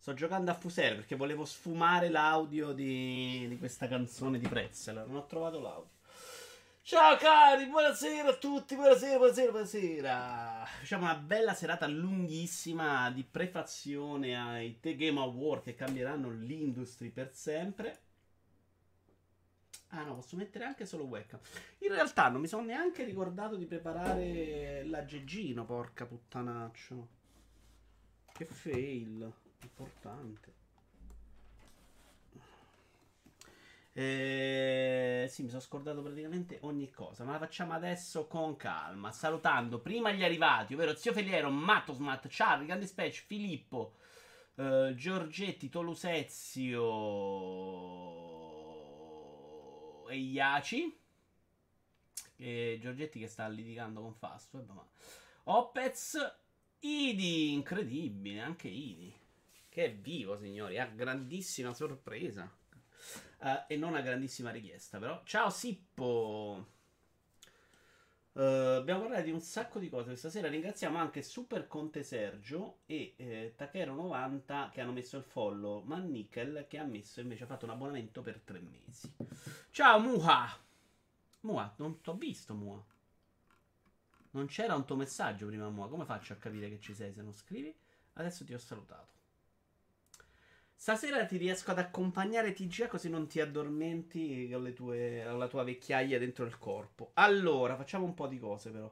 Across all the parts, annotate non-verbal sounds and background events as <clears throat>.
Sto giocando a Fusere perché volevo sfumare l'audio di, di questa canzone di Pretzel. Non ho trovato l'audio. Ciao cari, buonasera a tutti, buonasera, buonasera, buonasera. Facciamo una bella serata lunghissima di prefazione ai The Game Award che cambieranno l'industria per sempre. Ah no, posso mettere anche solo webcam. In realtà non mi sono neanche ricordato di preparare l'aggeggino, porca puttanaccio. Che fail. Importante. Eh, sì, mi sono scordato praticamente ogni cosa, ma la facciamo adesso con calma. Salutando prima gli arrivati, ovvero Zio Feliero, Matosmat, Charlie, Grande Spec, Filippo, eh, Giorgetti, Tolusezio e Iaci. E Giorgetti che sta litigando con Fastweb, ma Opez, Idi, incredibile, anche Idi. Che è vivo, signori, a grandissima sorpresa. Uh, e non a grandissima richiesta, però. Ciao Sippo. Uh, abbiamo parlato di un sacco di cose questa sera. Ringraziamo anche Super Conte Sergio e eh, Takero90 che hanno messo il follow, ma Nickel che ha messo invece ha fatto un abbonamento per tre mesi. Ciao Muha. Muha, non t'ho visto Muha. Non c'era un tuo messaggio prima Muha. Come faccio a capire che ci sei se non scrivi? Adesso ti ho salutato. Stasera ti riesco ad accompagnare TGA così non ti addormenti con, tue, la tua vecchiaia dentro il corpo. Allora, facciamo un po' di cose però.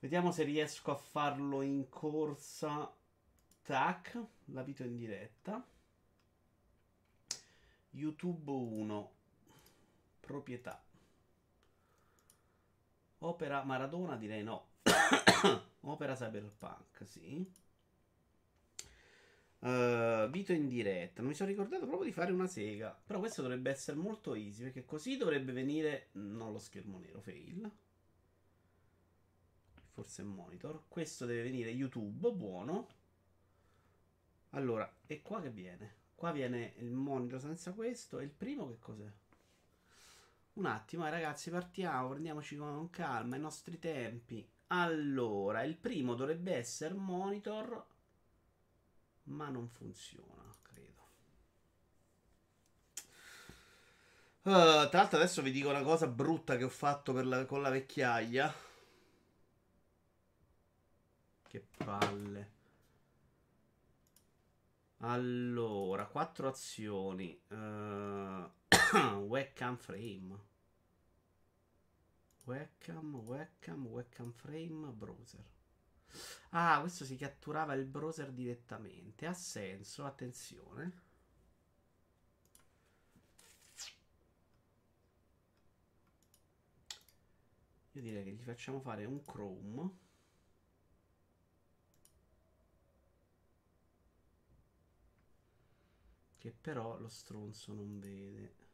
Vediamo se riesco a farlo in corsa. Tac, la vito in diretta. YouTube 1. Proprietà. Opera Maradona direi no. <coughs> Opera Cyberpunk, sì. Uh, Vito in diretta. Mi sono ricordato proprio di fare una sega. Però questo dovrebbe essere molto easy. Perché così dovrebbe venire. Non lo schermo nero, fail. Forse è monitor. Questo deve venire YouTube. Buono. Allora, e qua che viene? Qua viene il monitor senza questo. E il primo che cos'è? Un attimo, eh, ragazzi, partiamo. Prendiamoci con calma i nostri tempi. Allora, il primo dovrebbe essere monitor ma non funziona, credo. Uh, tra l'altro adesso vi dico una cosa brutta che ho fatto la, con la vecchiaia. Che palle. Allora, quattro azioni. Uh, <coughs> webcam frame. Webcam, webcam, webcam frame, browser. Ah, questo si catturava il browser direttamente. Ha senso, attenzione. Io direi che gli facciamo fare un Chrome. Che però lo stronzo non vede.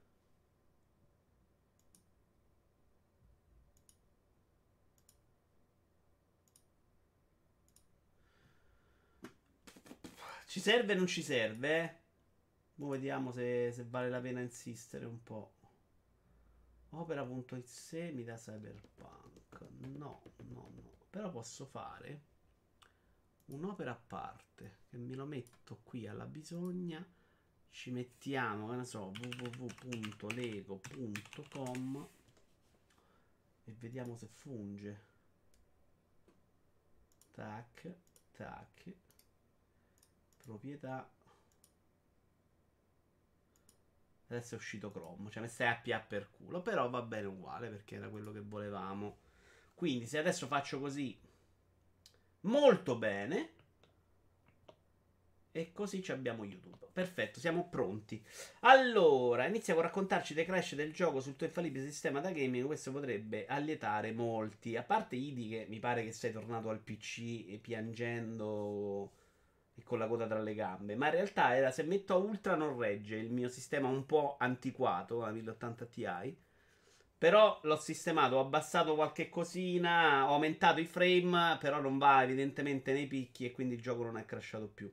Ci serve o non ci serve? Eh? Ora vediamo se, se, vale la pena insistere un po'. Opera.exe mi dà Cyberpunk. No, no, no. Però posso fare un'opera a parte. Che me lo metto qui alla bisogna. Ci mettiamo, che ne so, www.lego.com e vediamo se funge. Tac, tac proprietà adesso è uscito Chrome cioè messa APA per culo però va bene uguale perché era quello che volevamo quindi se adesso faccio così molto bene e così abbiamo YouTube. Perfetto, siamo pronti. Allora, iniziamo a raccontarci dei crash del gioco sul tuo infallibile sistema da gaming. Questo potrebbe allietare molti. A parte Idi, che mi pare che sei tornato al PC piangendo e con la coda tra le gambe. Ma in realtà era se metto a ultra non regge il mio sistema un po' antiquato, la 1080 Ti. Però l'ho sistemato, ho abbassato qualche cosina, ho aumentato i frame, però non va evidentemente nei picchi e quindi il gioco non è crashato più.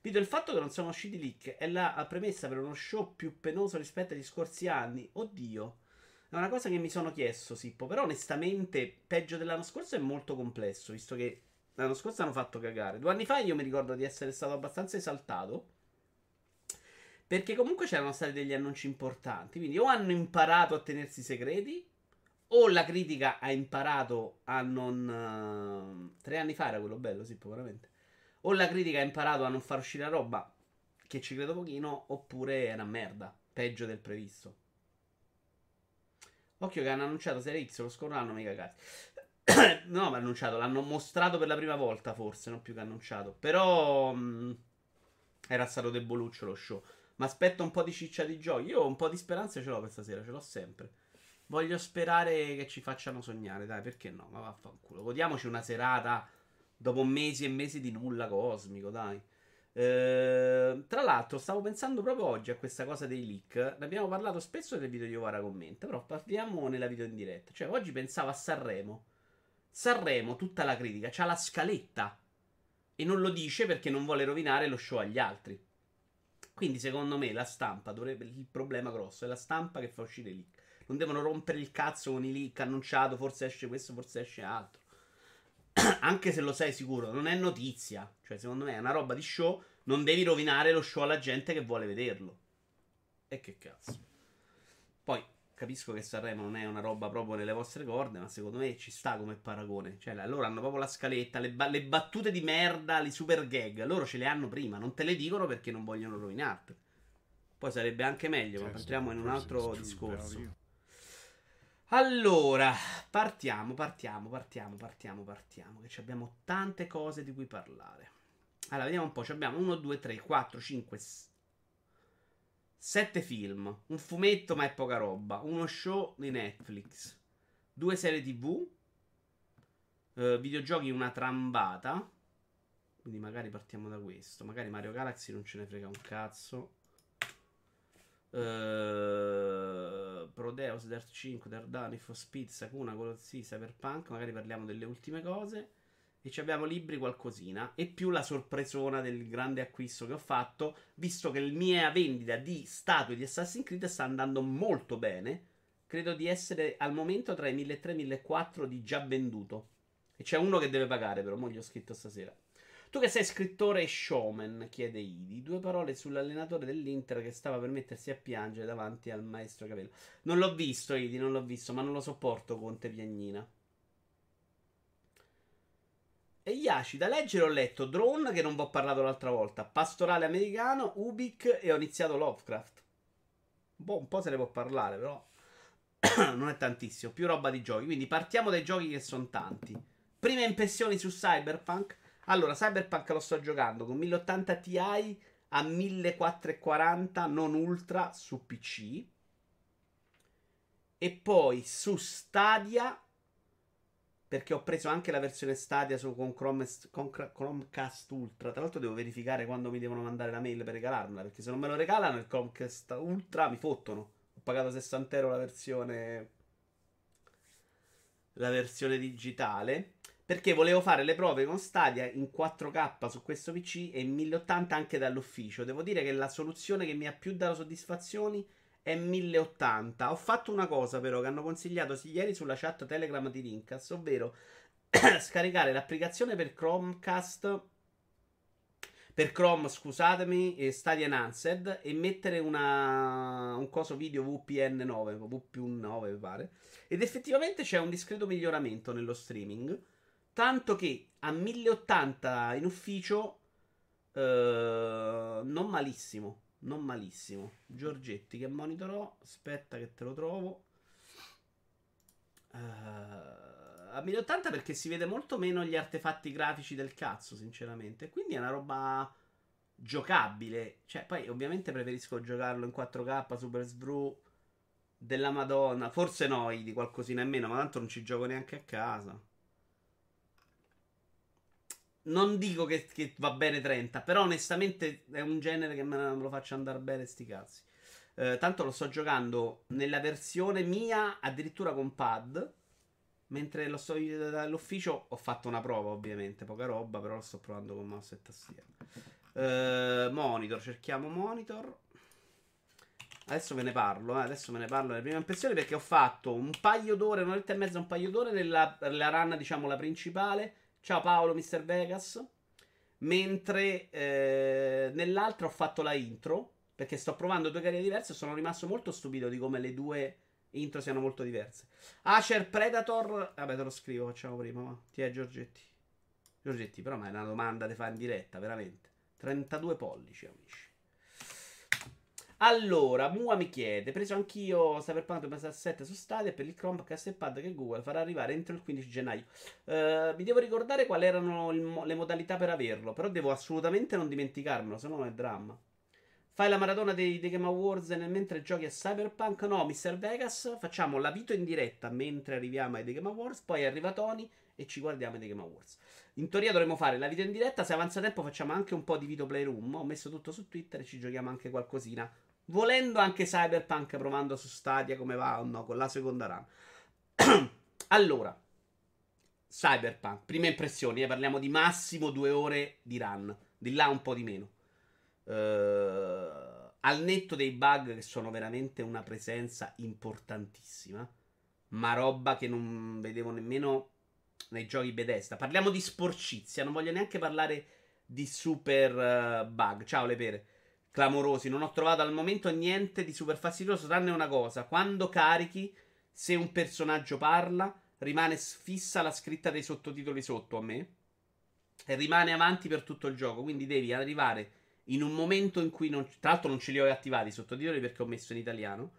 Vedo il fatto che non sono usciti leak è la premessa per uno show più penoso rispetto agli scorsi anni. Oddio. È una cosa che mi sono chiesto, Sippo. Però onestamente, peggio dell'anno scorso è molto complesso, visto che L'anno scorso hanno fatto cagare. Due anni fa io mi ricordo di essere stato abbastanza esaltato. Perché comunque c'erano stati degli annunci importanti. Quindi o hanno imparato a tenersi segreti. O la critica ha imparato a non. Uh, tre anni fa era quello bello, sì, veramente. O la critica ha imparato a non far uscire la roba. Che ci credo pochino. Oppure è una merda. Peggio del previsto. Occhio che hanno annunciato Serie X lo scorso anno, mica cazzo. <coughs> no, ma annunciato, l'hanno mostrato per la prima volta, forse, non più che annunciato. Però mh, mm, era stato deboluccio lo show. Ma aspetto un po' di ciccia di giochi. Io un po' di speranza ce l'ho questa sera, ce l'ho sempre. Voglio sperare che ci facciano sognare, dai, perché no? Ma vaffanculo. Godiamoci una serata dopo mesi e mesi di nulla cosmico, dai. Ehm, tra l'altro, stavo pensando proprio oggi a questa cosa dei leak. Ne abbiamo parlato spesso nel video di Ovara Commenta. Però parliamo nella video in diretta. Cioè, oggi pensavo a Sanremo. Sanremo, tutta la critica, c'ha la scaletta. E non lo dice perché non vuole rovinare lo show agli altri. Quindi, secondo me, la stampa dovrebbe. Il problema grosso è la stampa che fa uscire i leak. Non devono rompere il cazzo con i leak annunciato. Forse esce questo, forse esce altro. <clears throat> anche se lo sai sicuro, non è notizia. Cioè, secondo me è una roba di show. Non devi rovinare lo show alla gente che vuole vederlo. E che cazzo. Poi capisco che Sanremo non è una roba proprio nelle vostre corde, ma secondo me ci sta come paragone. Cioè, loro hanno proprio la scaletta, le, ba- le battute di merda, le super gag. Loro ce le hanno prima, non te le dicono perché non vogliono rovinarti. Poi sarebbe anche meglio, ma entriamo in un altro discorso. Allora, partiamo, partiamo, partiamo, partiamo, partiamo. Che abbiamo tante cose di cui parlare. Allora, vediamo un po'. Abbiamo 1, 2, 3, 4, 5, 7 film. Un fumetto, ma è poca roba. Uno show di Netflix. Due serie TV. Eh, videogiochi, una trambata. Quindi magari partiamo da questo. Magari Mario Galaxy non ce ne frega un cazzo. Uh, Prodeus, Dirt 5, Dardani, For Speed, Sakuna, Colossi, Cyberpunk. Magari parliamo delle ultime cose. E ci abbiamo libri qualcosina. E più la sorpresona del grande acquisto che ho fatto. Visto che la mia vendita di statue di Assassin's Creed sta andando molto bene. Credo di essere al momento tra i 1300 e i 1400 di già venduto. E c'è uno che deve pagare, però. Mo gli ho scritto stasera. Tu che sei scrittore e showman, chiede Idi, due parole sull'allenatore dell'Inter che stava per mettersi a piangere davanti al maestro Capello. Non l'ho visto, Idi, non l'ho visto, ma non lo sopporto Conte Piagnina. E Yashi, da leggere ho letto Drone, che non vi ho parlato l'altra volta, Pastorale Americano, Ubik e ho iniziato Lovecraft. Boh, un po' se ne può parlare, però <coughs> non è tantissimo, più roba di giochi. Quindi partiamo dai giochi che sono tanti. Prime impressioni su Cyberpunk. Allora, Cyberpunk lo sto giocando con 1080 Ti a 1440 non ultra su PC. E poi su Stadia perché ho preso anche la versione Stadia su, con, Chrome, con Chromecast Ultra. Tra l'altro devo verificare quando mi devono mandare la mail per regalarmela, perché se non me lo regalano il Chromecast Ultra mi fottono. Ho pagato 60 euro la versione la versione digitale perché volevo fare le prove con Stadia in 4K su questo PC e in 1080 anche dall'ufficio. Devo dire che la soluzione che mi ha più dato soddisfazioni è 1080. Ho fatto una cosa però che hanno consigliato ieri sulla chat Telegram di Rincas, ovvero <clears throat> scaricare l'applicazione per Chromecast per Chrome, scusatemi, e Stadia Enhanced e mettere una, un coso video VPN 9, VP9 mi pare. Ed effettivamente c'è un discreto miglioramento nello streaming Tanto che a 1080 in ufficio, eh, non malissimo. Non malissimo. Giorgetti, che monitor ho? Aspetta che te lo trovo. Uh, a 1080 perché si vede molto meno gli artefatti grafici del cazzo, sinceramente. Quindi è una roba giocabile. Cioè, poi ovviamente preferisco giocarlo in 4K Super Svru della Madonna. Forse no, di qualcosina in meno, ma tanto non ci gioco neanche a casa. Non dico che, che, va bene 30, però onestamente è un genere che me, lo faccia andare bene sti cazzi. Eh, tanto lo sto giocando nella versione mia, addirittura con pad. Mentre lo sto dall'ufficio ho fatto una prova, ovviamente, poca roba, però lo sto provando con mouse e tastiera. Eh, monitor, cerchiamo monitor. Adesso ve ne parlo, eh. adesso ve ne parlo delle prime impressioni perché ho fatto un paio d'ore, un'oretta e mezza, un paio d'ore nella, nella run, diciamo, la principale Ciao Paolo, Mr. Vegas. Mentre eh, nell'altra ho fatto la intro. Perché sto provando due carriere diverse. E sono rimasto molto stupito di come le due intro siano molto diverse. Acer Predator. Vabbè, te lo scrivo, facciamo prima. Ma. Ti è Giorgetti. Giorgetti, però ma è una domanda da fare in diretta, veramente. 32 pollici, amici. Allora, Mua mi chiede: Preso anch'io Cyberpunk 2077 su Stadia per il Chromecast e Pad che Google farà arrivare entro il 15 gennaio. Uh, mi devo ricordare quali erano il, le modalità per averlo. Però devo assolutamente non dimenticarmelo, se no è dramma. Fai la maratona dei, dei, Game Awards nel mentre giochi a Cyberpunk? No, Mr. Vegas. Facciamo la vito in diretta mentre arriviamo ai The Game Awards. Poi arriva Tony e ci guardiamo i The Game Awards. In teoria dovremmo fare la vito in diretta. Se avanza tempo, facciamo anche un po' di video playroom. Ho messo tutto su Twitter e ci giochiamo anche qualcosina. Volendo anche Cyberpunk provando su Stadia come va o no con la seconda run. <clears throat> allora, Cyberpunk, prime impressioni, eh, parliamo di massimo due ore di run, di là un po' di meno. Uh, al netto dei bug che sono veramente una presenza importantissima, ma roba che non vedevo nemmeno nei giochi Bethesda. Parliamo di sporcizia, non voglio neanche parlare di super uh, bug. Ciao le pere clamorosi. Non ho trovato al momento niente di super fastidioso, tranne una cosa. Quando carichi, se un personaggio parla, rimane fissa la scritta dei sottotitoli sotto a me. E rimane avanti per tutto il gioco. Quindi devi arrivare in un momento in cui non. Tra l'altro, non ce li ho attivati i sottotitoli perché ho messo in italiano.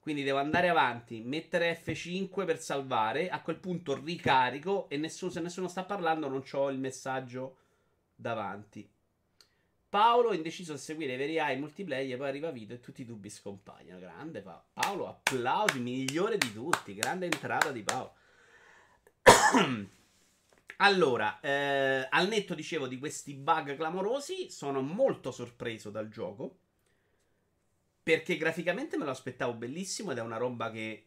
Quindi devo andare avanti, mettere F5 per salvare. A quel punto ricarico. E nessuno, se nessuno sta parlando, non ho il messaggio davanti. Paolo indeciso se seguire i veri AI multiplayer, poi arriva Vito e tutti i dubbi scompaiono. Grande pa- Paolo, applausi, migliore di tutti. Grande entrata di Paolo. <coughs> allora, eh, al netto dicevo di questi bug clamorosi, sono molto sorpreso dal gioco. Perché graficamente me lo aspettavo bellissimo ed è una roba che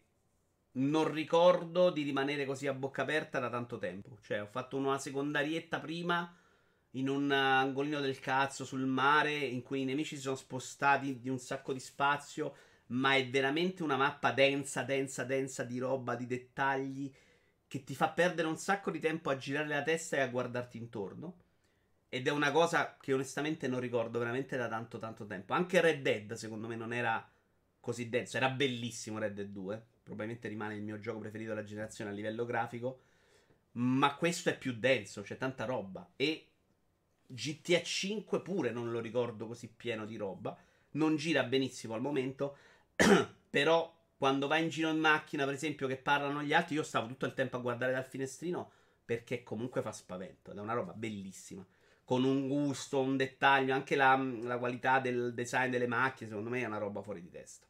non ricordo di rimanere così a bocca aperta da tanto tempo. Cioè, ho fatto una secondarietta prima in un angolino del cazzo sul mare in cui i nemici si sono spostati di un sacco di spazio, ma è veramente una mappa densa, densa, densa di roba, di dettagli che ti fa perdere un sacco di tempo a girare la testa e a guardarti intorno. Ed è una cosa che onestamente non ricordo veramente da tanto tanto tempo. Anche Red Dead secondo me non era così denso, era bellissimo Red Dead 2, probabilmente rimane il mio gioco preferito della generazione a livello grafico, ma questo è più denso, c'è tanta roba e GTA 5 pure non lo ricordo così pieno di roba. Non gira benissimo al momento. <clears throat> però quando vai in giro in macchina, per esempio, che parlano gli altri, io stavo tutto il tempo a guardare dal finestrino perché comunque fa spavento. È una roba bellissima. Con un gusto, un dettaglio, anche la, la qualità del design delle macchine, secondo me è una roba fuori di testa.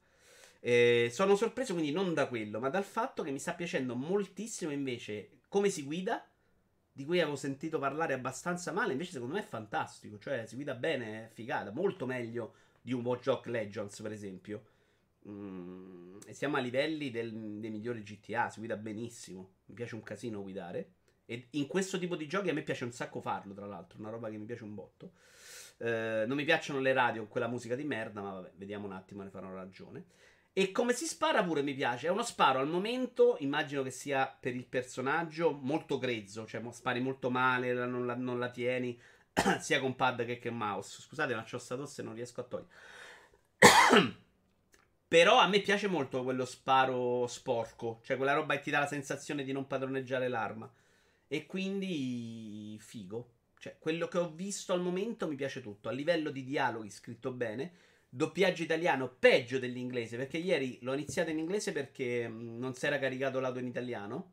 Eh, sono sorpreso quindi non da quello, ma dal fatto che mi sta piacendo moltissimo invece come si guida di cui avevo sentito parlare abbastanza male, invece secondo me è fantastico, cioè si guida bene, è figata, molto meglio di un Watch Legends per esempio. Mm, e siamo a livelli del, dei migliori GTA, si guida benissimo, mi piace un casino guidare. E in questo tipo di giochi a me piace un sacco farlo, tra l'altro, una roba che mi piace un botto. Eh, non mi piacciono le radio con quella musica di merda, ma vabbè, vediamo un attimo, ne farò ragione. E come si spara pure mi piace. È uno sparo al momento, immagino che sia per il personaggio, molto grezzo. Cioè, spari molto male, non la, non la tieni, <coughs> sia con pad che con mouse. Scusate, ma c'ho sta tosse non riesco a togliere. <coughs> Però a me piace molto quello sparo sporco. Cioè, quella roba che ti dà la sensazione di non padroneggiare l'arma. E quindi, figo. Cioè, quello che ho visto al momento mi piace tutto. A livello di dialoghi, scritto bene doppiaggio italiano peggio dell'inglese. Perché ieri l'ho iniziato in inglese perché mm, non si era caricato l'auto in italiano.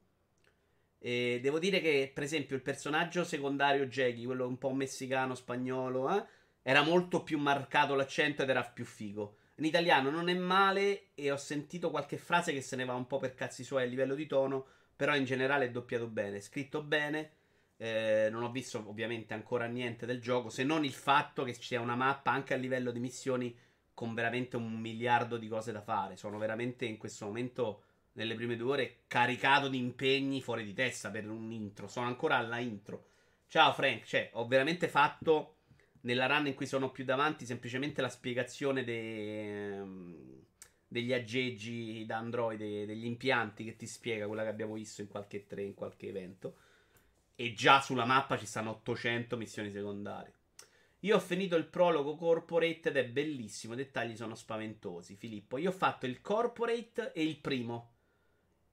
E devo dire che, per esempio, il personaggio secondario Jackie, quello un po' messicano, spagnolo, eh, era molto più marcato l'accento ed era più figo. In italiano non è male e ho sentito qualche frase che se ne va un po' per cazzi suoi a livello di tono, però in generale è doppiato bene, scritto bene. Eh, non ho visto ovviamente ancora niente del gioco, se non il fatto che sia una mappa anche a livello di missioni con veramente un miliardo di cose da fare. Sono veramente in questo momento, nelle prime due ore, caricato di impegni fuori di testa per un intro. Sono ancora alla intro. Ciao Frank, cioè, ho veramente fatto nella run in cui sono più davanti semplicemente la spiegazione de... Ehm, degli aggeggi da Android, degli impianti che ti spiega quella che abbiamo visto in qualche tre, in qualche evento. E già sulla mappa ci stanno 800 missioni secondarie. Io ho finito il prologo corporate ed è bellissimo. I dettagli sono spaventosi. Filippo, io ho fatto il corporate e il primo.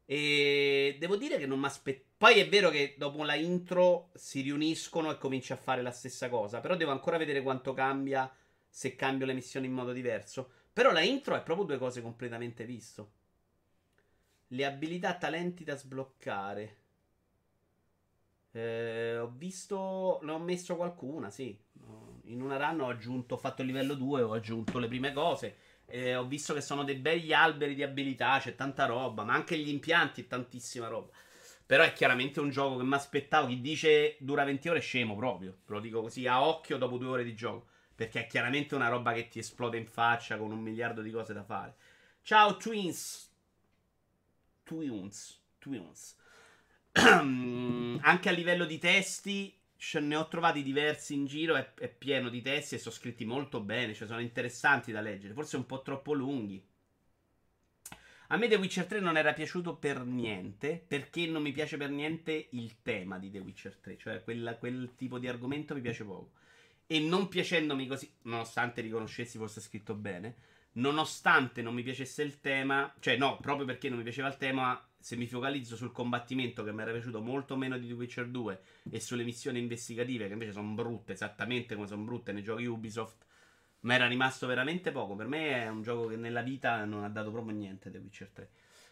E devo dire che non mi aspetto. Poi è vero che dopo la intro si riuniscono e cominci a fare la stessa cosa. Però devo ancora vedere quanto cambia se cambio le missioni in modo diverso. Però la intro è proprio due cose completamente visto. Le abilità talenti da sbloccare. Eh, ho visto. Ne ho messo qualcuna, sì. In una run ho aggiunto. Ho fatto il livello 2, ho aggiunto le prime cose. Eh, ho visto che sono dei begli alberi di abilità. C'è tanta roba. Ma anche gli impianti, tantissima roba. Però è chiaramente un gioco che mi aspettavo. Chi dice dura 20 ore è scemo proprio. Lo dico così a occhio dopo due ore di gioco. Perché è chiaramente una roba che ti esplode in faccia con un miliardo di cose da fare. Ciao Twins. Twins. Twins. <clears throat> Anche a livello di testi ne ho trovati diversi in giro, è, è, pieno di testi e sono scritti molto bene, cioè sono interessanti da leggere, forse un po' troppo lunghi. A me The Witcher 3 non era piaciuto per niente, perché non mi piace per niente il tema di The Witcher 3, cioè quella, quel tipo di argomento mi piace poco. E non piacendomi così, nonostante riconoscessi fosse scritto bene, nonostante non mi piacesse il tema, cioè no, proprio perché non mi piaceva il tema, se mi focalizzo sul combattimento che mi era piaciuto molto meno di The Witcher 2 e sulle missioni investigative che invece sono brutte, esattamente come sono brutte nei giochi Ubisoft, mi era rimasto veramente poco. Per me è un gioco che nella vita non ha dato proprio niente The Witcher 3.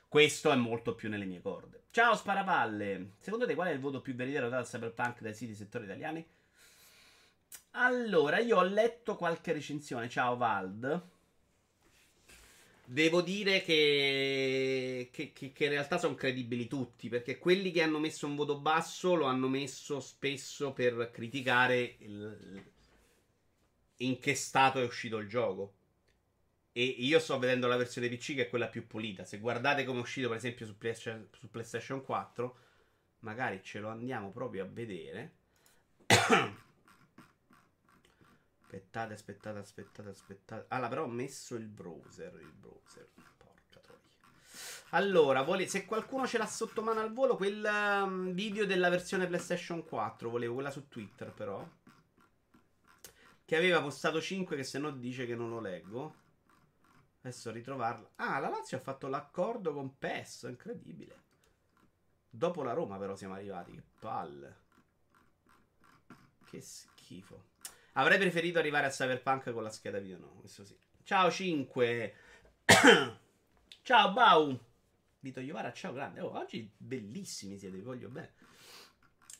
Questo è molto più nelle mie corde. Ciao Sparapalle! Secondo te qual è il voto più veritiero dato al Cyberpunk dai siti settori italiani? Allora, io ho letto qualche recensione. Ciao Vald. Devo dire che, che, che, che in realtà sono credibili tutti, perché quelli che hanno messo un voto basso lo hanno messo spesso per criticare il, in che stato è uscito il gioco. E io sto vedendo la versione PC che è quella più pulita. Se guardate come è uscito, per esempio, su PlayStation, su PlayStation 4, magari ce lo andiamo proprio a vedere. Aspettate, aspettate, aspettate, aspettate. Allora, però ho messo il browser. Il browser. Porca troia. Allora, vole... se qualcuno ce l'ha sotto mano al volo, quel um, video della versione PlayStation 4, volevo quella su Twitter, però. Che aveva postato 5, che se no dice che non lo leggo. Adesso ritrovarla. Ah, la Lazio ha fatto l'accordo con PES, incredibile. Dopo la Roma, però, siamo arrivati. Che palle. Che schifo. Avrei preferito arrivare a Cyberpunk con la scheda video, no, questo sì. Ciao 5. <coughs> ciao Bau. Vito Iovara, ciao grande. Oh, oggi bellissimi siete, vi voglio bene.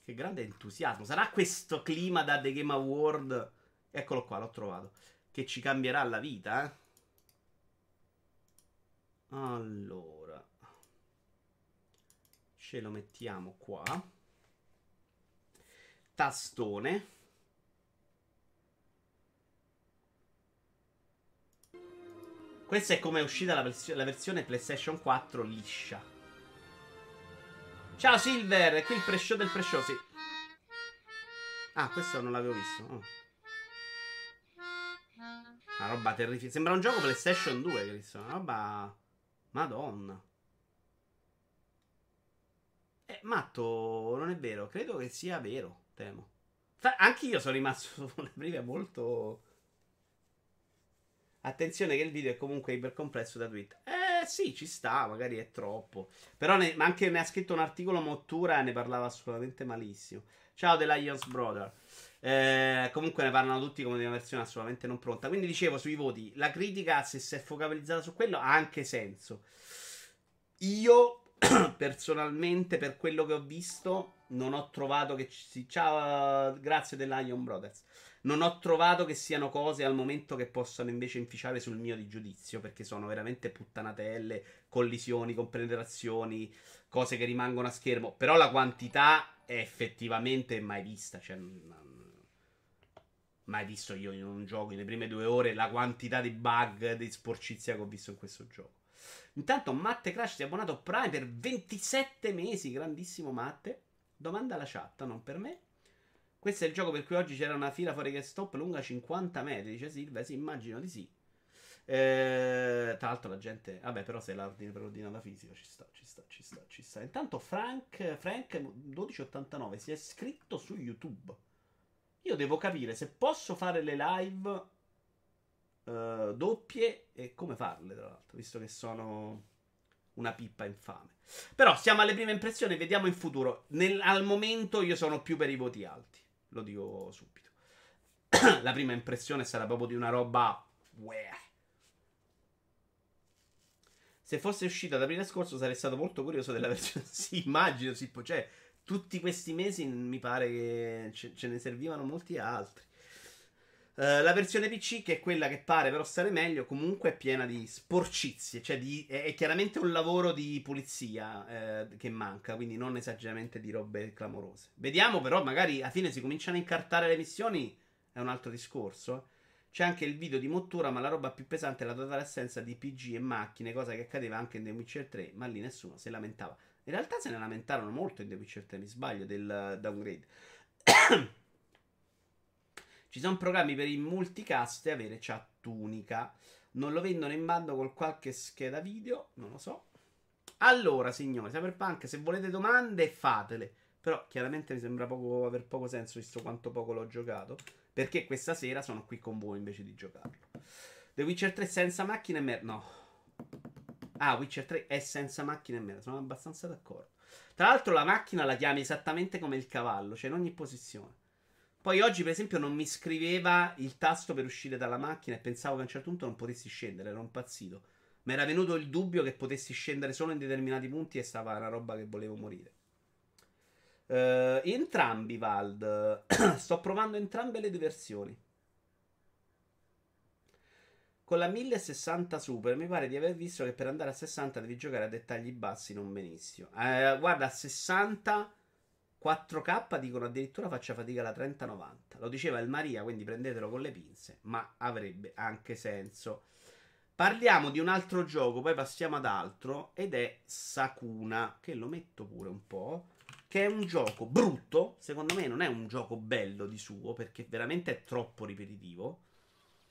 Che grande entusiasmo. Sarà questo clima da The Game Award. Eccolo qua, l'ho trovato. Che ci cambierà la vita, eh. Allora. Ce lo mettiamo qua. Tastone. Questa è come è uscita la, vers- la, versione PlayStation 4 liscia. Ciao Silver, è qui il pre-show del pre-show, sì. Ah, questo non l'avevo visto. Oh. Una roba terrificante. Sembra un gioco PlayStation 2, Cristo. Una roba... Madonna. Eh, matto, non è vero. Credo che sia vero, temo. Anche io sono rimasto <laughs> sulle prime molto Attenzione che il video è comunque ipercomplesso da Twitter. Eh sì, ci sta, magari è troppo. Però ne, ma anche ne ha scritto un articolo Mottura e ne parlava assolutamente malissimo. Ciao The Lions Brother. Eh, comunque ne parlano tutti come di una versione assolutamente non pronta. Quindi dicevo sui voti, la critica se si è focalizzata su quello ha anche senso. Io <coughs> personalmente per quello che ho visto non ho trovato che ci. Ciao, grazie The Lion Brothers non ho trovato che siano cose al momento che possano invece inficiare sul mio di giudizio, perché sono veramente puttanatelle, collisioni, compenetrazioni, cose che rimangono a schermo. Però la quantità è effettivamente mai vista, cioè mai visto io in un gioco nelle prime due ore la quantità di bug, di sporcizia che ho visto in questo gioco. Intanto Matte Crash si è abbonato Prime per 27 mesi, grandissimo Matte. Domanda alla chat, non per me. Questo è il gioco per cui oggi c'era una fila fuori che stop lunga 50 metri, dice Silva. Sì, immagino di sì. Eh, tra l'altro la gente... Vabbè, però se l'ordine per ordinata fisica ci sta, ci sta, ci sta, ci sta. Intanto Frank, Frank 1289 si è iscritto su YouTube. Io devo capire se posso fare le live uh, doppie e come farle, tra l'altro, visto che sono una pippa infame. Però siamo alle prime impressioni, vediamo in futuro. Nel, al momento io sono più per i voti alti, lo dico subito. <clears throat> La prima impressione sarà proprio di una roba... Ueh. Se fosse uscita da aprile scorso sarei stato molto curioso della <laughs> versione. sì, immagino, sì, cioè tutti questi mesi mi pare che ce ne servivano molti altri. Uh, la versione PC, che è quella che pare però stare meglio, comunque è piena di sporcizie, cioè di, è, è, chiaramente un lavoro di pulizia eh, che manca, quindi non esageramente di robe clamorose. Vediamo però, magari alla fine si cominciano a incartare le missioni, è un altro discorso. C'è anche il video di Mottura, ma la roba più pesante è la totale assenza di PG e macchine, cosa che accadeva anche in The Witcher 3, ma lì nessuno se lamentava. In realtà se ne lamentarono molto in The Witcher 3, mi sbaglio, del downgrade. <coughs> Ci sono programmi per il multicast e avere chat unica. Non lo vendono in bando con qualche scheda video, non lo so. Allora, signori, Cyberpunk, se volete domande, fatele. Però chiaramente mi sembra poco, aver poco senso visto quanto poco l'ho giocato. Perché questa sera sono qui con voi invece di giocarlo. The Witcher 3 senza macchina e merda. No. Ah, Witcher 3 è senza macchina e merda. Sono abbastanza d'accordo. Tra l'altro, la macchina la chiami esattamente come il cavallo, cioè in ogni posizione. Poi oggi, per esempio, non mi scriveva il tasto per uscire dalla macchina e pensavo che a un certo punto non potessi scendere. Ero impazzito. Mi era venuto il dubbio che potessi scendere solo in determinati punti e stava una roba che volevo morire. Uh, entrambi, Vald. <clears throat> Sto provando entrambe le due versioni. Con la 1060 Super mi pare di aver visto che per andare a 60 devi giocare a dettagli bassi, non benissimo. Uh, guarda, a 60 4K dicono addirittura faccia fatica la 3090. Lo diceva il Maria, quindi prendetelo con le pinze, ma avrebbe anche senso. Parliamo di un altro gioco, poi passiamo ad altro, ed è Sakuna, che lo metto pure un po' che è un gioco brutto, secondo me non è un gioco bello di suo, perché veramente è troppo ripetitivo.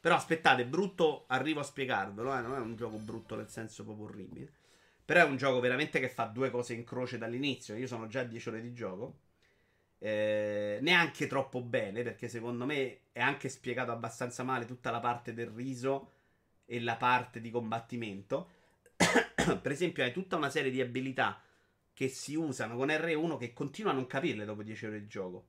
Però aspettate, brutto, arrivo a spiegarvelo, eh, non è un gioco brutto nel senso proprio orribile. Però è un gioco veramente che fa due cose in croce dall'inizio. Io sono già a 10 ore di gioco. Eh, neanche troppo bene, perché secondo me è anche spiegato abbastanza male tutta la parte del riso e la parte di combattimento. <coughs> per esempio, hai tutta una serie di abilità che si usano con R1 che continuo a non capirle dopo 10 ore di gioco.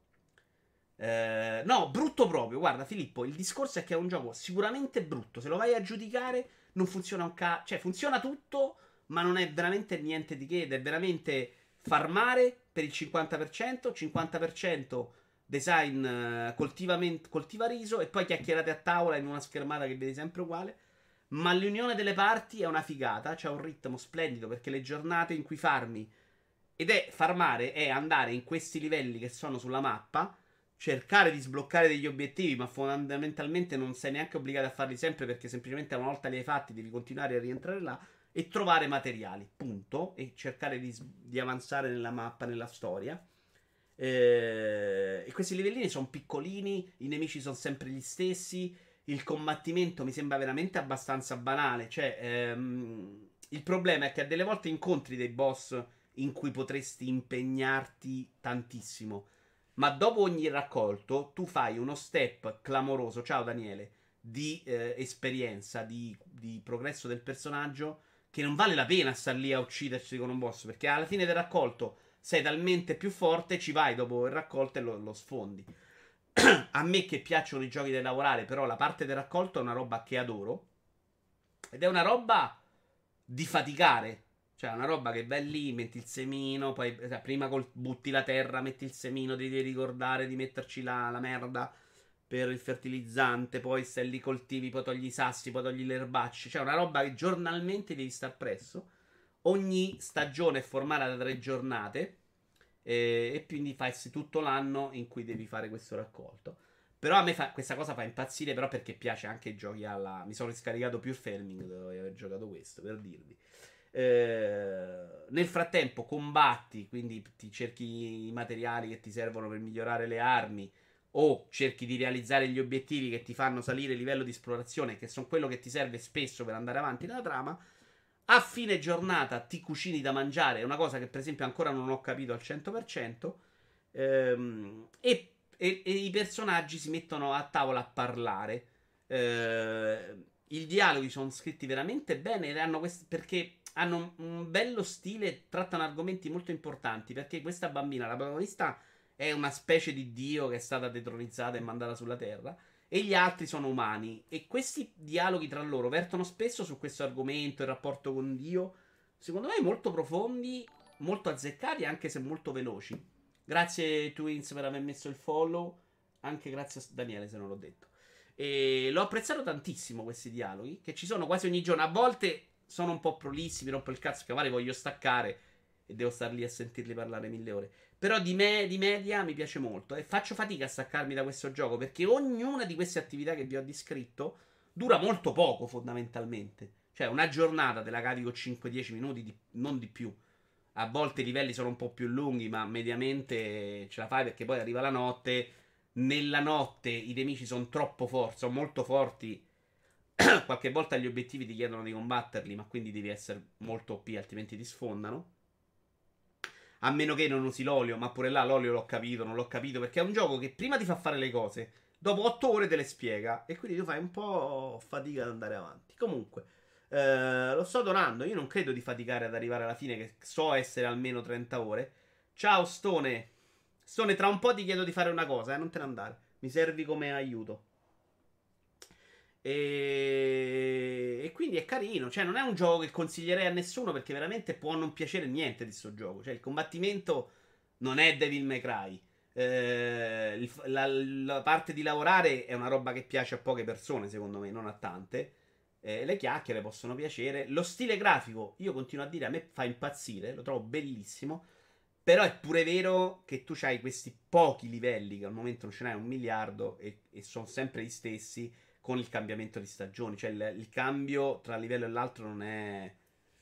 Eh, no, brutto proprio. Guarda, Filippo, il discorso è che è un gioco sicuramente brutto. Se lo vai a giudicare, non funziona un cazzo. Cioè, funziona tutto, ma non è veramente niente di che. Ed è veramente farmare per il 50%, 50% design uh, coltiva riso e poi chiacchierate a tavola in una schermata che vedi sempre uguale. Ma l'unione delle parti è una figata. C'è un ritmo splendido perché le giornate in cui farmi ed è farmare, è andare in questi livelli che sono sulla mappa, cercare di sbloccare degli obiettivi, ma fondamentalmente non sei neanche obbligato a farli sempre perché semplicemente una volta li hai fatti devi continuare a rientrare là e trovare materiali, punto, e cercare di, di avanzare nella mappa, nella storia. Eh, e questi livellini sono piccolini, i nemici sono sempre gli stessi, il combattimento mi sembra veramente abbastanza banale, cioè ehm, il problema è che a delle volte incontri dei boss in cui potresti impegnarti tantissimo. Ma dopo ogni raccolto tu fai uno step clamoroso, ciao Daniele, di eh, esperienza, di, di, progresso del personaggio, che non vale la pena star lì a uccidersi con un boss, perché alla fine del raccolto sei talmente più forte, ci vai dopo il raccolto e lo, lo sfondi. <clears throat> a me che piacciono i giochi da lavorare, però la parte del raccolto è una roba che adoro. Ed è una roba di faticare. Cioè, una roba che vai lì, metti il semino, poi cioè, prima col, butti la terra, metti il semino, devi ricordare di metterci la, la, merda per il fertilizzante, poi stai lì coltivi, poi togli i sassi, poi togli le erbacce. Cioè, una roba che giornalmente devi stare presso. Ogni stagione è formata da tre giornate eh, e quindi fai tutto l'anno in cui devi fare questo raccolto. Però a me fa, questa cosa fa impazzire, però perché piace anche i giochi alla... Mi sono riscaricato più Ferming dopo aver giocato questo, per dirvi. Eh, nel frattempo combatti, quindi ti cerchi i materiali che ti servono per migliorare le armi o cerchi di realizzare gli obiettivi che ti fanno salire il livello di esplorazione, che sono quello che ti serve spesso per andare avanti nella trama. A fine giornata ti cucini da mangiare, è una cosa che per esempio ancora non ho capito al 100%. Ehm, e, e, e, i personaggi si mettono a tavola a parlare. Ehm, I dialoghi sono scritti veramente bene hanno quest- perché hanno un bello stile, trattano argomenti molto importanti. Perché questa bambina, la protagonista, è una specie di dio che è stata detronizzata e mandata sulla Terra. E gli altri sono umani. E questi dialoghi tra loro vertono spesso su questo argomento, il rapporto con Dio. Secondo me molto profondi, molto azzeccati, anche se molto veloci. Grazie Twins per aver messo il follow. Anche grazie a Daniele, se non l'ho detto. E l'ho apprezzato tantissimo questi dialoghi, che ci sono quasi ogni giorno. A volte sono un po' prolissi, mi rompo il cazzo che magari voglio staccare e devo star lì a sentirli parlare mille ore. Però di, me, di media mi piace molto e faccio fatica a staccarmi da questo gioco perché ognuna di queste attività che vi ho descritto dura molto poco fondamentalmente. Cioè una giornata te la cavi con 5-10 minuti, di, non di più. A volte i livelli sono un po' più lunghi, ma mediamente ce la fai perché poi arriva la notte. Nella notte i nemici sono troppo forti, sono molto forti <clears throat> qualche volta gli obiettivi ti chiedono di combatterli, ma quindi devi essere molto OP, altrimenti ti sfondano. A meno che non usi l'olio, ma pure là l'olio l'ho capito, non l'ho capito, perché è un gioco che prima ti fa fare le cose, dopo 8 ore te le spiega, e quindi tu fai un po' fatica ad andare avanti. Comunque, eh, lo sto donando, io non credo di faticare ad arrivare alla fine, che so essere almeno 30 ore. Ciao Stone. Stone, tra un po' ti chiedo di fare una cosa, eh, non te ne andare. Mi servi come aiuto. E... e, quindi è carino. Cioè, non è un gioco che consiglierei a nessuno perché veramente può non piacere niente di questo gioco. Cioè, il combattimento non è Devil May Cry. Eh, la, la, parte di lavorare è una roba che piace a poche persone, secondo me, non a tante. Eh, le chiacchiere possono piacere. Lo stile grafico, io continuo a dire, a me fa impazzire, lo trovo bellissimo. Però è pure vero che tu hai questi pochi livelli, che al momento non ce n'hai un miliardo, e, e sono sempre gli stessi con il cambiamento di stagioni. Cioè il, il cambio tra livello e l'altro non è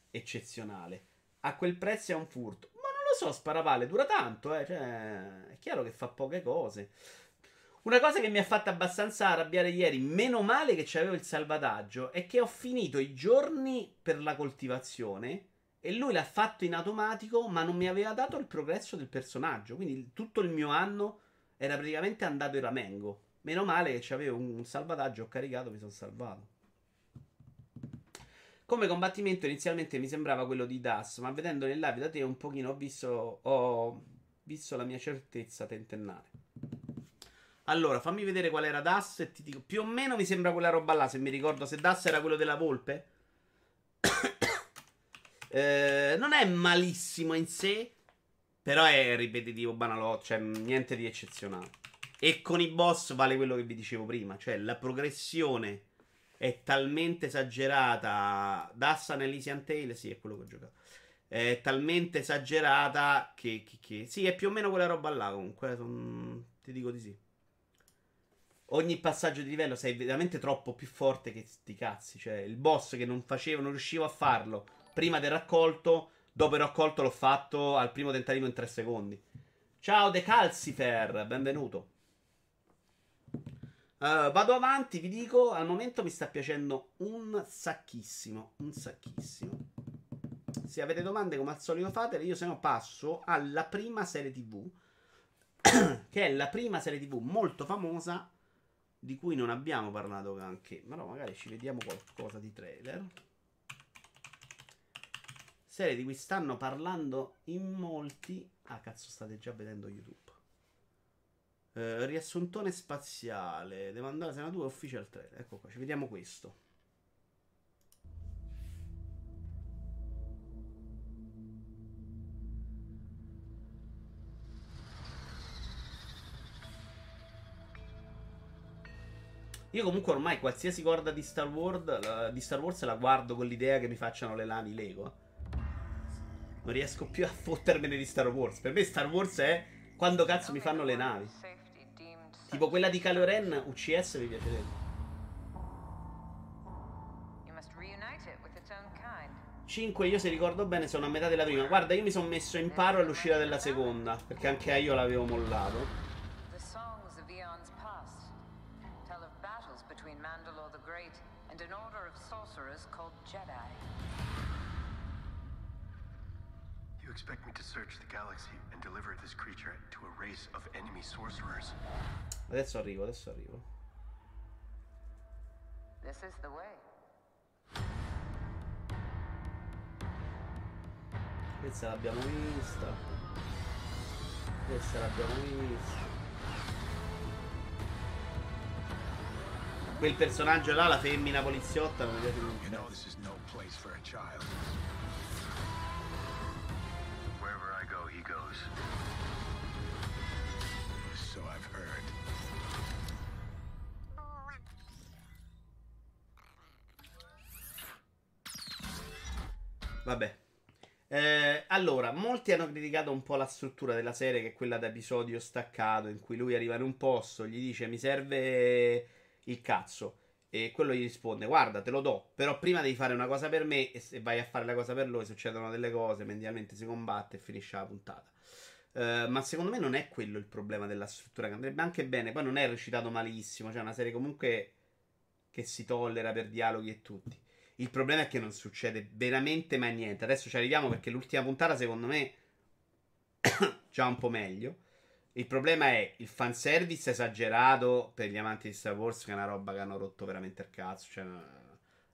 eccezionale. A quel prezzo è un furto. Ma non lo so, Sparavalle dura tanto, eh. Cioè, è chiaro che fa poche cose. Una cosa che mi ha fatto abbastanza arrabbiare ieri, meno male che c'avevo il salvataggio, è che ho finito i giorni per la coltivazione e lui l'ha fatto in automatico, ma non mi aveva dato il progresso del personaggio. Quindi tutto il mio anno era praticamente andato in ramengo. Meno male che avevo un salvataggio, ho caricato, mi sono salvato. Come combattimento inizialmente mi sembrava quello di Das, ma vedendo nel live da te un pochino ho visto, ho visto la mia certezza tentennare. Allora, fammi vedere qual era Das e ti dico, più o meno mi sembra quella roba là, se mi ricordo, se Das era quello della volpe. <coughs> eh, non è malissimo in sé, però è ripetitivo, banalotto, cioè niente di eccezionale. E con i boss vale quello che vi dicevo prima, cioè la progressione è talmente esagerata. Dassa nell'Elysian Tale, sì, è quello che ho giocato. È talmente esagerata che, che, che, Sì, è più o meno quella roba là. Comunque, son... ti dico di sì. Ogni passaggio di livello sei veramente troppo più forte che sti cazzi. Cioè, il boss che non facevo, non riuscivo a farlo prima del raccolto. Dopo il raccolto l'ho fatto al primo tentativo in 3 secondi. Ciao De Calcifer, benvenuto. Uh, vado avanti, vi dico, al momento mi sta piacendo un sacchissimo, un sacchissimo. Se avete domande come al solito fatele, io se no passo alla prima serie tv, <coughs> che è la prima serie tv molto famosa, di cui non abbiamo parlato anche, ma no, magari ci vediamo qualcosa di trailer. Serie di cui stanno parlando in molti. Ah, cazzo, state già vedendo YouTube. Eh, riassuntone spaziale. Devo andare a Senatura Official 3. Ecco qua, ci vediamo questo. Io comunque ormai qualsiasi corda di Star Wars, la, di Star Wars la guardo con l'idea che mi facciano le navi Lego. Non riesco più a fottermene di Star Wars. Per me Star Wars è quando cazzo mi fanno le navi. Tipo quella di Caloren UCS mi piacerebbe. 5 io se ricordo bene sono a metà della prima. Guarda, io mi sono messo in paro all'uscita della seconda, perché anche io l'avevo mollato. Expect me to search the galaxy and deliver this creature to a race of enemy sorcerers? Adesso arrivo, adesso arrivo. This is the way. Questa l'abbiamo vista. Questa l'abbiamo vista. Quel personaggio là, la femmina poliziotta, non mi piace You know this is no place for a child. Goes. So I've heard. Vabbè. Eh, allora, molti hanno criticato un po' la struttura della serie, che è quella da episodio staccato, in cui lui arriva in un posto, gli dice mi serve il cazzo. E quello gli risponde: Guarda, te lo do, però prima devi fare una cosa per me. E se vai a fare la cosa per lui, succedono delle cose. Mediamente si combatte e finisce la puntata. Eh, ma secondo me non è quello il problema della struttura, che andrebbe anche bene. Poi non è recitato malissimo. Cioè, una serie comunque che si tollera per dialoghi e tutti. Il problema è che non succede veramente mai niente. Adesso ci arriviamo perché l'ultima puntata, secondo me, <coughs> già un po' meglio. Il problema è il fanservice esagerato per gli amanti di Star Wars, che è una roba che hanno rotto veramente il cazzo. Cioè,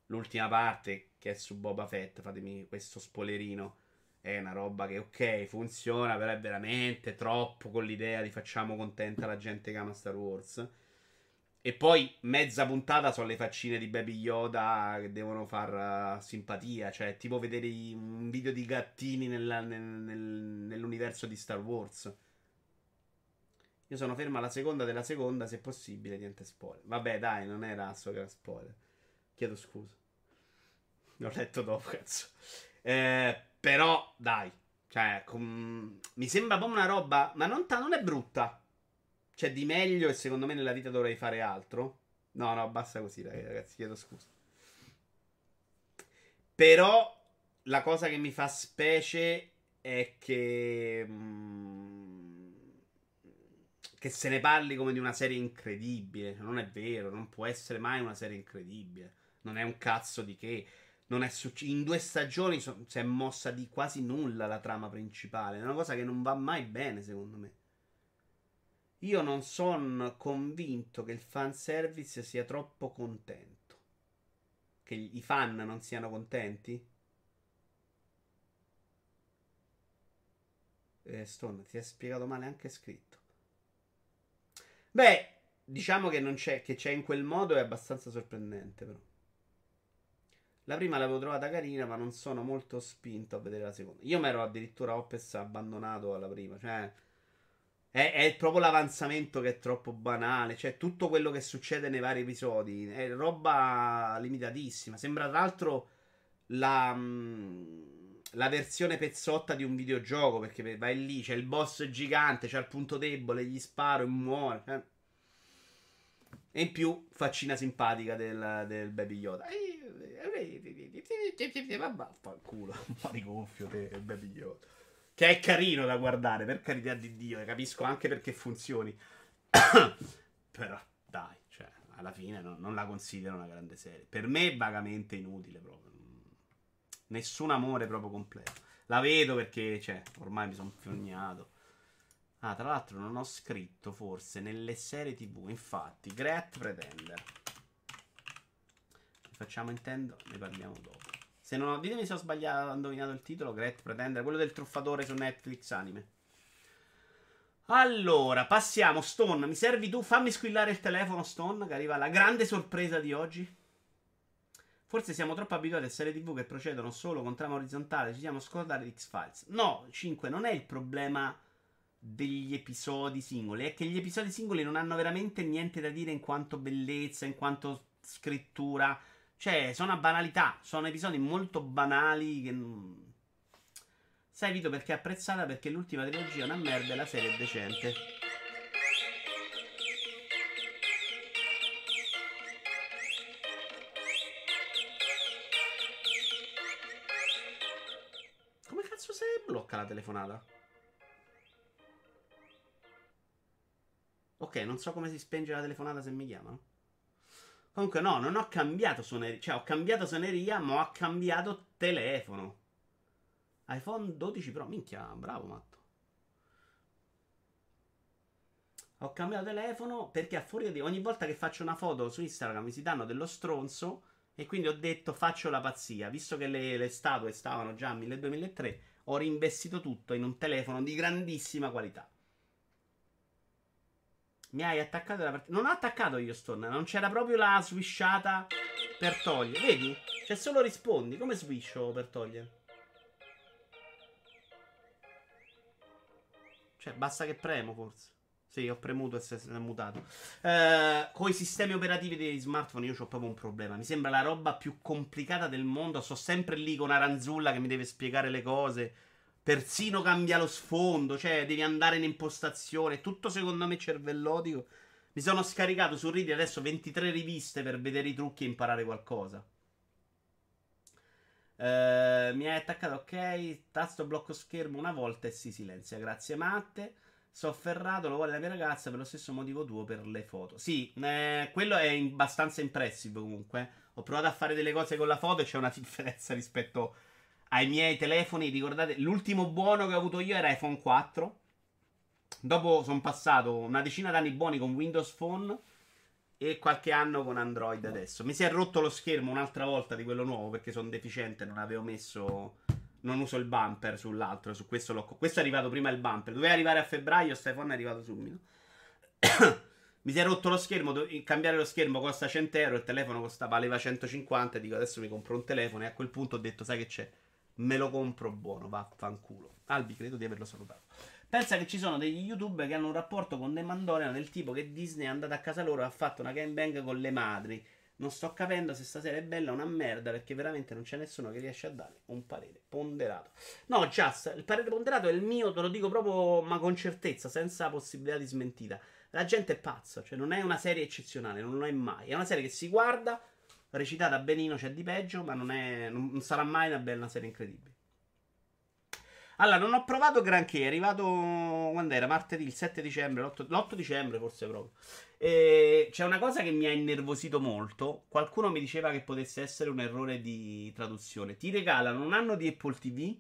l'ultima parte che è su Boba Fett, fatemi questo spoilerino. È una roba che, ok, funziona, però è veramente troppo con l'idea di facciamo contenta la gente che ama Star Wars. E poi mezza puntata sono le faccine di Baby Yoda che devono far uh, simpatia. Cioè, tipo vedere un video di gattini nella- nel- nel- nell'universo di Star Wars. Io sono fermo alla seconda della seconda, se possibile, niente spoiler. Vabbè, dai, non era so che era spoiler. Chiedo scusa. L'ho letto dopo, cazzo. Eh, però, dai. Cioè, com- mi sembra proprio una roba, ma non, ta- non è brutta. C'è di meglio e secondo me nella vita dovrei fare altro. No, no, basta così, ragazzi, chiedo scusa. Però la cosa che mi fa specie è che... mm, che se ne parli come di una serie incredibile. Non è vero, non può essere mai una serie incredibile. Non è un cazzo di che. Non è succe- in due stagioni so- si è mossa di quasi nulla la trama principale. È una cosa che non va mai bene, secondo me. Io non sono convinto che il fanservice sia troppo contento. Che i fan non siano contenti? Eh, Stone, ti è spiegato male anche scritto. Beh, diciamo che non c'è, che c'è in quel modo è abbastanza sorprendente, però. La prima l'avevo trovata carina, ma non sono molto spinto a vedere la seconda. Io mi ero addirittura Hoppes abbandonato alla prima, cioè. È, è proprio l'avanzamento che è troppo banale. Cioè, tutto quello che succede nei vari episodi è roba limitatissima. Sembra tra l'altro la, mm, la versione pezzotta di un videogioco. Perché vai lì, c'è il boss gigante, c'è il punto debole, gli sparo e muore. eh. E in più, faccina simpatica del, del Baby Yoda. Vabbè, fanculo. <laughs> Un po' di gonfio te, Baby Yoda. Che è carino da guardare, per carità di Dio, capisco anche perché funzioni. <coughs> Però, dai, cioè, alla fine non, non la considero una grande serie. Per me è vagamente inutile proprio. Nessun amore proprio completo. La vedo perché, cioè, ormai mi sono fognato. Ah, tra l'altro non ho scritto forse nelle serie TV, infatti, Great Pretender. Facciamo intendo, ne parliamo dopo. Se non ho, ditemi se ho sbagliato, ho indovinato il titolo, Great Pretender, quello del truffatore su Netflix anime. Allora, passiamo, Stone, mi servi tu? Fammi squillare il telefono, Stone, che arriva la grande sorpresa di oggi. Forse siamo troppo abituati a serie TV che procedono solo con trama orizzontale, ci siamo scordati di X-Files. No, 5, non è il problema degli episodi singoli, è che gli episodi singoli non hanno veramente niente da dire in quanto bellezza, in quanto scrittura. Cioè, sono a banalità, sono episodi molto banali che... Sai Vito perché è apprezzata? Perché l'ultima trilogia è una merda e la serie è decente. La telefonata? Ok, non so come si spenge la telefonata se mi chiamano. Comunque, no, non ho cambiato suoneria. Cioè, ho cambiato suoneria, ma ho cambiato telefono. iPhone 12 Pro, minchia, bravo matto. Ho cambiato telefono perché a furia di ogni volta che faccio una foto su Instagram mi si danno dello stronzo. E quindi ho detto faccio la pazzia. Visto che le, le statue stavano già a 1200-1300, ho reinvestito tutto in un telefono di grandissima qualità. Mi hai attaccato la partita. Non ho attaccato io Stone. Non c'era proprio la swishata per togliere. Vedi? C'è solo rispondi. Come swisho per togliere? Cioè, basta che premo forse. Sì, ho premuto e si è mutato. Eh, con i sistemi operativi dei smartphone io ho proprio un problema. Mi sembra la roba più complicata del mondo. Sto sempre lì con una ranzulla che mi deve spiegare le cose. Persino cambia lo sfondo, cioè devi andare in impostazione. Tutto secondo me cervellotico. Mi sono scaricato su Reddit adesso 23 riviste per vedere i trucchi e imparare qualcosa. Uh, mi hai attaccato, ok. Tasto blocco schermo una volta e si silenzia. Grazie, Matte. Sofferrato, lo vuole la mia ragazza per lo stesso motivo tuo per le foto. Sì, eh, quello è abbastanza impressive comunque. Ho provato a fare delle cose con la foto e c'è una <laughs> differenza rispetto ai miei telefoni. Ricordate, l'ultimo buono che ho avuto io era iPhone 4. Dopo sono passato una decina d'anni buoni con Windows Phone e qualche anno con Android adesso. Mi si è rotto lo schermo un'altra volta di quello nuovo perché sono deficiente, non avevo messo non uso il bumper sull'altro, su questo l'ho questo è arrivato prima il bumper. Doveva arrivare a febbraio, Stefano è arrivato subito. <coughs> mi si è rotto lo schermo, cambiare lo schermo costa 100 euro, il telefono costava valeva 150, dico adesso mi compro un telefono e a quel punto ho detto sai che c'è? me lo compro buono, vaffanculo. Albi, credo di averlo salutato. Pensa che ci sono degli youtuber che hanno un rapporto con The Mandalorian del tipo che Disney è andata a casa loro e ha fatto una gangbang con le madri. Non sto capendo se stasera è bella o una merda perché veramente non c'è nessuno che riesce a dare un parere ponderato. No, Just, il parere ponderato è il mio, te lo dico proprio ma con certezza, senza possibilità di smentita. La gente è pazza, cioè non è una serie eccezionale, non lo è mai. È una serie che si guarda, recitata benino, c'è di peggio, ma non, è, non sarà mai una bella serie incredibile. Allora, non ho provato granché, è arrivato quando era? Martedì, il 7 dicembre, l'8, l'8 dicembre forse proprio. E c'è una cosa che mi ha innervosito molto. Qualcuno mi diceva che potesse essere un errore di traduzione. Ti regalano un anno di Apple TV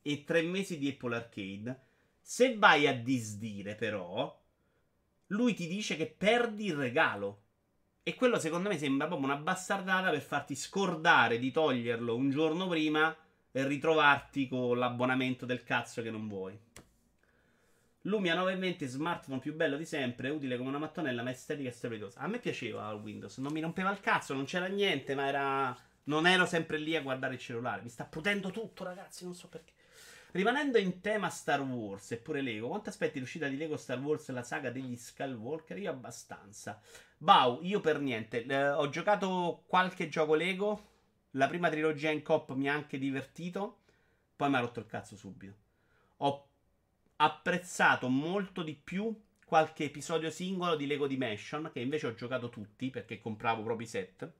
e tre mesi di Apple Arcade. Se vai a disdire, però, lui ti dice che perdi il regalo. E quello secondo me sembra proprio una bastardata per farti scordare di toglierlo un giorno prima e ritrovarti con l'abbonamento del cazzo che non vuoi. Lumia 920 smartphone più bello di sempre, utile come una mattonella, ma estetica e strepitosa. A me piaceva Windows, non mi rompeva il cazzo, non c'era niente, ma era non ero sempre lì a guardare il cellulare. Mi sta potendo tutto, ragazzi, non so perché. Rimanendo in tema Star Wars e pure Lego, quanto aspetti l'uscita di Lego Star Wars e la saga degli Skywalker? Io abbastanza. Bau, io per niente. Eh, ho giocato qualche gioco Lego. La prima trilogia in cop mi ha anche divertito. Poi mi ha rotto il cazzo subito. Ho apprezzato molto di più qualche episodio singolo di Lego Dimension, che invece ho giocato tutti perché compravo proprio i set.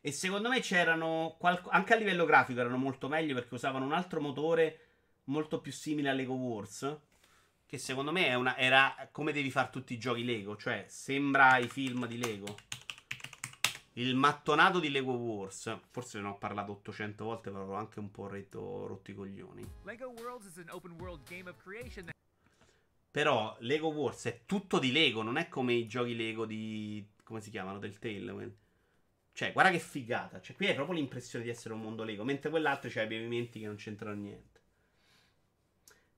E secondo me c'erano. Qualco... Anche a livello grafico erano molto meglio perché usavano un altro motore molto più simile a Lego Wars. Che secondo me una, era come devi fare tutti i giochi Lego, cioè sembra i film di Lego. Il mattonato di Lego Wars. Forse ne ho parlato 800 volte, però ho anche un po' retto, rotto i coglioni. Lego Worlds is an open world game of creation. Però Lego Wars è tutto di Lego, non è come i giochi Lego di. come si chiamano? Del Tale. Cioè, guarda che figata. Cioè, qui hai proprio l'impressione di essere un mondo Lego, mentre quell'altro c'ha i pavimenti che non c'entrano niente.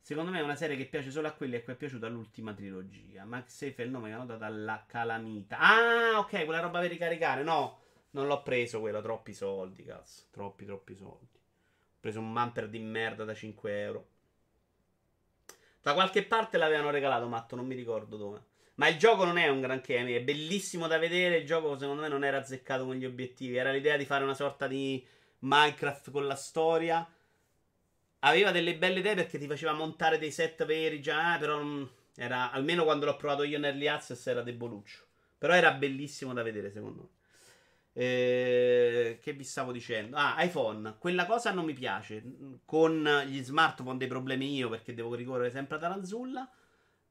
Secondo me è una serie che piace solo a quelli a cui è piaciuta l'ultima trilogia. Max Safe è il nome che hanno dato alla calamita. Ah, ok, quella roba per ricaricare. No, non l'ho preso quello. Troppi soldi, cazzo. Troppi, troppi soldi. Ho preso un bumper di merda da 5 euro. Da qualche parte l'avevano regalato, matto, non mi ricordo dove. Ma il gioco non è un granché. È bellissimo da vedere. Il gioco, secondo me, non era azzeccato con gli obiettivi. Era l'idea di fare una sorta di Minecraft con la storia aveva delle belle idee perché ti faceva montare dei set veri già, però era, almeno quando l'ho provato io nell'Early Access era deboluccio. Però era bellissimo da vedere secondo me. Eh, che vi stavo dicendo? Ah, iPhone. Quella cosa non mi piace. Con gli smartphone dei problemi io perché devo ricorrere sempre a Taranzulla.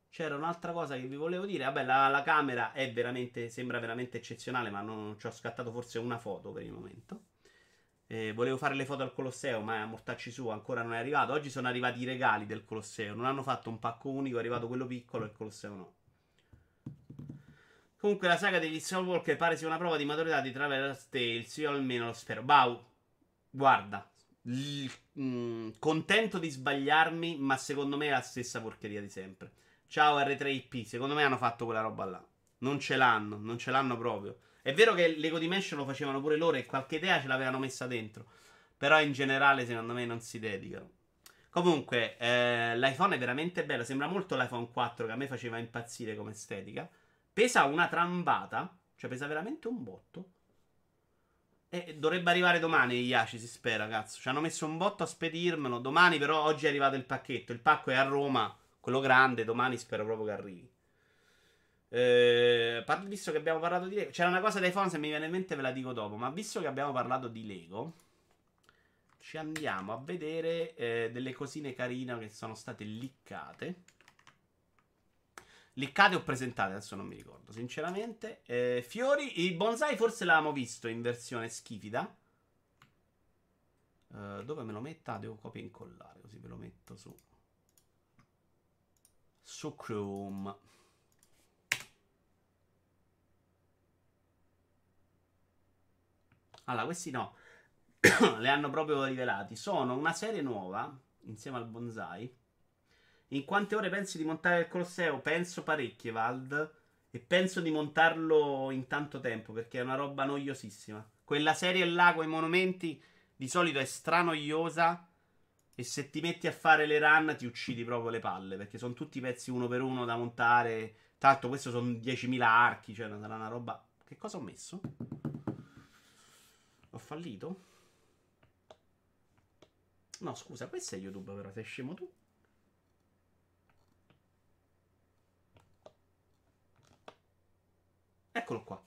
C'era un'altra cosa che vi volevo dire. Vabbè, la, la camera è veramente, sembra veramente eccezionale, ma non ci ho scattato forse una foto per il momento. Eh, volevo fare le foto al Colosseo, ma mortacci su, ancora non è arrivato. Oggi sono arrivati i regali del Colosseo. Non hanno fatto un pacco unico, è arrivato quello piccolo e il Colosseo no. Comunque la saga degli Soulwalker pare sia una prova di maturità di Traveler's Tales, io almeno lo spero. Bau, guarda, l- mm, contento di sbagliarmi, ma secondo me è la stessa porcheria di sempre. Ciao R3IP, secondo me hanno fatto quella roba là. Non ce l'hanno, non ce l'hanno proprio. È vero che Lego Dimension lo facevano pure loro e qualche idea ce l'avevano messa dentro. Però in generale, secondo me, non si dedicano. Comunque, eh, l'iPhone è veramente bello. Sembra molto l'iPhone 4 che a me faceva impazzire come estetica. Pesa una trambata, cioè pesa veramente un botto. E dovrebbe arrivare domani Iaci, si spera, cazzo. Ci hanno messo un botto a spedirmelo. Domani però oggi è arrivato il pacchetto. Il pacco è a Roma, quello grande, domani spero proprio che arrivi. Eh, visto che abbiamo parlato di Lego, c'era una cosa dei iPhone, se mi viene in mente ve la dico dopo, ma visto che abbiamo parlato di Lego, ci andiamo a vedere eh, delle cosine carine che sono state liccate. Liccate o presentate, adesso non mi ricordo, sinceramente. Eh, fiori, il bonsai forse l'avevamo visto in versione schifida. Uh, dove me lo metta? Devo copia e incollare, così ve lo metto su. Su Chrome. Allora, questi no. <coughs> Le hanno proprio rivelati. Sono una serie nuova, insieme al bonsai in quante ore pensi di montare il Colosseo? Penso parecchie, Vald. E penso di montarlo in tanto tempo perché è una roba noiosissima. Quella serie là con i monumenti di solito è stranoiosa. E se ti metti a fare le run ti uccidi proprio le palle perché sono tutti pezzi uno per uno da montare. L'altro, questo sono 10.000 archi. Cioè, sarà una roba. Che cosa ho messo? Ho fallito? No, scusa, questo è YouTube, però sei scemo tu. Eccolo qua.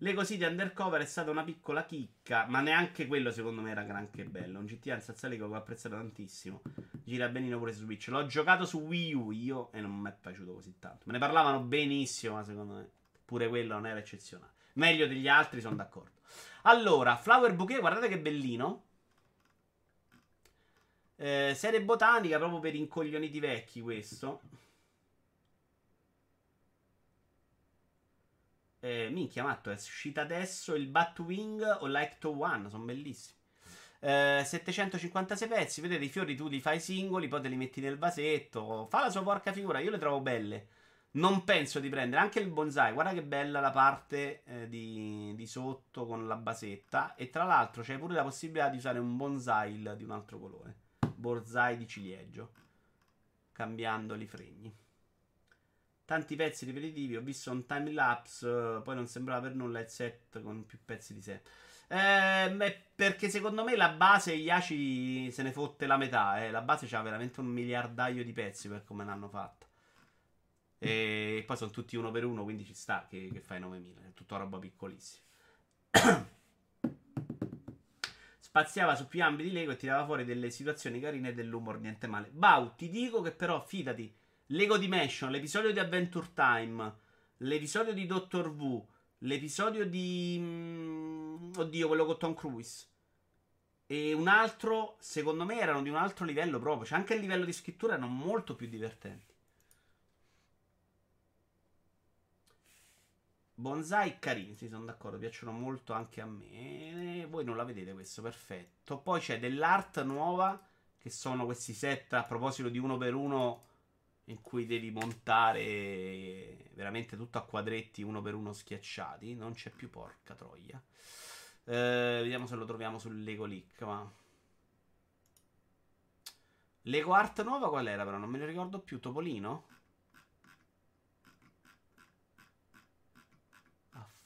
Lego City Undercover è stata una piccola chicca, ma neanche quello secondo me era granché bello. Un GTA in salsa Lego che ho apprezzato tantissimo. Gira benino pure su Switch. L'ho giocato su Wii U io e non mi è piaciuto così tanto. Me ne parlavano benissimo, ma secondo me pure quello non era eccezionale. Meglio degli altri, sono d'accordo. Allora, Flower Bouquet, guardate che bellino. Eh, serie botanica proprio per incoglioniti vecchi questo. Eh, minchia, matto, è uscita adesso il Batwing o l'Ecto One, sono bellissimi. Eh, 756 pezzi, vedete i fiori tu li fai singoli, poi te li metti nel vasetto. Fa la sua porca figura, io le trovo belle. Non penso di prendere anche il bonsai. Guarda che bella la parte eh, di, di, sotto con la basetta. E tra l'altro c'è pure la possibilità di usare un bonsai di un altro colore. Bonsai di ciliegio. Cambiando i fregni tanti pezzi ripetitivi. Ho visto un time lapse, uh, poi non sembrava per nulla il set con più pezzi di sé. Eh, perché secondo me la base Yaci se ne fotte la metà. Eh. La base c'ha veramente un miliardaio di pezzi per come l'hanno fatta. E poi sono tutti uno per uno, quindi ci sta che, che fai 9000. È tutta roba piccolissima. <coughs> Spaziava su più ambiti Lego e tirava fuori delle situazioni carine e dell'umor niente male. Bau, ti dico che però fidati Lego Dimension, l'episodio di Adventure Time, l'episodio di Doctor Who, l'episodio di... Mm, oddio, quello con Tom Cruise. E un altro, secondo me, erano di un altro livello proprio. Cioè, anche il livello di scrittura erano molto più divertenti. Bonsai carini, sì, sono d'accordo, piacciono molto anche a me. Voi non la vedete questo, perfetto. Poi c'è dell'art nuova, che sono questi set a proposito di uno per uno in cui devi montare veramente tutto a quadretti uno per uno schiacciati. Non c'è più porca troia. Eh, vediamo se lo troviamo sul Lego Leak. Ma... Lego Art nuova qual era però? Non me ne ricordo più. Topolino?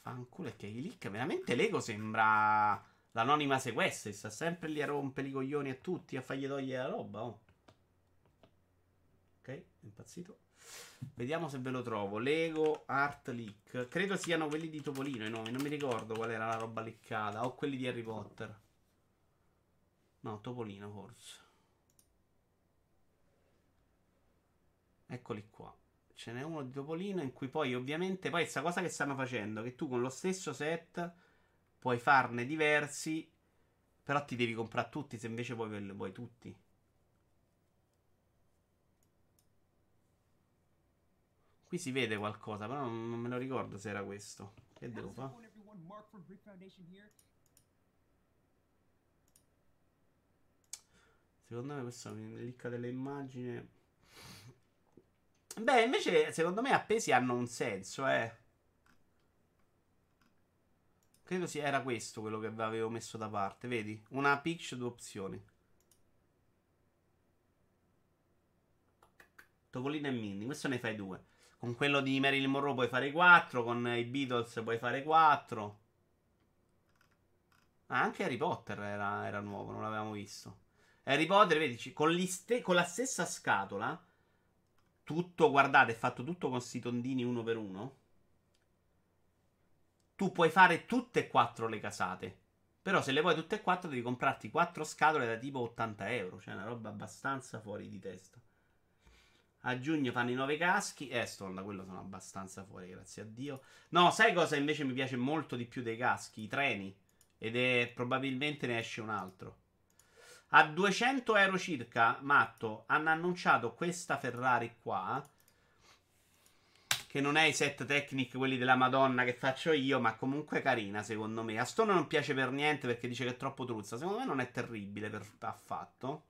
Affanculo è che i leak veramente Lego sembra l'anonima sequestra. Sta sempre lì a rompere i coglioni a tutti, a fargli togliere la roba. Oh. Ok, è impazzito. Vediamo se ve lo trovo. Lego Art Leak. Credo siano quelli di Topolino i nomi. Non mi ricordo qual era la roba leccata. O quelli di Harry Potter. No, Topolino forse. Eccoli qua. Ce n'è uno di Topolino in cui poi ovviamente poi questa cosa che stanno facendo che tu con lo stesso set puoi farne diversi, però ti devi comprare tutti se invece vuoi, vuoi tutti. Qui si vede qualcosa, però non, non me lo ricordo se era questo. Che devo fare? Secondo me questo mi licca delle immagini. Beh, invece, secondo me appesi hanno un senso, eh. Credo sia era questo quello che avevo messo da parte, vedi? Una pitch, due opzioni. Topolino e Minnie, questo ne fai due. Con quello di Marilyn Monroe puoi fare 4, con i Beatles puoi fare 4. Ah, anche Harry Potter era, era nuovo, non l'avevamo visto. Harry Potter, vedi, con, con la stessa scatola, tutto, guardate, è fatto tutto con sti tondini uno per uno. Tu puoi fare tutte e quattro le casate. Però se le vuoi tutte e quattro devi comprarti quattro scatole da tipo 80 euro. Cioè una roba abbastanza fuori di testa. A giugno fanno i nove caschi. Eh, Stonna, quello sono abbastanza fuori, grazie a Dio. No, sai cosa invece mi piace molto di più dei caschi? I treni. Ed è probabilmente ne esce un altro. A 200 euro circa, Matto, hanno annunciato questa Ferrari qua. Che non è i set Technic, quelli della Madonna che faccio io, ma comunque carina, secondo me. A Stone non piace per niente perché dice che è troppo truzza. Secondo me non è terribile per, affatto.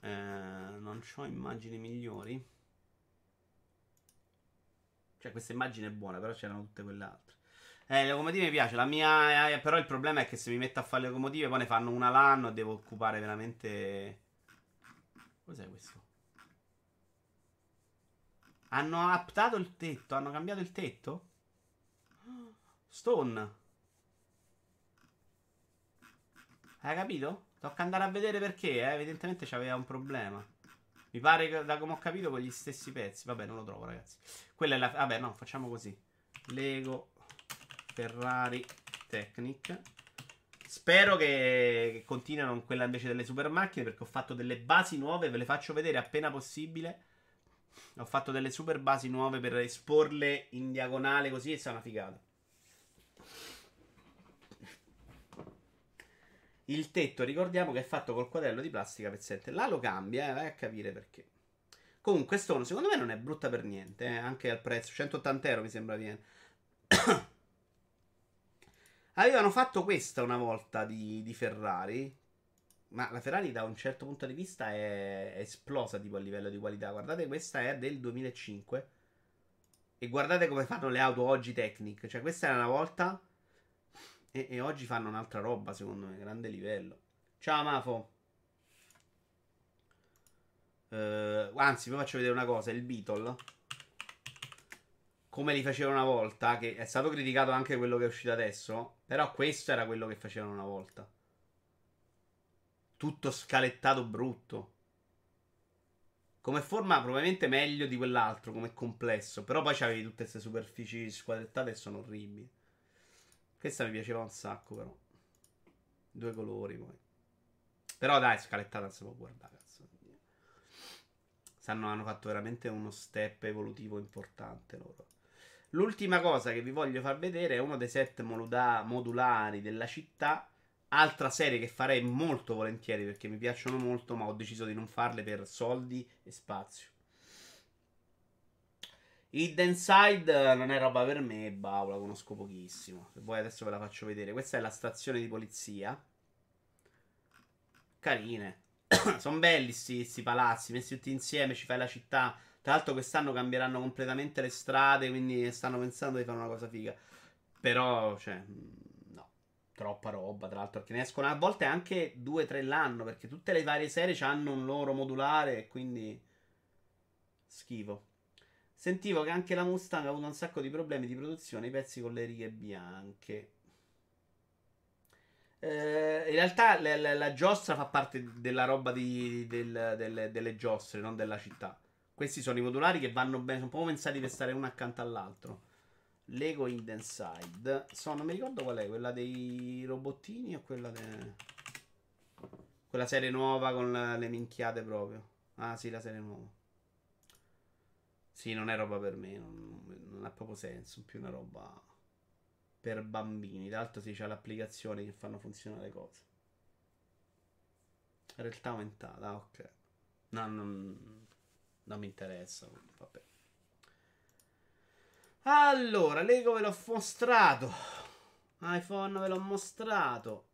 Eh, non ho immagini migliori. Cioè, questa immagine è buona, però c'erano tutte quelle altre. Eh, le locomotive mi piace. La mia. Eh, però il problema è che se mi metto a fare le locomotive, poi ne fanno una l'anno e devo occupare veramente. Cos'è questo? Hanno aptato il tetto. Hanno cambiato il tetto? Stone. Hai capito? Tocca andare a vedere perché, eh. Evidentemente c'aveva un problema. Mi pare che, da come ho capito, con gli stessi pezzi. Vabbè, non lo trovo, ragazzi. Quella è la. Vabbè, no, facciamo così. Lego Ferrari Technic. Spero che, che continuino con quella invece delle super macchine perché ho fatto delle basi nuove, ve le faccio vedere appena possibile. Ho fatto delle super basi nuove per esporle in diagonale così e sia una figata. Il tetto, ricordiamo che è fatto col quaderno di plastica pezzente. Là lo cambia, eh, vai a capire perché. Comunque, Stone, secondo me non è brutta per niente, eh, anche al prezzo. 180 euro mi sembra viene. Avevano fatto questa una volta di, di, Ferrari. Ma la Ferrari da un certo punto di vista è, è esplosa tipo a livello di qualità. Guardate, questa è del 2005. E guardate come fanno le auto oggi Technic. Cioè, questa era una volta. E, e oggi fanno un'altra roba, secondo me. Grande livello. Ciao, Mafo. Uh, anzi, vi faccio vedere una cosa. Il Beetle come li facevano una volta, che è stato criticato anche quello che è uscito adesso, però questo era quello che facevano una volta. Tutto scalettato brutto. Come forma probabilmente meglio di quell'altro, come complesso, però poi c'avevi tutte queste superfici squadrettate e sono orribili. Questa mi piaceva un sacco però. Due colori poi. Però dai, scalettata non si può guardare. Cazzo. Sanno, hanno fatto veramente uno step evolutivo importante loro. L'ultima cosa che vi voglio far vedere è uno dei set moduda- modulari della città. Altra serie che farei molto volentieri perché mi piacciono molto, ma ho deciso di non farle per soldi e spazio. Hidden Side non è roba per me, bah, la conosco pochissimo. Se vuoi adesso ve la faccio vedere. Questa è la stazione di polizia. Carine. <coughs> Sono belli questi palazzi, messi tutti insieme, ci fai la città tra l'altro quest'anno cambieranno completamente le strade, quindi stanno pensando di fare una cosa figa. Però, cioè, mm, no, troppa roba, tra l'altro, perché ne escono a volte anche 2-3 l'anno, perché tutte le varie serie hanno un loro modulare quindi schifo. Sentivo che anche la Mustang ha avuto un sacco di problemi di produzione, i pezzi con le righe bianche. Eh, in realtà la, la, la, giostra fa parte della roba di, del, delle, delle giostre, non della città. Questi sono i modulari che vanno bene, sono proprio pensati per stare uno accanto all'altro. Lego Hidden Side. Sono, non mi ricordo qual è, quella dei robottini o quella de... Quella serie nuova con le minchiate proprio. Ah, sì, la serie nuova. Sì, non è roba per me, non, non ha proprio senso, più una roba per bambini. Tra l'altro sì, c'è l'applicazione che fanno funzionare le cose. Realtà aumentata, ok. No, non, non mi interessa, vabbè. Allora, Lego ve l'ho mostrato. iPhone ve l'ho mostrato.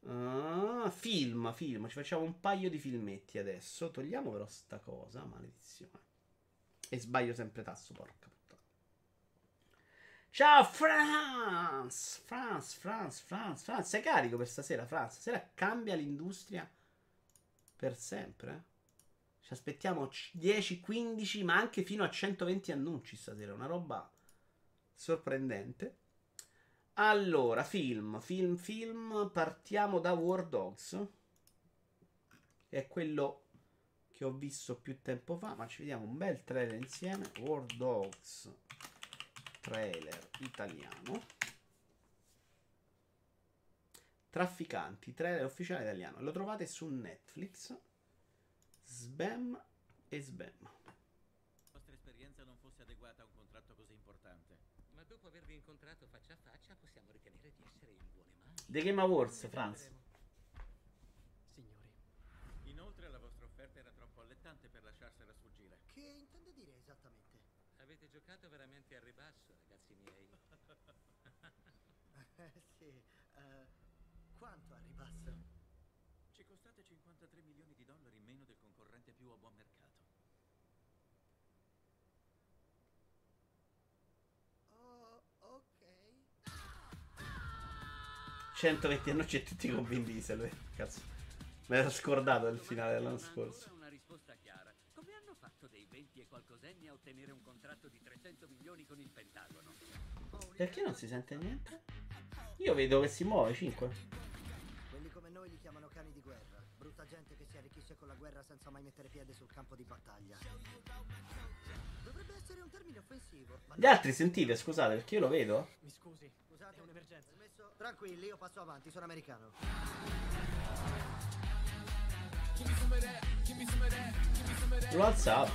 Uh, film, film. Ci facciamo un paio di filmetti adesso. Togliamo però sta cosa, maledizione. E sbaglio sempre tasto, porca puttana. Ciao France! France, France, France, France. Sei carico per stasera, France? Stasera cambia l'industria per sempre. Eh? Ci aspettiamo 10, 15, ma anche fino a 120 annunci stasera. Una roba sorprendente. Allora, film, film, film. Partiamo da War Dogs. È quello che ho visto più tempo fa, ma ci vediamo un bel trailer insieme. War Dogs trailer italiano. Trafficanti, trailer ufficiale italiano. Lo trovate su Netflix. Sbam e Sbam. La vostra esperienza non fosse adeguata a un contratto così importante. Ma dopo avervi incontrato faccia a faccia possiamo ritenere di essere in buone mani. The Game Awards, Franz. Signori, Inoltre la vostra offerta era troppo allettante per lasciarsela sfuggire. Che intende dire esattamente? avete giocato veramente al ribasso, 43 milioni di dollari in meno del concorrente più a buon mercato. Oh, ok. 120 anni c'è tutti con Vin Diesel, eh, cazzo. Me l'ero scordato il finale dell'anno scorso. una risposta chiara. Come hanno fatto dei 20 e qualcosenni a ottenere un contratto di 300 milioni con il Pentagono? Perché non si sente niente? Io vedo che si muove 5. Quelli come noi li chiamano cani di gente che si arricchisce con la guerra senza mai mettere piede sul campo di battaglia. Dovrebbe essere un termine offensivo. Ma Gli altri sentite, scusate, perché io lo vedo. Mi scusi. Scusate, è un'emergenza. Smesso? Tranquilli, io passo avanti, sono americano. Lo alzavo.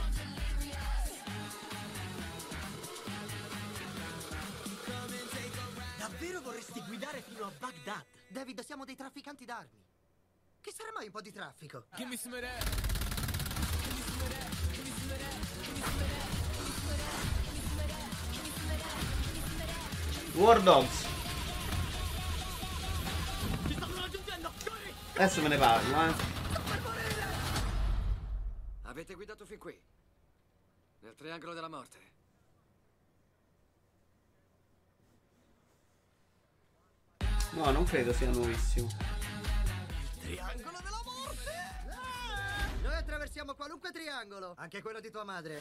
Davvero vorresti guidare fino a Baghdad? David, siamo dei trafficanti d'armi. Che sarà mai un po' di traffico? War Dogs. Adesso me ne parlo, eh. Avete guidato fin qui? Nel triangolo della morte? No, non credo sia nuovissimo. Triangolo della morte! Noi attraversiamo qualunque triangolo, anche quello di tua madre.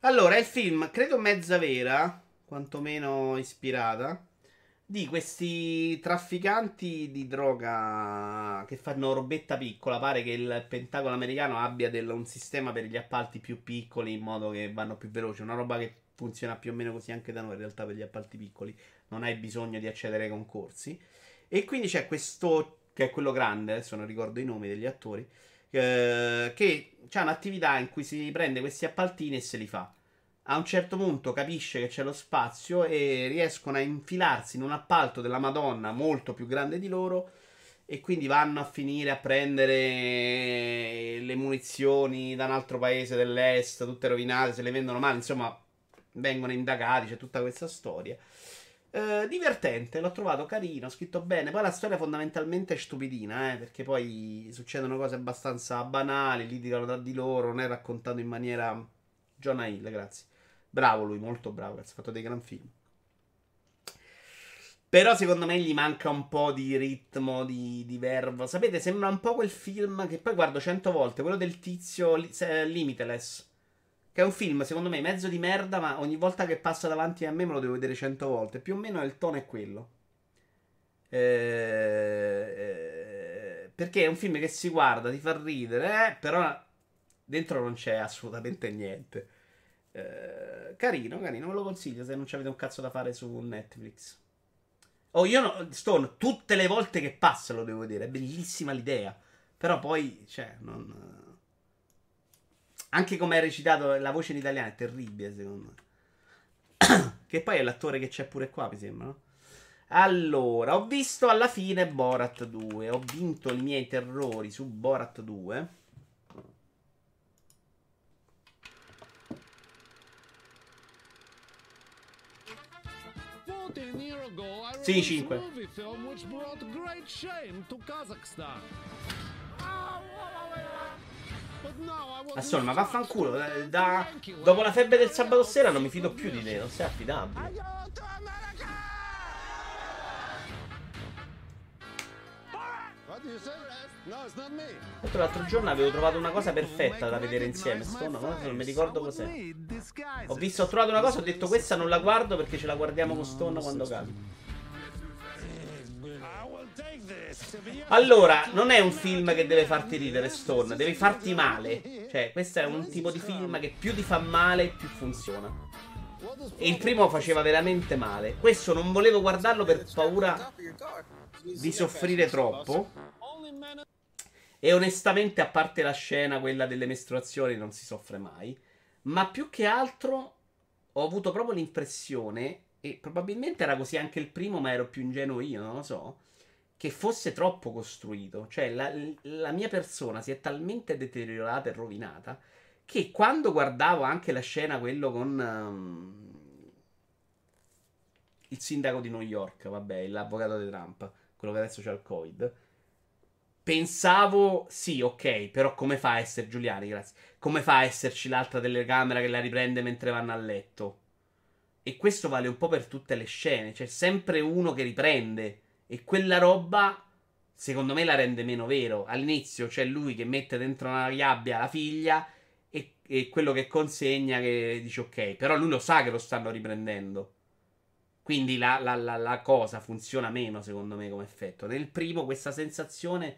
Allora, è il film, credo mezza vera, quantomeno ispirata, di questi trafficanti di droga che fanno robetta piccola. Pare che il Pentagono americano abbia del- un sistema per gli appalti più piccoli in modo che vanno più veloci. Una roba che funziona più o meno così anche da noi in realtà per gli appalti piccoli. Non hai bisogno di accedere ai concorsi. E quindi c'è questo, che è quello grande, adesso non ricordo i nomi degli attori, eh, che ha un'attività in cui si prende questi appaltini e se li fa. A un certo punto capisce che c'è lo spazio e riescono a infilarsi in un appalto della Madonna molto più grande di loro e quindi vanno a finire a prendere le munizioni da un altro paese dell'est, tutte rovinate, se le vendono male, insomma, vengono indagati, c'è tutta questa storia. Eh, divertente, l'ho trovato carino, scritto bene. Poi la storia fondamentalmente è stupidina, eh, perché poi succedono cose abbastanza banali, litigano tra di loro, non è raccontato in maniera... Jonah Hill, grazie. Bravo lui, molto bravo, ha fatto dei gran film. Però secondo me gli manca un po' di ritmo, di, di verbo. Sapete, sembra un po' quel film che poi guardo cento volte, quello del tizio Limitless. Che è un film, secondo me, mezzo di merda, ma ogni volta che passa davanti a me me lo devo vedere cento volte. Più o meno il tono è quello. Eh, eh, perché è un film che si guarda, ti fa ridere, eh, però dentro non c'è assolutamente niente. Eh, carino, carino, ve lo consiglio se non avete un cazzo da fare su Netflix. Oh, io no, Stone, tutte le volte che passa lo devo dire, è bellissima l'idea. Però poi, cioè, non... Anche come è recitato la voce in italiano è terribile, secondo me. <coughs> che poi è l'attore che c'è pure qua, mi sembra, no? Allora, ho visto alla fine Borat 2. Ho vinto i miei terrori su Borat 2. Sì, 5. Assol, ma vaffanculo. eh, Da... Dopo la febbre del sabato sera non mi fido più di te, non sei affidabile. Tra l'altro giorno avevo trovato una cosa perfetta da vedere insieme. Stone, no? non mi ricordo cos'è. Ho visto, ho trovato una cosa, ho detto questa non la guardo perché ce la guardiamo con Stone quando cade. Allora, non è un film che deve farti ridere, Stone, deve farti male. Cioè, questo è un tipo di film che più ti fa male, più funziona. E il primo faceva veramente male. Questo non volevo guardarlo per paura di soffrire troppo. E onestamente, a parte la scena, quella delle mestruazioni, non si soffre mai. Ma più che altro ho avuto proprio l'impressione, e probabilmente era così anche il primo, ma ero più ingenuo io, non lo so, che fosse troppo costruito. Cioè, la, la mia persona si è talmente deteriorata e rovinata che quando guardavo anche la scena, quello con um, il sindaco di New York, vabbè, l'avvocato di Trump, quello che adesso c'ha il Covid. Pensavo, sì, ok, però come fa a essere Giuliani, grazie. Come fa a esserci l'altra telecamera che la riprende mentre vanno a letto? E questo vale un po' per tutte le scene. C'è sempre uno che riprende. E quella roba, secondo me, la rende meno vero. All'inizio c'è lui che mette dentro una gabbia la figlia. E, e quello che consegna che dice ok. Però lui lo sa che lo stanno riprendendo. Quindi la, la, la, la cosa funziona meno, secondo me, come effetto. Nel primo, questa sensazione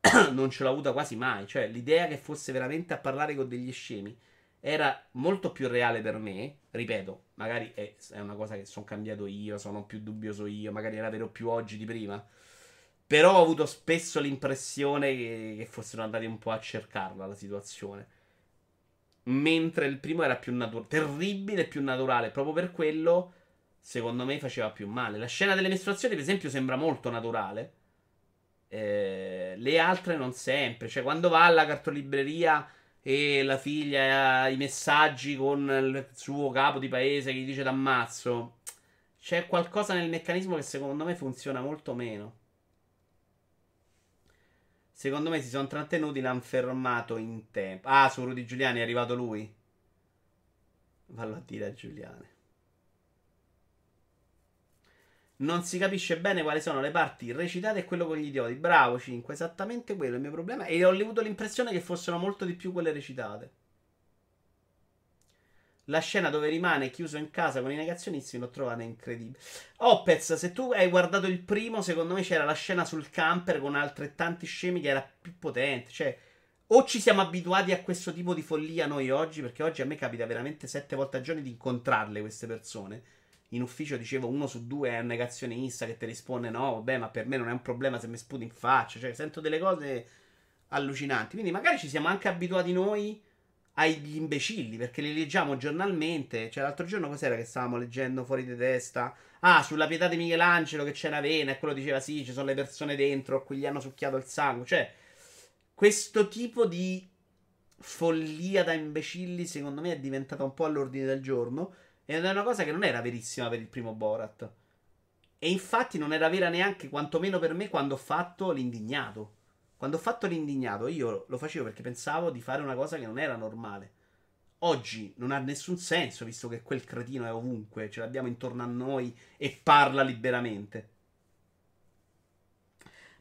<coughs> non ce l'ho avuta quasi mai. Cioè, l'idea che fosse veramente a parlare con degli scemi era molto più reale per me. Ripeto, magari è, è una cosa che sono cambiato io, sono più dubbioso io, magari era vero più oggi di prima. Però ho avuto spesso l'impressione che, che fossero andati un po' a cercarla la situazione. Mentre il primo era più naturale, terribile e più naturale. Proprio per quello, secondo me, faceva più male. La scena delle mestruazioni, per esempio, sembra molto naturale. Eh, le altre non sempre. Cioè, quando va alla cartolibreria e la figlia ha i messaggi con il suo capo di paese che gli dice t'ammazzo. C'è qualcosa nel meccanismo che secondo me funziona molto meno. Secondo me si sono trattenuti, l'hanno fermato in tempo. Ah, su Rudy Giuliani è arrivato lui. Vallo a dire a Giuliani. Non si capisce bene quali sono le parti recitate e quello con gli idioti. Bravo 5, esattamente quello è il mio problema. E ho avuto l'impressione che fossero molto di più quelle recitate. La scena dove rimane chiuso in casa con i negazionisti l'ho trovata incredibile. Opez, se tu hai guardato il primo, secondo me c'era la scena sul camper con altrettanti scemi che era più potente. Cioè, o ci siamo abituati a questo tipo di follia noi oggi, perché oggi a me capita veramente sette volte al giorno di incontrarle queste persone in ufficio dicevo uno su due è un negazionista che ti risponde no, vabbè, ma per me non è un problema se mi sputi in faccia, cioè sento delle cose allucinanti. Quindi magari ci siamo anche abituati noi agli imbecilli, perché li leggiamo giornalmente. Cioè l'altro giorno cos'era che stavamo leggendo fuori di testa? Ah, sulla pietà di Michelangelo che c'è una vena e quello diceva sì, ci sono le persone dentro a cui gli hanno succhiato il sangue. Cioè, questo tipo di follia da imbecilli secondo me è diventata un po' all'ordine del giorno. Ed è una cosa che non era verissima per il primo Borat. E infatti non era vera neanche, quantomeno per me, quando ho fatto l'indignato. Quando ho fatto l'indignato, io lo facevo perché pensavo di fare una cosa che non era normale. Oggi non ha nessun senso, visto che quel cretino è ovunque, ce l'abbiamo intorno a noi e parla liberamente.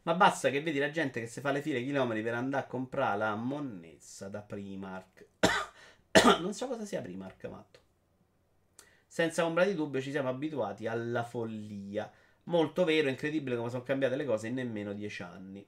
Ma basta che vedi la gente che si fa le file chilometri per andare a comprare la monnezza da Primark. <coughs> non so cosa sia Primark, matto. Senza ombra di dubbio ci siamo abituati alla follia. Molto vero, incredibile come sono cambiate le cose in nemmeno dieci anni.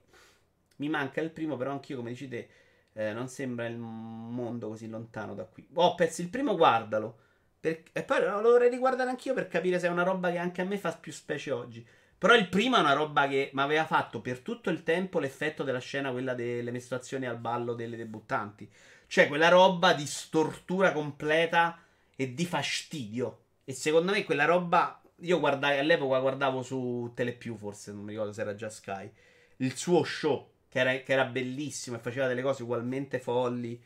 Mi manca il primo, però anch'io, come dici te, eh, non sembra il mondo così lontano da qui. Oh, pezzi, il primo guardalo. Per... E poi lo dovrei riguardare anch'io per capire se è una roba che anche a me fa più specie oggi. Però il primo è una roba che mi aveva fatto per tutto il tempo l'effetto della scena, quella delle mestruazioni al ballo delle debuttanti. Cioè, quella roba di stortura completa e di fastidio. E secondo me quella roba. Io guardai all'epoca guardavo su Telepiù, forse non mi ricordo se era già Sky. Il suo show, che era, che era bellissimo e faceva delle cose ugualmente folli.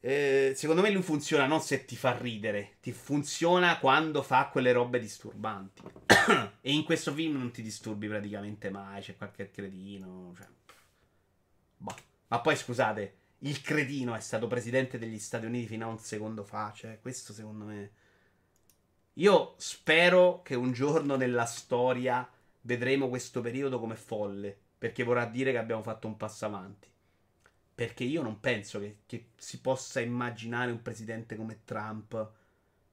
Eh, secondo me lui funziona non se ti fa ridere, ti funziona quando fa quelle robe disturbanti. <coughs> e in questo film non ti disturbi praticamente mai, c'è qualche cretino. Cioè... Boh. Ma poi scusate, il cretino è stato presidente degli Stati Uniti fino a un secondo fa. Cioè, questo secondo me. Io spero che un giorno nella storia vedremo questo periodo come folle. Perché vorrà dire che abbiamo fatto un passo avanti. Perché io non penso che, che si possa immaginare un presidente come Trump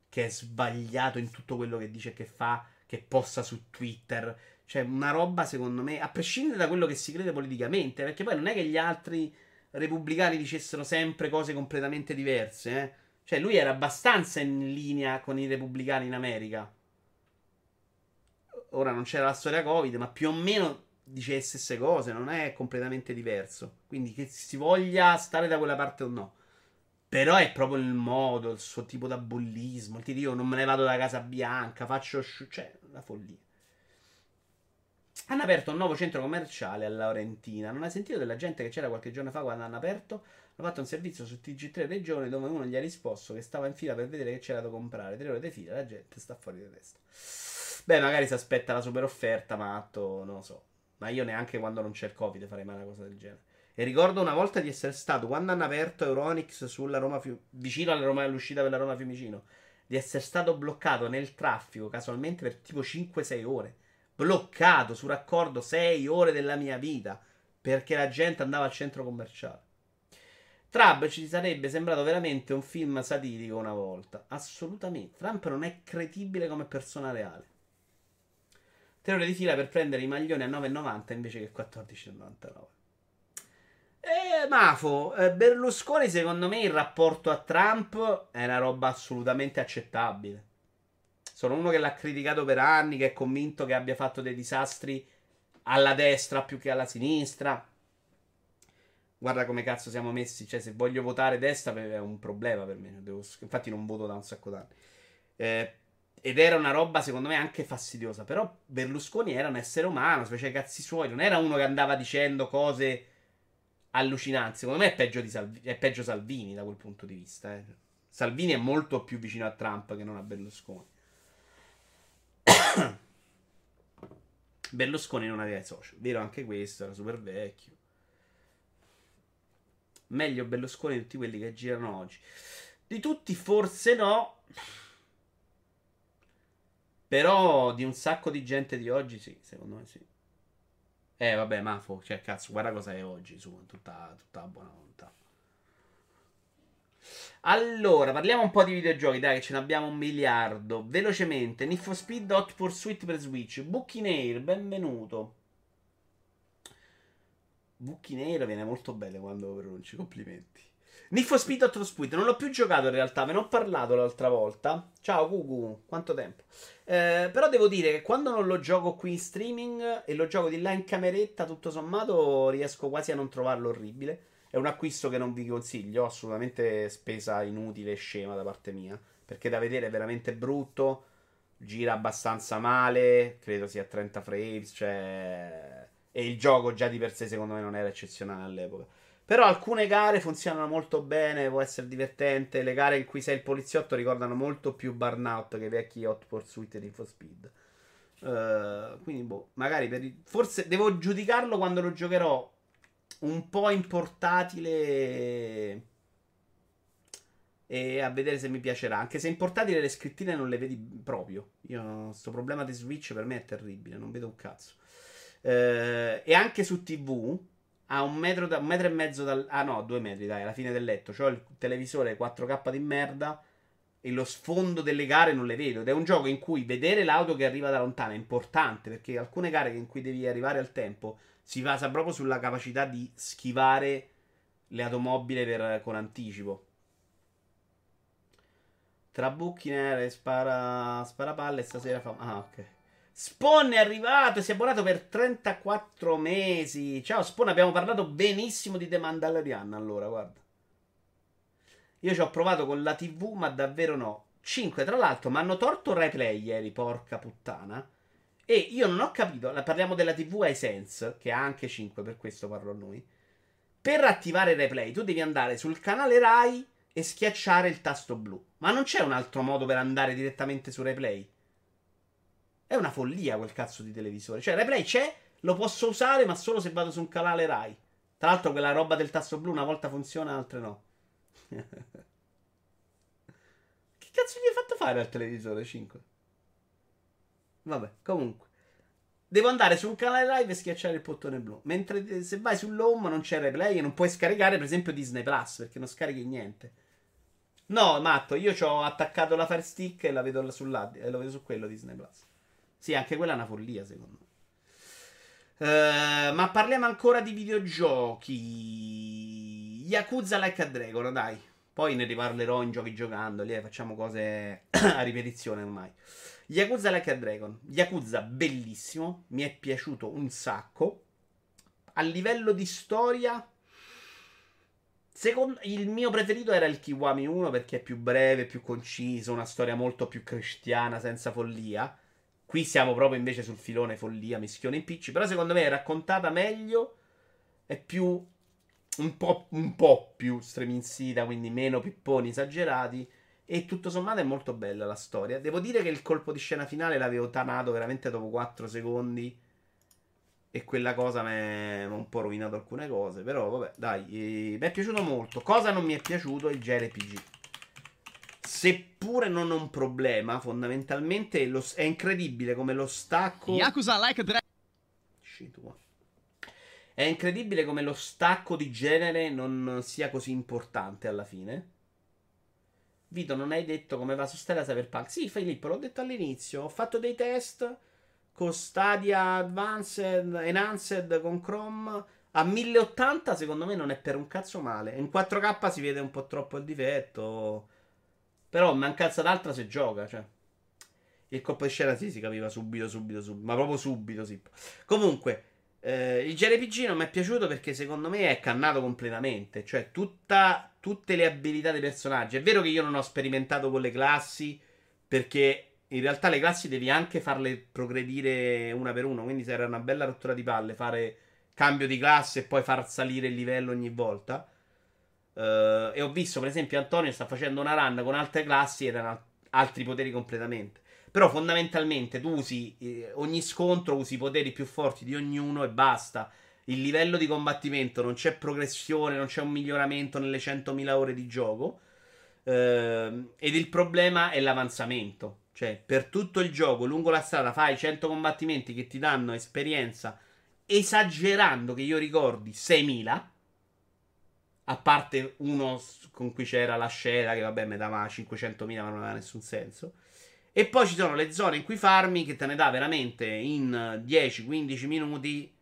che è sbagliato in tutto quello che dice e che fa, che possa su Twitter. Cioè, una roba, secondo me, a prescindere da quello che si crede politicamente, perché poi non è che gli altri repubblicani dicessero sempre cose completamente diverse. Eh? Cioè, lui era abbastanza in linea con i repubblicani in America. Ora non c'era la storia Covid, ma più o meno dice le stesse cose, non è completamente diverso. Quindi che si voglia stare da quella parte o no. Però è proprio il modo, il suo tipo da bullismo. Il io non me ne vado da Casa Bianca, faccio... Sci- cioè, la follia. Hanno aperto un nuovo centro commerciale a Laurentina. Non hai sentito della gente che c'era qualche giorno fa quando hanno aperto? Hanno fatto un servizio su TG3 Regione dove uno gli ha risposto che stava in fila per vedere che c'era da comprare. Tre ore di fila, la gente sta fuori di testa. Beh, magari si aspetta la super offerta, matto, non lo so. Ma io neanche quando non c'è il Covid farei mai una cosa del genere. E ricordo una volta di essere stato, quando hanno aperto Euronix sulla Roma Fiu- vicino alla Roma, all'uscita della Roma Fiumicino, di essere stato bloccato nel traffico casualmente per tipo 5-6 ore. Bloccato su raccordo 6 ore della mia vita perché la gente andava al centro commerciale. Trump ci sarebbe sembrato veramente un film satirico una volta. Assolutamente. Trump non è credibile come persona reale. Tre ore di fila per prendere i maglioni a 9,90 invece che 14,99. Eh, Mafo, eh, Berlusconi secondo me in rapporto a Trump è una roba assolutamente accettabile. Sono uno che l'ha criticato per anni, che è convinto che abbia fatto dei disastri alla destra più che alla sinistra. Guarda come cazzo siamo messi. Cioè, se voglio votare destra è un problema per me. Devo... Infatti, non voto da un sacco d'anni. Eh, ed era una roba, secondo me, anche fastidiosa. Però Berlusconi era un essere umano, specie i cazzi suoi. Non era uno che andava dicendo cose allucinanti. Secondo me è peggio, Salvi- è peggio Salvini da quel punto di vista. Eh. Salvini è molto più vicino a Trump che non a Berlusconi. <coughs> Berlusconi non aveva i social. Vero anche questo, era super vecchio. Meglio Berlusconi di tutti quelli che girano oggi. Di tutti forse no. Però di un sacco di gente di oggi sì, secondo me sì. Eh vabbè, Mafo, cioè cazzo, guarda cosa è oggi, su, tutta, tutta la buona volontà. Allora, parliamo un po' di videogiochi, dai, che ce ne abbiamo un miliardo. Velocemente, Need for Speed Hot Pursuit per Switch. Bucchinair, benvenuto. Bucchinair viene molto bene quando pronunci, complimenti. For Speed Hot Pursuit, non l'ho più giocato in realtà, ve ne ho parlato l'altra volta. Ciao Gugu, quanto tempo. Eh, però devo dire che quando non lo gioco qui in streaming e lo gioco di là in cameretta, tutto sommato riesco quasi a non trovarlo orribile. È un acquisto che non vi consiglio, assolutamente spesa inutile e scema da parte mia, perché da vedere è veramente brutto, gira abbastanza male, credo sia a 30 frames, cioè... E il gioco già di per sé secondo me non era eccezionale all'epoca. Però alcune gare funzionano molto bene, può essere divertente. Le gare in cui sei il poliziotto ricordano molto più Burnout che i vecchi Hot Pursuit di Speed. Uh, quindi, boh, magari per i... forse devo giudicarlo quando lo giocherò un po' in portatile e a vedere se mi piacerà. Anche se in portatile le scrittine non le vedi proprio. Io questo problema di Switch per me è terribile, non vedo un cazzo. Eh, e anche su TV a un metro, da, un metro e mezzo dal... Ah no, due metri dai, alla fine del letto. C'ho il televisore 4K di merda e lo sfondo delle gare non le vedo. Ed è un gioco in cui vedere l'auto che arriva da lontano è importante perché alcune gare in cui devi arrivare al tempo si basa proprio sulla capacità di schivare le automobili per, con anticipo. Tra buchi nere spara, spara palle stasera fa... Ah, ok. Spawn è arrivato, si è abbonato per 34 mesi. Ciao Spawn, abbiamo parlato benissimo di The Mandalorian allora, guarda. Io ci ho provato con la TV, ma davvero no. 5, tra l'altro, mi hanno torto il replay ieri, porca puttana. E io non ho capito, parliamo della TV iSense, che ha anche 5, per questo parlo a noi. Per attivare il replay, tu devi andare sul canale Rai e schiacciare il tasto blu. Ma non c'è un altro modo per andare direttamente su replay. È una follia quel cazzo di televisore. Cioè, replay c'è, lo posso usare, ma solo se vado su un canale Rai. Tra l'altro, quella roba del tasto blu una volta funziona, altre no. <laughs> che cazzo gli hai fatto fare al televisore 5? Vabbè, comunque. Devo andare su un canale live e schiacciare il bottone blu. Mentre eh, se vai sull'home non c'è replay e non puoi scaricare, per esempio, Disney Plus perché non scarichi niente. No, matto, io ci ho attaccato la Fire Stick e la vedo sull'ad e lo vedo su quello Disney Plus. Sì, anche quella è una follia, secondo me. Eh, ma parliamo ancora di videogiochi. Yakuza Like a Dragon, dai. Poi ne riparlerò in giochi giocando. Lì facciamo cose <coughs> a ripetizione ormai. Yakuza Like a Dragon. Yakuza bellissimo. Mi è piaciuto un sacco. A livello di storia. Secondo, il mio preferito era il Kiwami 1 perché è più breve, più conciso, una storia molto più cristiana, senza follia. Qui siamo proprio invece sul filone follia, mischione impicci. Però secondo me è raccontata meglio. È più. Un po', un po' più streminzita, quindi meno pipponi esagerati. E tutto sommato è molto bella la storia. Devo dire che il colpo di scena finale l'avevo tanato veramente dopo 4 secondi. E quella cosa mi ha un po' rovinato alcune cose. Però vabbè, dai, eh, mi è piaciuto molto. Cosa non mi è piaciuto? Il JRPG. Seppure non è un problema, fondamentalmente lo- è incredibile come lo stacco. Yakuza Like Dragon. Usci tu. È incredibile come lo stacco di genere non sia così importante alla fine. Vito, non hai detto come va su Stella Cyberpunk? Sì, Filippo, l'ho detto all'inizio. Ho fatto dei test con Stadia Advanced, Enhanced, con Chrome. A 1080 secondo me non è per un cazzo male. In 4K si vede un po' troppo il difetto. Però mancanza d'altra se gioca, cioè. Il colpo di scena sì, si capiva subito, subito, subito. Ma proprio subito, sì. Comunque, eh, il JRPG non mi è piaciuto perché secondo me è cannato completamente. Cioè, tutta- tutte le abilità dei personaggi. È vero che io non ho sperimentato con le classi, perché in realtà le classi devi anche farle progredire una per una. Quindi sarà una bella rottura di palle fare cambio di classe e poi far salire il livello ogni volta. Eh, e ho visto, per esempio, Antonio sta facendo una run con altre classi ed erano altri poteri completamente. Però fondamentalmente tu usi eh, ogni scontro, usi i poteri più forti di ognuno e basta. Il livello di combattimento non c'è progressione, non c'è un miglioramento nelle 100.000 ore di gioco. Ehm, ed il problema è l'avanzamento. Cioè, per tutto il gioco, lungo la strada, fai 100 combattimenti che ti danno esperienza, esagerando che io ricordi 6.000. A parte uno con cui c'era la scena, che vabbè mi dava 500.000, ma non aveva nessun senso. E poi ci sono le zone in cui farmi che te ne dà veramente in 10-15 minuti.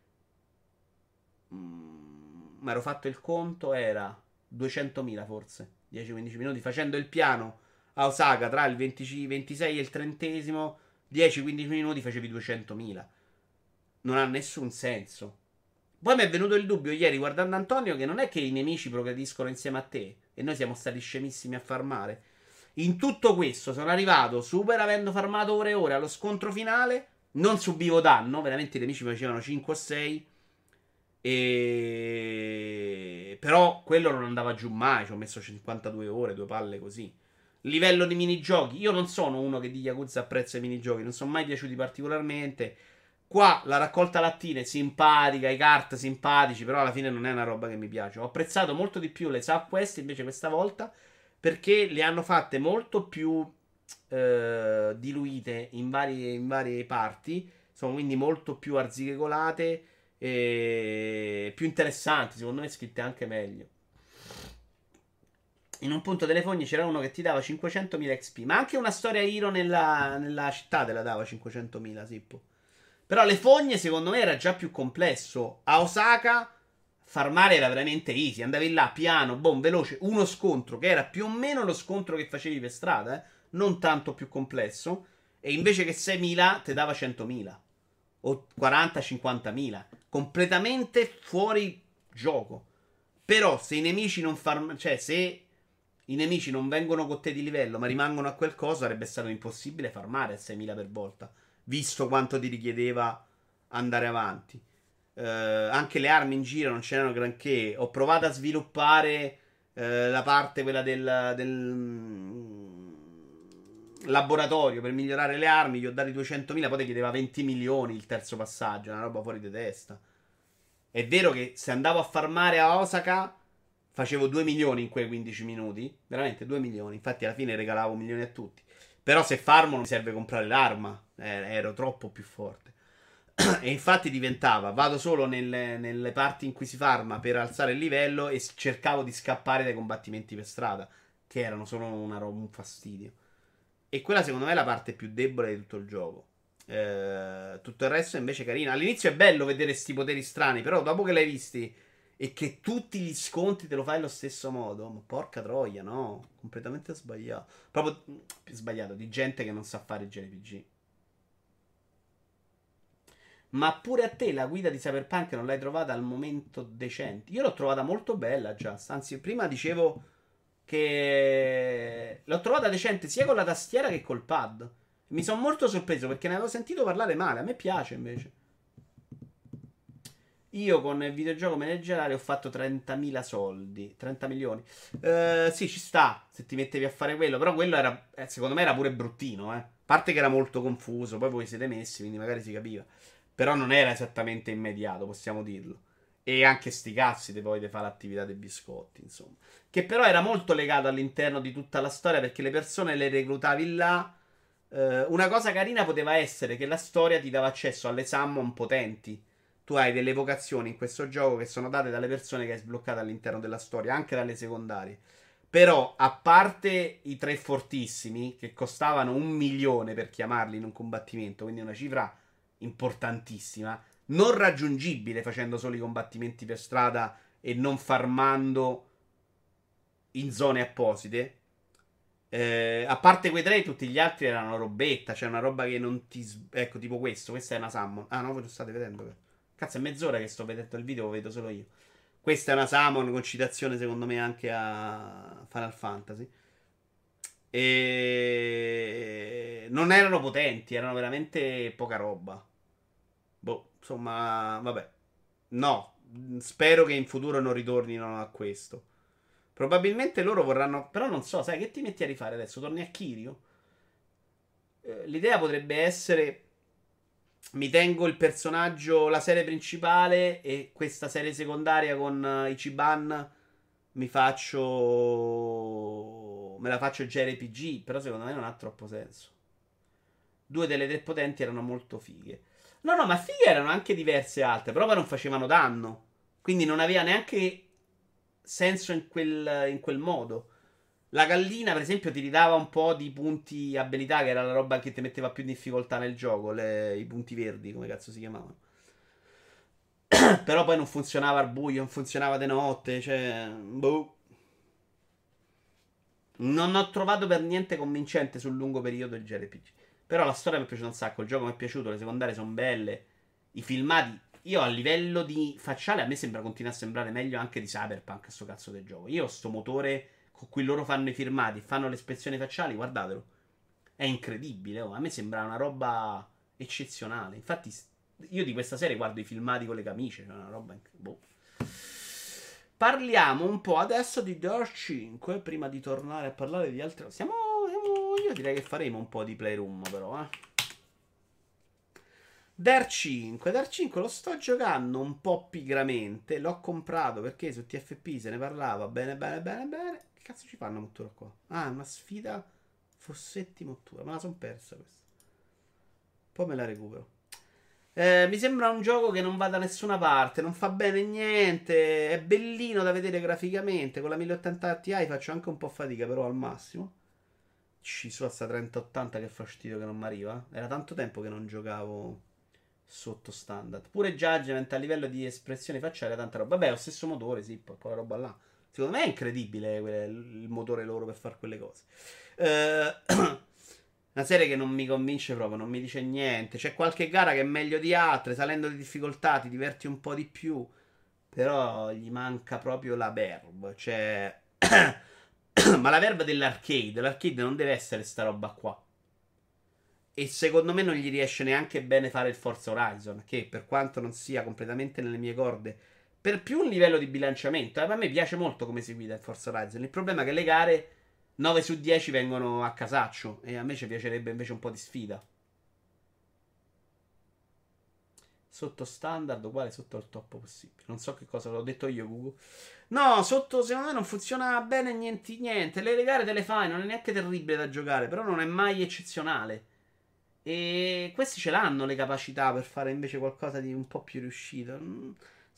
Mm, Mi ero fatto il conto, era 200.000 forse. 10-15 minuti facendo il piano a Osaka tra il 20 26 e il 30 10-15 minuti facevi 200.000. Non ha nessun senso. Poi mi è venuto il dubbio ieri guardando Antonio che non è che i nemici progrediscono insieme a te e noi siamo stati scemissimi a farmare. In tutto questo sono arrivato super avendo farmato ore e ore allo scontro finale. Non subivo danno, veramente i nemici mi facevano 5 o 6. E... Però quello non andava giù mai. Ci ho messo 52 ore, due palle così. Livello di minigiochi. Io non sono uno che di Yakuza apprezza i minigiochi, non sono mai piaciuti particolarmente. Qua la raccolta lattine simpatica, i kart simpatici, però alla fine non è una roba che mi piace. Ho apprezzato molto di più le Subquest invece questa volta perché le hanno fatte molto più eh, diluite in varie, in varie parti. Sono quindi molto più arzigogolate e più interessanti. Secondo me scritte anche meglio. In un punto delle fogne c'era uno che ti dava 500.000 XP, ma anche una storia Hero nella, nella città te la dava 500.000, Sippo. Però le fogne secondo me era già più complesso. A Osaka farmare era veramente easy. Andavi là piano, boom, veloce, uno scontro che era più o meno lo scontro che facevi per strada, eh? non tanto più complesso. E invece che 6.000 ti dava 100.000 o 40-50.000. Completamente fuori gioco. Però se i nemici non farm- cioè se i nemici non vengono con te di livello, ma rimangono a quel coso, sarebbe stato impossibile farmare a 6.000 per volta, visto quanto ti richiedeva andare avanti. Eh, anche le armi in giro non c'erano granché. Ho provato a sviluppare eh, la parte quella del, del mm, laboratorio per migliorare le armi. Gli ho dati 200.000, poi ti chiedeva 20 milioni il terzo passaggio, una roba fuori di testa. È vero che se andavo a farmare a Osaka facevo 2 milioni in quei 15 minuti. Veramente 2 milioni. Infatti alla fine regalavo milioni a tutti. Però se farmo non mi serve comprare l'arma. Eh, ero troppo più forte. <clears throat> e infatti diventava, vado solo nelle, nelle, parti in cui si farma per alzare il livello e cercavo di scappare dai combattimenti per strada, che erano solo una un fastidio. E quella secondo me è la parte più debole di tutto il gioco. Eh, tutto il resto è invece carino. All'inizio è bello vedere questi poteri strani, però dopo che l'hai visti e che tutti gli scontri te lo fai allo stesso modo, ma porca troia, no? Completamente sbagliato. Proprio sbagliato, di gente che non sa fare i JRPG. Ma pure a te la guida di Cyberpunk non l'hai trovata al momento decente? Io l'ho trovata molto bella, già. Anzi, prima dicevo che l'ho trovata decente sia con la tastiera che col pad. Mi sono molto sorpreso perché ne avevo sentito parlare male. A me piace invece. Io con il videogioco manageriale ho fatto 30.000 soldi. 30 milioni. Uh, sì, ci sta. Se ti mettevi a fare quello. Però quello era. Eh, secondo me era pure bruttino, eh. A parte che era molto confuso. Poi voi siete messi, quindi magari si capiva. Però non era esattamente immediato, possiamo dirlo. E anche sti cazzi di poi di fare l'attività dei biscotti, insomma. Che però era molto legato all'interno di tutta la storia perché le persone le reclutavi là. Eh, una cosa carina poteva essere che la storia ti dava accesso alle summon potenti. Tu hai delle vocazioni in questo gioco che sono date dalle persone che hai sbloccato all'interno della storia, anche dalle secondarie. Però, a parte i tre fortissimi, che costavano un milione per chiamarli in un combattimento, quindi una cifra importantissima, non raggiungibile facendo solo i combattimenti per strada e non farmando in zone apposite. Eh, a parte quei tre, tutti gli altri erano robetta. Cioè una roba che non ti. Ecco, tipo questo. Questa è una summon. Ah, no, voi lo state vedendo. Cazzo, è mezz'ora che sto vedendo il video, lo vedo solo io. Questa è una summon con citazione, secondo me, anche a Final Fantasy. E non erano potenti, erano veramente poca roba. Boh, insomma, vabbè. No, spero che in futuro non ritornino a questo. Probabilmente loro vorranno. Però non so, sai che ti metti a rifare adesso? Torni a Kirio? Eh, l'idea potrebbe essere. Mi tengo il personaggio, la serie principale e questa serie secondaria con uh, Ichiban mi faccio me la faccio JRPG, però secondo me non ha troppo senso. Due delle tre potenti erano molto fighe. No, no, ma fighe erano anche diverse altre, però non facevano danno. Quindi non aveva neanche senso in quel, in quel modo. La gallina, per esempio, ti ridava un po' di punti abilità, che era la roba che ti metteva più in difficoltà nel gioco, le, i punti verdi, come cazzo si chiamavano. <coughs> Però poi non funzionava al buio, non funzionava di notte, cioè... Boh. Non ho trovato per niente convincente sul lungo periodo il JRPG. Però la storia mi è piaciuta un sacco. Il gioco mi è piaciuto. Le secondarie sono belle. I filmati. Io a livello di facciale a me sembra continua a sembrare meglio anche di Cyberpunk. Sto cazzo del gioco. Io ho sto motore con cui loro fanno i filmati, fanno le ispezioni facciali. Guardatelo. È incredibile. Oh. A me sembra una roba eccezionale. Infatti, io di questa serie guardo i filmati con le camicie. Cioè una roba. Inc- boh. Parliamo un po' adesso di Dirt 5 prima di tornare a parlare di altre cose. Siamo, siamo, io direi che faremo un po' di playroom però, eh. Dirt 5, Dirt 5 lo sto giocando un po' pigramente, l'ho comprato perché su TFP se ne parlava bene bene bene bene. Cazzo ci fanno Mottura qua? Ah, una sfida Fossetti Mottura, me la son persa questa. Poi me la recupero. Eh, mi sembra un gioco che non va da nessuna parte, non fa bene niente, è bellino da vedere graficamente, con la 1080 Ti faccio anche un po' fatica però al massimo. Ci sono sta 3080 che fastidio che non mi arriva. Era tanto tempo che non giocavo sotto standard. Pure Judgment a livello di espressione facciale tanta roba. Vabbè, lo stesso motore, sì, quella roba là. Secondo me è incredibile il motore loro per fare quelle cose. Eh, <clears throat> Una serie che non mi convince proprio, non mi dice niente. C'è qualche gara che è meglio di altre, salendo di difficoltà ti diverti un po' di più. Però gli manca proprio la verb. Cioè. <clears throat> Ma la verb dell'arcade. L'arcade non deve essere sta roba qua. E secondo me non gli riesce neanche bene fare il Forza Horizon. Che per quanto non sia completamente nelle mie corde, per più un livello di bilanciamento. Eh, a me piace molto come si guida il Forza Horizon. Il problema è che le gare 9 su 10 vengono a casaccio. E a me ci piacerebbe invece un po' di sfida. Sotto standard uguale sotto al top possibile. Non so che cosa l'ho detto io, Google. No, sotto secondo me non funziona bene niente. niente. Le gare te le fai, non è neanche terribile da giocare, però non è mai eccezionale. E questi ce l'hanno le capacità per fare invece qualcosa di un po' più riuscito.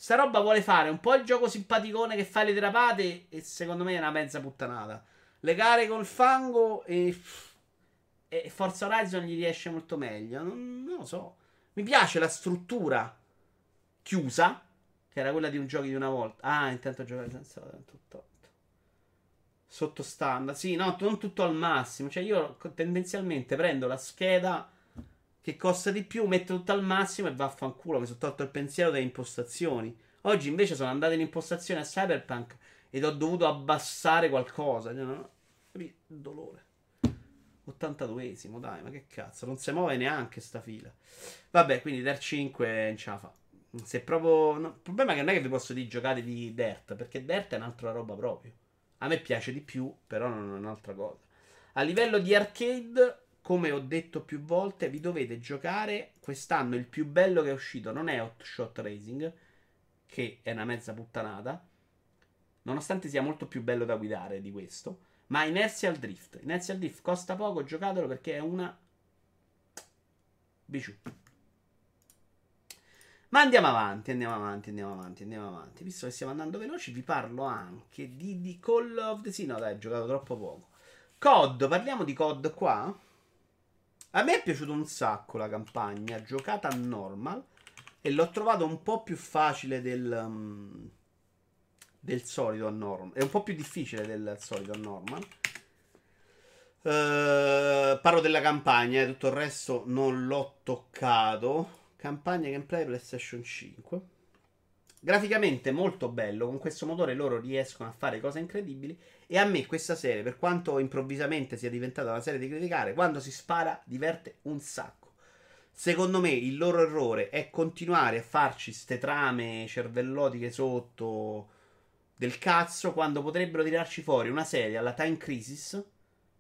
Sta roba vuole fare un po' il gioco simpaticone che fa le drapate e secondo me è una mezza puttanata. Le gare col fango e, e Forza Horizon gli riesce molto meglio. Non, non lo so. Mi piace la struttura chiusa, che era quella di un gioco di una volta. Ah, intanto giocare senza tutto. Sotto standard. Sì, no, non tutto al massimo. Cioè, io tendenzialmente prendo la scheda che costa di più, metto tutto al massimo e vaffanculo. Mi sono tolto il pensiero delle impostazioni. Oggi invece sono andato in impostazione a Cyberpunk ed ho dovuto abbassare qualcosa. Cioè? Dolore. 82esimo, dai, ma che cazzo, non si muove neanche sta fila. Vabbè, quindi Dirt 5 non ce la fa. Se proprio. No, il problema è che non è che vi posso dire giocate di Dirt, perché Dirt è un'altra roba proprio. A me piace di più, però non è un'altra cosa. A livello di arcade, come ho detto più volte, vi dovete giocare. Quest'anno il più bello che è uscito non è Hot Shot Racing, che è una mezza puttanata. Nonostante sia molto più bello da guidare di questo. Ma Inertial Drift. Inertial Drift costa poco, giocatelo perché è una. Biciù. Ma andiamo avanti, andiamo avanti, andiamo avanti, andiamo avanti. Visto che stiamo andando veloci, vi parlo anche di, di Call of the Sea. No, dai, ho giocato troppo poco. COD, parliamo di COD qua. A me è piaciuto un sacco la campagna, giocata a normal. E l'ho trovato un po' più facile del. Um, del solito a normal. È un po' più difficile del solito a normal. Uh, parlo della campagna, eh, tutto il resto non l'ho toccato. Campagna gameplay PlayStation 5. Graficamente molto bello, con questo motore loro riescono a fare cose incredibili e a me questa serie, per quanto improvvisamente sia diventata una serie di criticare, quando si spara diverte un sacco. Secondo me il loro errore è continuare a farci ste trame cervellotiche sotto del cazzo quando potrebbero tirarci fuori una serie alla Time Crisis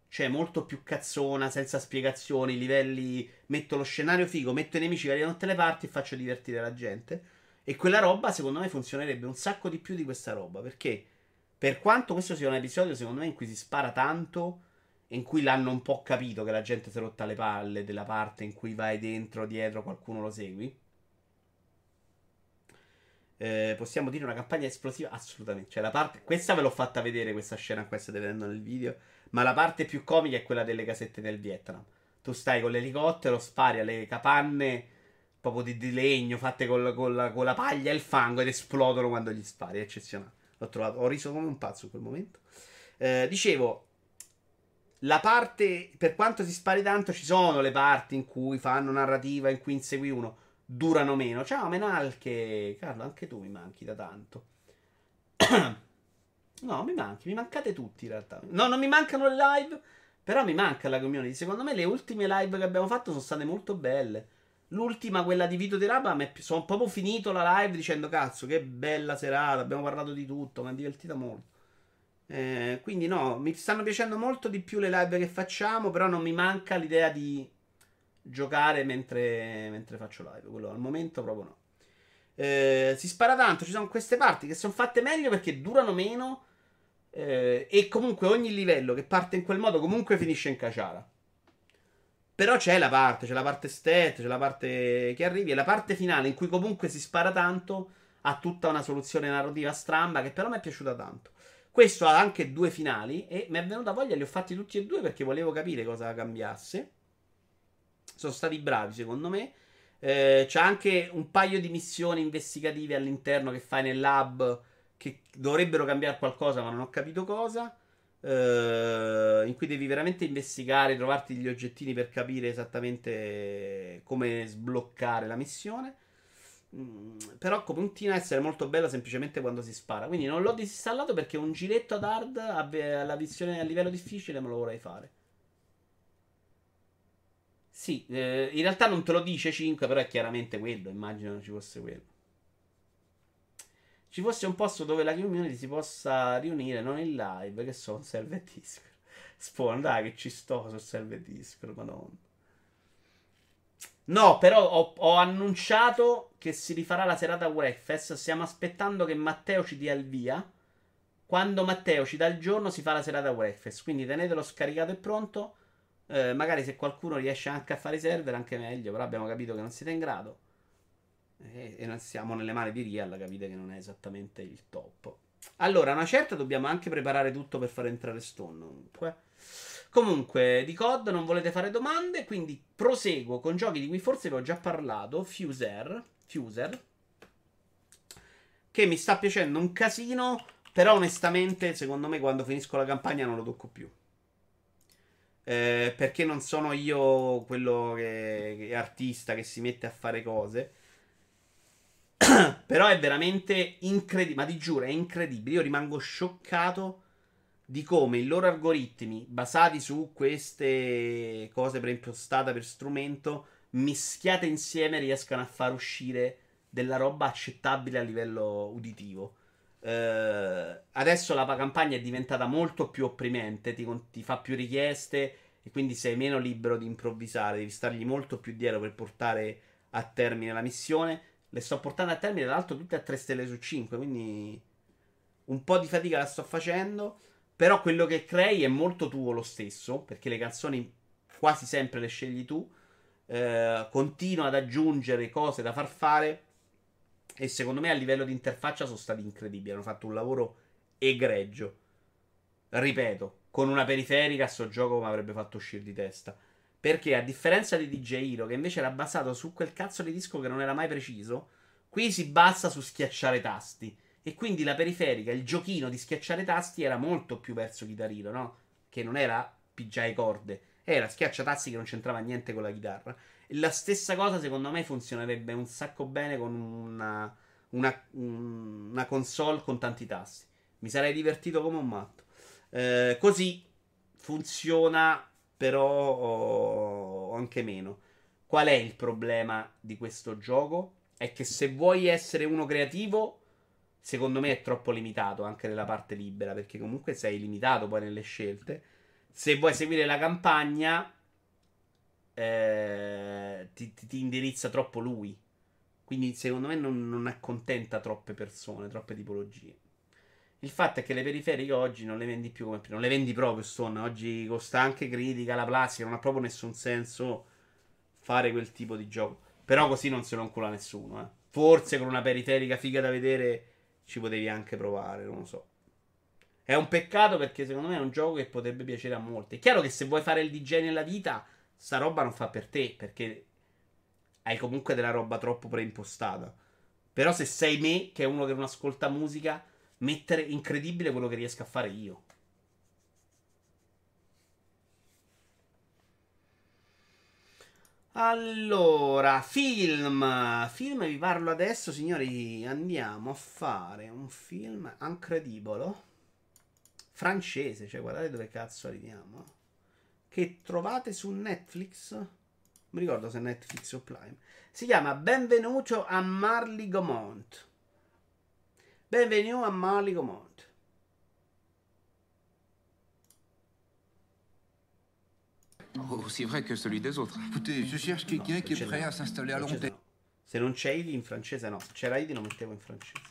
cioè molto più cazzona, senza spiegazioni, livelli, metto lo scenario figo, metto i nemici che arrivano da tutte le parti e faccio divertire la gente. E quella roba, secondo me, funzionerebbe un sacco di più di questa roba. Perché, per quanto questo sia un episodio, secondo me, in cui si spara tanto, in cui l'hanno un po' capito che la gente si è rotta le palle della parte in cui vai dentro, dietro, qualcuno lo segui. Eh, possiamo dire una campagna esplosiva? Assolutamente. Cioè, la parte. Questa ve l'ho fatta vedere, questa scena qua state vedendo nel video ma la parte più comica è quella delle casette del Vietnam. Tu stai con l'elicottero, spari alle capanne proprio di, di legno fatte col, con, la, con, la, paglia e il fango ed esplodono quando gli spari. È eccezionale. L'ho trovato, ho riso come un pazzo in quel momento. Eh, dicevo, la parte, per quanto si spari tanto, ci sono le parti in cui fanno narrativa, in cui insegui uno, durano meno. Ciao Menalche, Carlo, anche tu mi manchi da tanto. <coughs> No, mi manchi, mi mancate tutti in realtà. No, non mi mancano le live, però mi manca la community. Secondo me le ultime live che abbiamo fatto sono state molto belle. L'ultima, quella di Vito Terapa, mi sono proprio finito la live dicendo cazzo, che bella serata, abbiamo parlato di tutto, mi ha divertito molto. Eh, quindi no, mi stanno piacendo molto di più le live che facciamo, però non mi manca l'idea di giocare mentre, mentre faccio live. Quello al momento proprio no. Eh, si spara tanto, ci sono queste parti che sono fatte meglio perché durano meno eh, e comunque ogni livello che parte in quel modo comunque finisce in caciara. Però c'è la parte, c'è la parte stat, c'è la parte che arrivi e la parte finale in cui comunque si spara tanto ha tutta una soluzione narrativa stramba che però mi è piaciuta tanto. Questo ha anche due finali e mi è venuta voglia, li ho fatti tutti e due perché volevo capire cosa cambiasse. Sono stati bravi secondo me. Eh, c'è anche un paio di missioni investigative all'interno che fai nel lab che dovrebbero cambiare qualcosa, ma non ho capito cosa. Eh, in cui devi veramente investigare, trovarti gli oggettini per capire esattamente come sbloccare la missione. Mm, però continua a essere molto bella semplicemente quando si spara. Quindi non l'ho disinstallato perché un giretto ad hard alla visione a livello difficile me lo vorrei fare. Sì, eh, in realtà non te lo dice 5, però è chiaramente quello. Immagino ci fosse quello. Ci fosse un posto dove la community si possa riunire, non in live, che so, un server Discord. <laughs> Spawn, dai, che ci sto sul server Discord, madonna. No, però ho, ho, annunciato che si rifarà la serata Wreckfest. Stiamo aspettando che Matteo ci dia il via. Quando Matteo ci dà il giorno si fa la serata Wreckfest. Quindi tenetelo scaricato e pronto. Eh, magari se qualcuno riesce anche a fare i server, anche meglio. Però abbiamo capito che non siete in grado. E, e siamo nelle mani di Real, capite che non è esattamente il top. Allora, una certa dobbiamo anche preparare tutto per far entrare Stone. Comunque. Comunque, di COD non volete fare domande, quindi proseguo con giochi di cui forse vi ho già parlato. Fuser. Fuser. Che mi sta piacendo un casino. Però onestamente, secondo me, quando finisco la campagna non lo tocco più. Eh, perché non sono io quello che, che è artista che si mette a fare cose. <coughs> Però è veramente incredibile. Ma ti giuro, è incredibile. Io rimango scioccato di come i loro algoritmi, basati su queste cose preimpostate per strumento, mischiate insieme, riescano a far uscire della roba accettabile a livello uditivo. Uh, adesso la campagna è diventata molto più opprimente, ti, ti, fa più richieste e quindi sei meno libero di improvvisare, devi stargli molto più dietro per portare a termine la missione. Le sto portando a termine, tra l'altro, tutte a 3 stelle su 5, quindi un po' di fatica la sto facendo. Però quello che crei è molto tuo lo stesso, perché le canzoni quasi sempre le scegli tu. Eh, continua ad aggiungere cose da far fare. E secondo me a livello di interfaccia sono stati incredibili. Hanno fatto un lavoro egregio. Ripeto, con una periferica sto gioco mi avrebbe fatto uscire di testa. Perché a differenza di DJ Hero, che invece era basato su quel cazzo di disco che non era mai preciso, qui si basa su schiacciare tasti. E quindi la periferica, il giochino di schiacciare tasti era molto più verso chitarrino, no? Che non era pigiare corde, era schiaccia tasti che non c'entrava niente con la chitarra. E la stessa cosa, secondo me, funzionerebbe un sacco bene con una, una, una console con tanti tasti. Mi sarei divertito come un matto. Eh, così funziona, però anche meno. Qual è il problema di questo gioco? È che se vuoi essere uno creativo secondo me è troppo limitato anche nella parte libera, perché comunque sei limitato poi nelle scelte. Se vuoi seguire la campagna, eh, ti, ti, indirizza troppo lui. Quindi secondo me non, non, accontenta troppe persone, troppe tipologie. Il fatto è che le periferiche oggi non le vendi più come prima, non le vendi proprio Stone. Oggi costa anche critica, la plastica, non ha proprio nessun senso fare quel tipo di gioco. Però così non se lo incula nessuno. Eh. Forse con una periferica figa da vedere ci potevi anche provare, non lo so. È un peccato perché secondo me è un gioco che potrebbe piacere a molti. È chiaro che se vuoi fare il DJ nella vita, sta roba non fa per te, perché hai comunque della roba troppo preimpostata. Però se sei me, che è uno che non ascolta musica, mettere incredibile quello che riesco a fare io. Allora, film. Film vi parlo adesso, signori. Andiamo a fare un film incredibile. Francese, cioè guardate dove cazzo arriviamo. Che trovate su Netflix. Non mi ricordo se è Netflix o Prime. Si chiama Benvenuto a Marley Gomont. Benvenuto a Marley Gomont. aussi vrai que celui des autres. Écoutez, je cherche quelqu'un qui est prêt à s'installer à long terme. Se non c'è Idi in francese, no. Se c'era Idi lo mettevo in francese.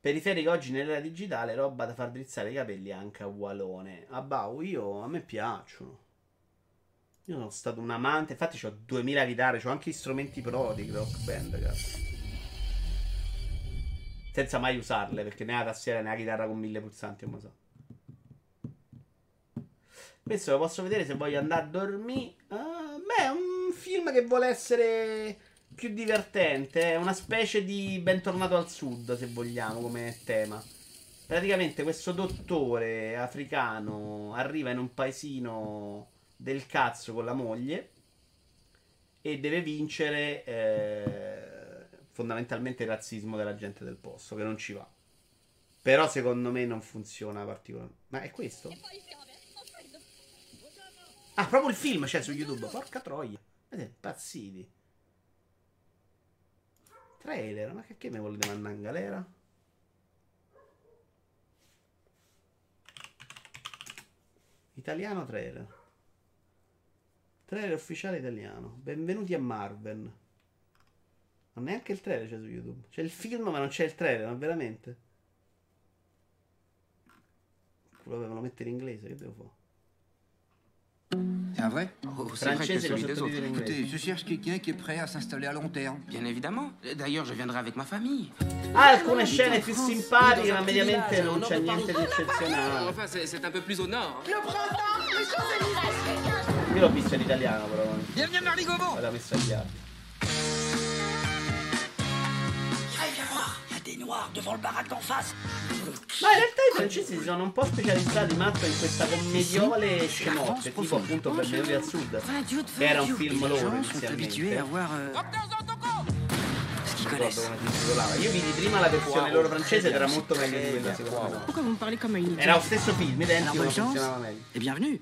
Periferico oggi nell'era digitale, roba da far drizzare i capelli anche a Walone. A Bau, io, a me piacciono. Io sono stato un amante, infatti ho 2000 chitarre, ho anche gli strumenti pro di Rock Band, cazzo. Senza mai usarle, perché né la tastiera né la chitarra con mille pulsanti, non lo so. Questo lo posso vedere se voglio andare a dormire. Uh, beh, è un film che vuole essere più divertente. È una specie di Bentornato al Sud, se vogliamo, come tema. Praticamente questo dottore africano arriva in un paesino del cazzo con la moglie e deve vincere eh, fondamentalmente il razzismo della gente del posto, che non ci va. Però secondo me non funziona particolarmente. Ma è questo? Ah, proprio il film c'è su YouTube. Porca troia. Vedete, pazziti. Trailer, ma che, che mi volete mandare in galera? Italiano trailer. Trailer ufficiale italiano. Benvenuti a Marvel. Ma neanche il trailer c'è su YouTube. C'è il film, ma non c'è il trailer, ma veramente. Lo dovevano mettere in inglese, che devo fare? C'est un vrai Oh, c'est vrai que celui des autres. Écoutez, je cherche quelqu'un qui est prêt à s'installer à long terme. Bien évidemment. D'ailleurs, je viendrai avec ma famille. Ha alcune scene più simpatiche, ma mediamente non c'è niente di eccezionale. Enfin, c'est c'est un peu plus au nord. Io l'ho visto in italiano, però. Bienvenue à Marly-Gaumont L'aveva messo agli altri. Noirs devant le baraque d'en face Ma in realtà i francesi si sono un po' specializzati matto in questa commediole scemotte, tipo appunto Benvenuti al Sud, che era un film loro inizialmente. euh. Io vidi prima la versione loro francese ed era molto meglio di quella secondo à Era lo stesso film, identico, ma funzionava meglio. Et bienvenue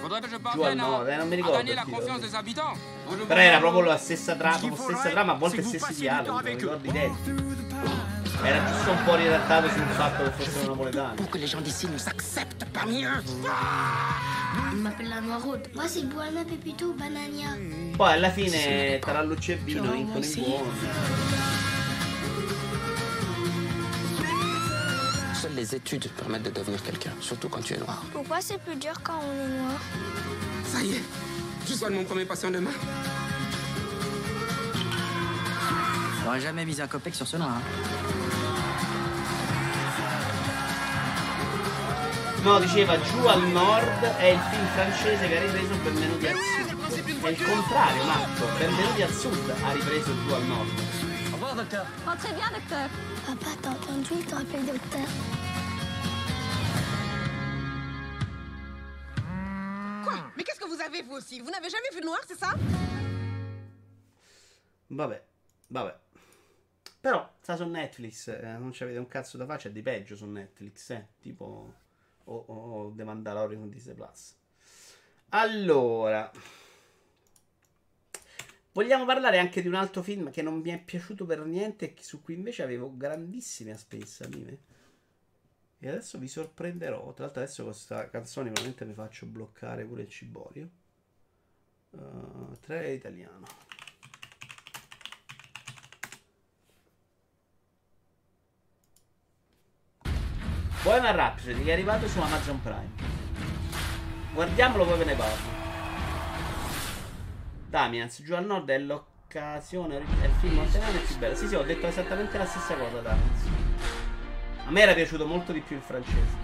Faudrait que je Giù al parvienne nord, eh, non mi ricordo. il titolo. des habitants. Però era proprio la stessa trama, stessa trama, a volte stessi dialoghi, non ricordo identici. Era giusto un po' riadattato. Pour que les gens d'ici nous acceptent parmi eux Je m'appelle la Noiraude. Moi, c'est Boana Pepito Banania. Poi alla fine Tarallucci e Vino vincono i buoni. Seules les études permettent de devenir quelqu'un, surtout quand tu es noir. Pourquoi c'est plus dur quand on est noir? Ça y est, je soigne mon premier patient demain. J'aurais jamais mis un copec sur ce noir. No, diceva giù al nord è il film francese che ha ripreso Benvenuti al Sud. È il contrario, Marco. Benvenuti al Sud ha ripreso giù al nord. Rentrez bien, docteur. Papa, t'as entendu Il te rappelle docteur. Quoi? Mais qu'est-ce que vous avez, vous aussi? Vous n'avez jamais vu le noir, c'est ça? Vabbè, vabbè. Però sta su Netflix, eh, non c'avete un cazzo da fare, c'è di peggio su Netflix, eh. Tipo o, o, o The Mandalorian con Disney Plus. Allora, vogliamo parlare anche di un altro film che non mi è piaciuto per niente e su cui invece avevo grandissime aspettative. E adesso vi sorprenderò. Tra l'altro, adesso con questa canzone veramente mi faccio bloccare pure il ciborio. Uh, trailer italiano. Buona Rhapsody che è arrivato su Amazon Prime. Guardiamolo poi ve ne parlo. Damians, giù al nord è l'occasione, è il film italiano più bello. Sì, sì, ho detto esattamente la stessa cosa, Damians. A me era piaciuto molto di più il francese.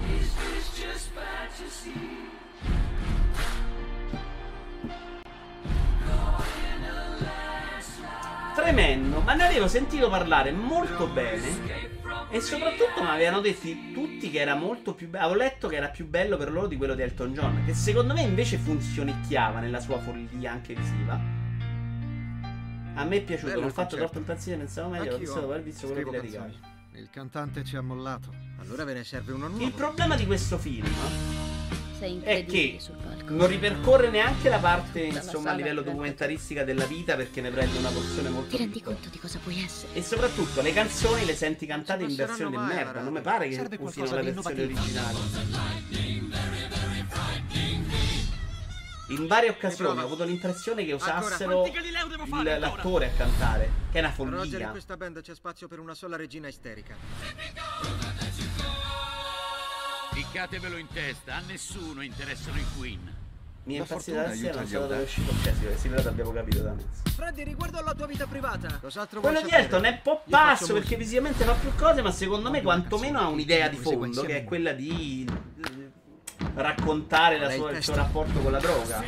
Tremendo, ma ne avevo sentito parlare molto bene. E soprattutto mi avevano detto tutti che era molto più bello. Avevo letto che era più bello per loro di quello di Elton John. Che secondo me invece funzionicchiava nella sua follia anche visiva. A me è piaciuto, Bello l'ho il fatto troppo impazzire, pensavo meglio, l'ho Anch'io visto dopo aver visto quello di Lady Gaga. Il cantante ci ha mollato. Allora ve ne serve uno nuovo. Il problema di questo film è che incredibile sul palco. non ripercorre neanche la parte, insomma, a livello documentaristica della vita perché ne prende una porzione molto Ti rendi piccola. conto di cosa puoi essere? E soprattutto le canzoni le senti cantate in versione di merda. Non mi pare che usino la versione originale. In varie occasioni ho avuto l'impressione che usassero il- l'attore a cantare, che è una Roger, in follia. questa band c'è spazio per una sola regina isterica. Ficcatevelo in testa, a nessuno interessano i Queen. Mi è La sera, non so dove è uscito. Cioè, sì, sì, in realtà abbiamo capito da me. Freddy, riguardo alla tua vita privata. Cos'altro Quello di Elton è un po' musica. perché visivamente fa più cose, ma secondo me quantomeno ha un'idea di fondo, che è quella di eh, raccontare la sua- il suo rapporto con la droga.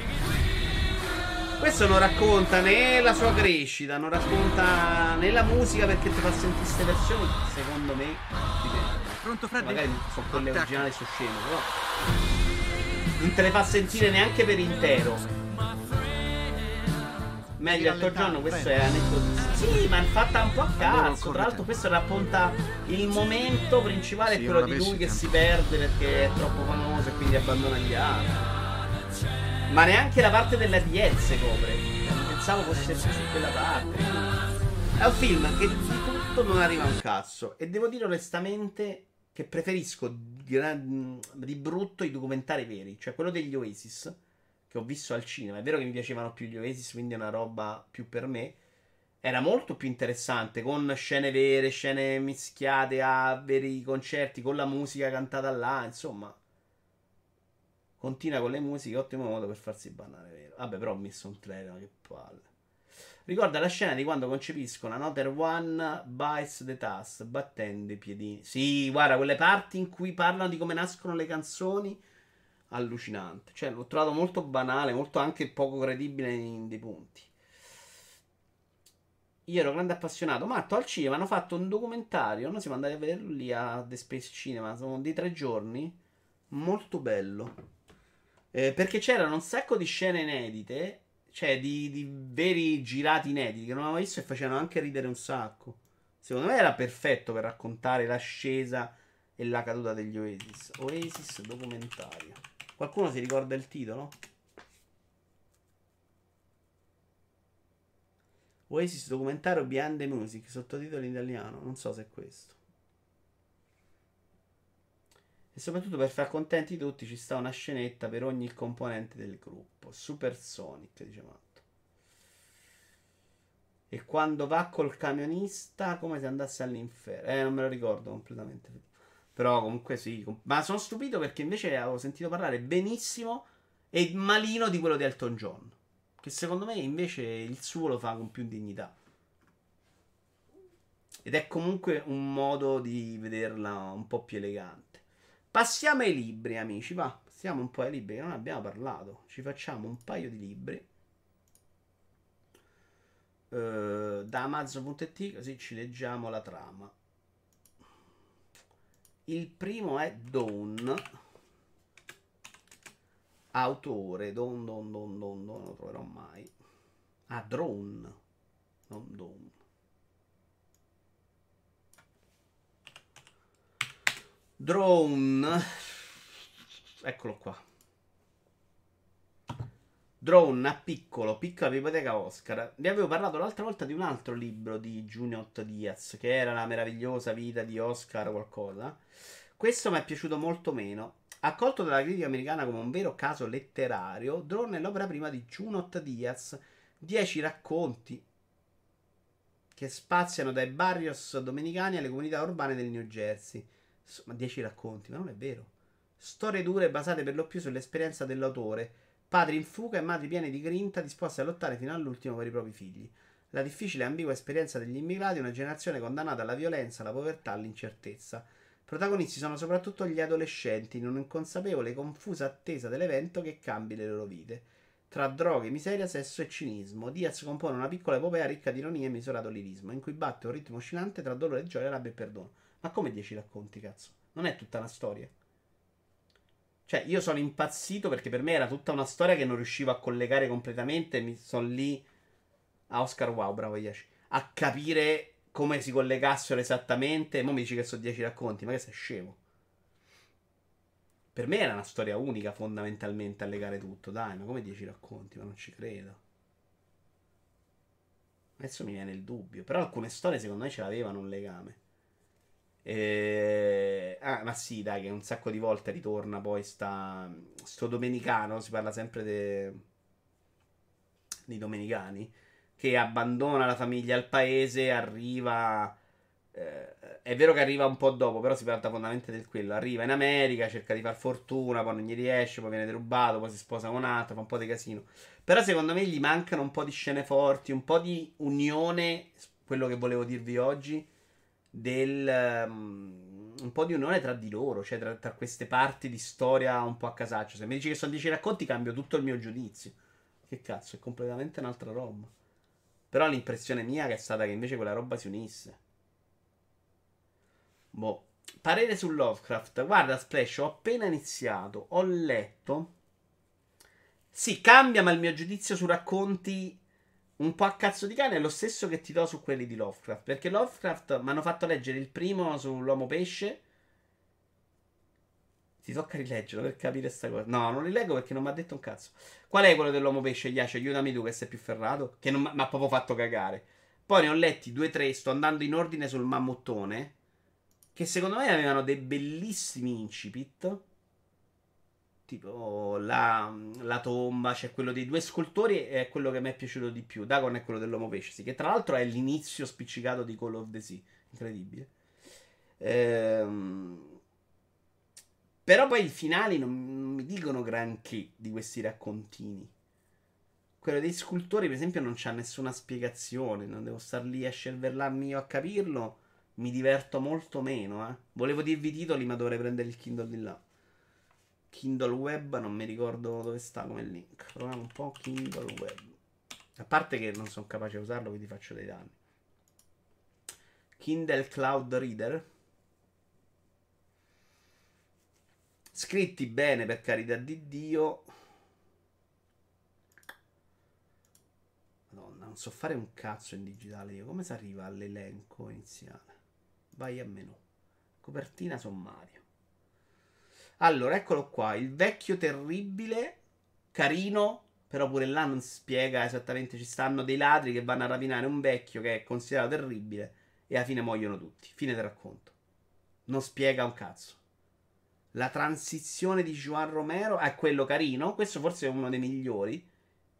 Questo non racconta né la sua crescita, non racconta né la musica perché ti fa sentire queste versioni, secondo me, dipende. Pronto, Freddy? Magari sono quelle Attacca. originali su scemo, però. Non te le fa sentire neanche per intero. Meglio Elton John, questo è aneddoto. Sì, ma è fatta un po' a cazzo. Tra l'altro, questo racconta il momento principale, è Sì, quello di lui che tempo. si perde perché è troppo famoso e quindi abbandona gli altri. Ma neanche la parte della Diez copre. Pensavo fosse su quella parte. È un film che di tutto non arriva un cazzo. E devo dire onestamente che preferisco di brutto i documentari veri. Cioè quello degli Oasis, che ho visto al cinema. È vero che mi piacevano più gli Oasis, quindi è una roba più per me. Era molto più interessante, con scene vere, scene mischiate a veri concerti, con la musica cantata là, insomma. Continua con le musiche, ottimo modo per farsi bannare, vero? Vabbè, però ho messo un trailer, che palle. Ricorda la scena di quando concepiscono Another One Bites the Dust, battendo i piedini. Sì, guarda, quelle parti in cui parlano di come nascono le canzoni, allucinante. Cioè, l'ho trovato molto banale, molto anche poco credibile in dei punti. Io ero grande appassionato. Matto al cinema hanno fatto un documentario. Noi siamo andati a vederlo lì a The Space Cinema. Sono di tre giorni. Molto bello. Eh, perché c'erano un sacco di scene inedite. Cioè, di, di veri girati inediti che non avevo visto e facevano anche ridere un sacco. Secondo me era perfetto per raccontare l'ascesa e la caduta degli Oasis. Oasis documentario. Qualcuno si ricorda il titolo? Oasis documentario Behind the Music, sottotitolo in italiano, non so se è questo. E soprattutto per far contenti tutti ci sta una scenetta per ogni componente del gruppo. Super Sonic, dice Matto. E quando va col camionista come se andasse all'inferno. Eh, non me lo ricordo completamente. Però comunque sì. Ma sono stupito perché invece avevo sentito parlare benissimo e malino di quello di Elton John. Che secondo me invece il suo lo fa con più dignità. Ed è comunque un modo di vederla un po' più elegante. Passiamo ai libri, amici. Va, passiamo un po' ai libri non abbiamo parlato. Ci facciamo un paio di libri. Eh, da Amazon.it così ci leggiamo la trama. Il primo è Dawn. Autore, Don Don Don Don, non lo troverò mai. Ah, Drone, non Dawn. Drone. Eccolo qua. Drone a piccolo, piccola biblioteca Oscar. Vi avevo parlato l'altra volta di un altro libro di Junior Diaz, che era la meravigliosa vita di Oscar qualcosa. Questo mi è piaciuto molto meno. Accolto dalla critica americana come un vero caso letterario, Drone è l'opera prima di Junot Diaz, dieci racconti che spaziano dai barrios domenicani alle comunità urbane del New Jersey. Ma dieci racconti, ma non è vero. Storie dure basate per lo più sull'esperienza dell'autore, padri in fuga e madri piene di grinta disposti a lottare fino all'ultimo per i propri figli. La difficile e ambigua esperienza degli immigrati, una generazione condannata alla violenza, alla povertà, all'incertezza. Protagonisti sono soprattutto gli adolescenti, in un'inconsapevole e confusa attesa dell'evento che cambi le loro vite. Tra droghe, miseria, sesso e cinismo, Diaz compone una piccola epopea ricca di ironia e misurato lirismo, in cui batte un ritmo oscillante tra dolore, gioia, rabbia e perdono. Ma come dieci racconti, cazzo? Non è tutta una storia. Cioè, io sono impazzito perché per me era tutta una storia che non riuscivo a collegare completamente. Mi sono lì a Oscar Wow, bravo Yashi, a capire come si collegassero esattamente. E mo mi dici che sono 10 racconti, ma che sei scemo. Per me era una storia unica fondamentalmente a legare tutto, dai, ma come 10 racconti? Ma non ci credo. Adesso mi viene il dubbio. Però alcune storie secondo me ce l'avevano un legame. E... Ah, ma sì, dai, che un sacco di volte ritorna poi sta... sto domenicano, si parla sempre de... di domenicani, che abbandona la famiglia al paese, arriva... eh, è vero che arriva un po' dopo, però si parla fondamentalmente del quello. Arriva in America, cerca di far fortuna, poi non gli riesce, poi viene derubato, poi si sposa con un altro, fa un po' di casino. Però secondo me gli mancano un po' di scene forti, un po' di unione, quello che volevo dirvi oggi, del... um, un po' di unione tra di loro, cioè tra, tra queste parti di storia un po' a casaccio. Se mi dici che sono 10 racconti cambio tutto il mio giudizio. Che cazzo, è completamente un'altra roba. Però l'impressione mia che è stata che invece quella roba si unisse. Boh, Parere su Lovecraft. Guarda, Splash, ho appena iniziato. Ho letto. Sì, cambia, ma il mio giudizio su racconti un po' a cazzo di cane è lo stesso che ti do su quelli di Lovecraft. Perché Lovecraft mi hanno fatto leggere il primo sull'uomo pesce. Ti tocca rileggerlo per capire sta cosa. No, non li leggo perché non mi ha detto un cazzo. Qual è quello dell'uomo pesce, Iace? Aiutami tu che sei più ferrato. Che non mi ha proprio fatto cagare. Poi ne ho letti due tre. Sto andando in ordine sul mammuttone. Che secondo me avevano dei bellissimi incipit. Tipo la, la tomba, c'è cioè quello dei due scultori. È quello che mi è piaciuto di più. Dagon è quello dell'uomo pesce. Che tra l'altro è l'inizio spiccicato di Call of the Sea. Incredibile. Ehm però poi i finali non mi dicono granché di questi raccontini. Quello dei scultori, per esempio, non c'ha nessuna spiegazione. Non devo star lì a scervellarmi io a capirlo. Mi diverto molto meno, eh. Volevo dirvi i titoli, ma dovrei prendere il Kindle di là. Kindle Web, non mi ricordo dove sta come link. Proviamo un po' Kindle Web. A parte che non sono capace di usarlo, quindi faccio dei danni. Kindle Cloud Reader. Scritti bene per carità di Dio. Madonna, non so fare un cazzo in digitale io. Come si arriva all'elenco iniziale? Vai a menu. Copertina sommario. Allora, eccolo qua. Il vecchio terribile, carino, però pure là non si spiega esattamente. Ci stanno dei ladri che vanno a rapinare un vecchio che è considerato terribile e alla fine muoiono tutti. Fine del racconto. Non spiega un cazzo. La transizione di Juan Romero è quello carino. Questo forse è uno dei migliori.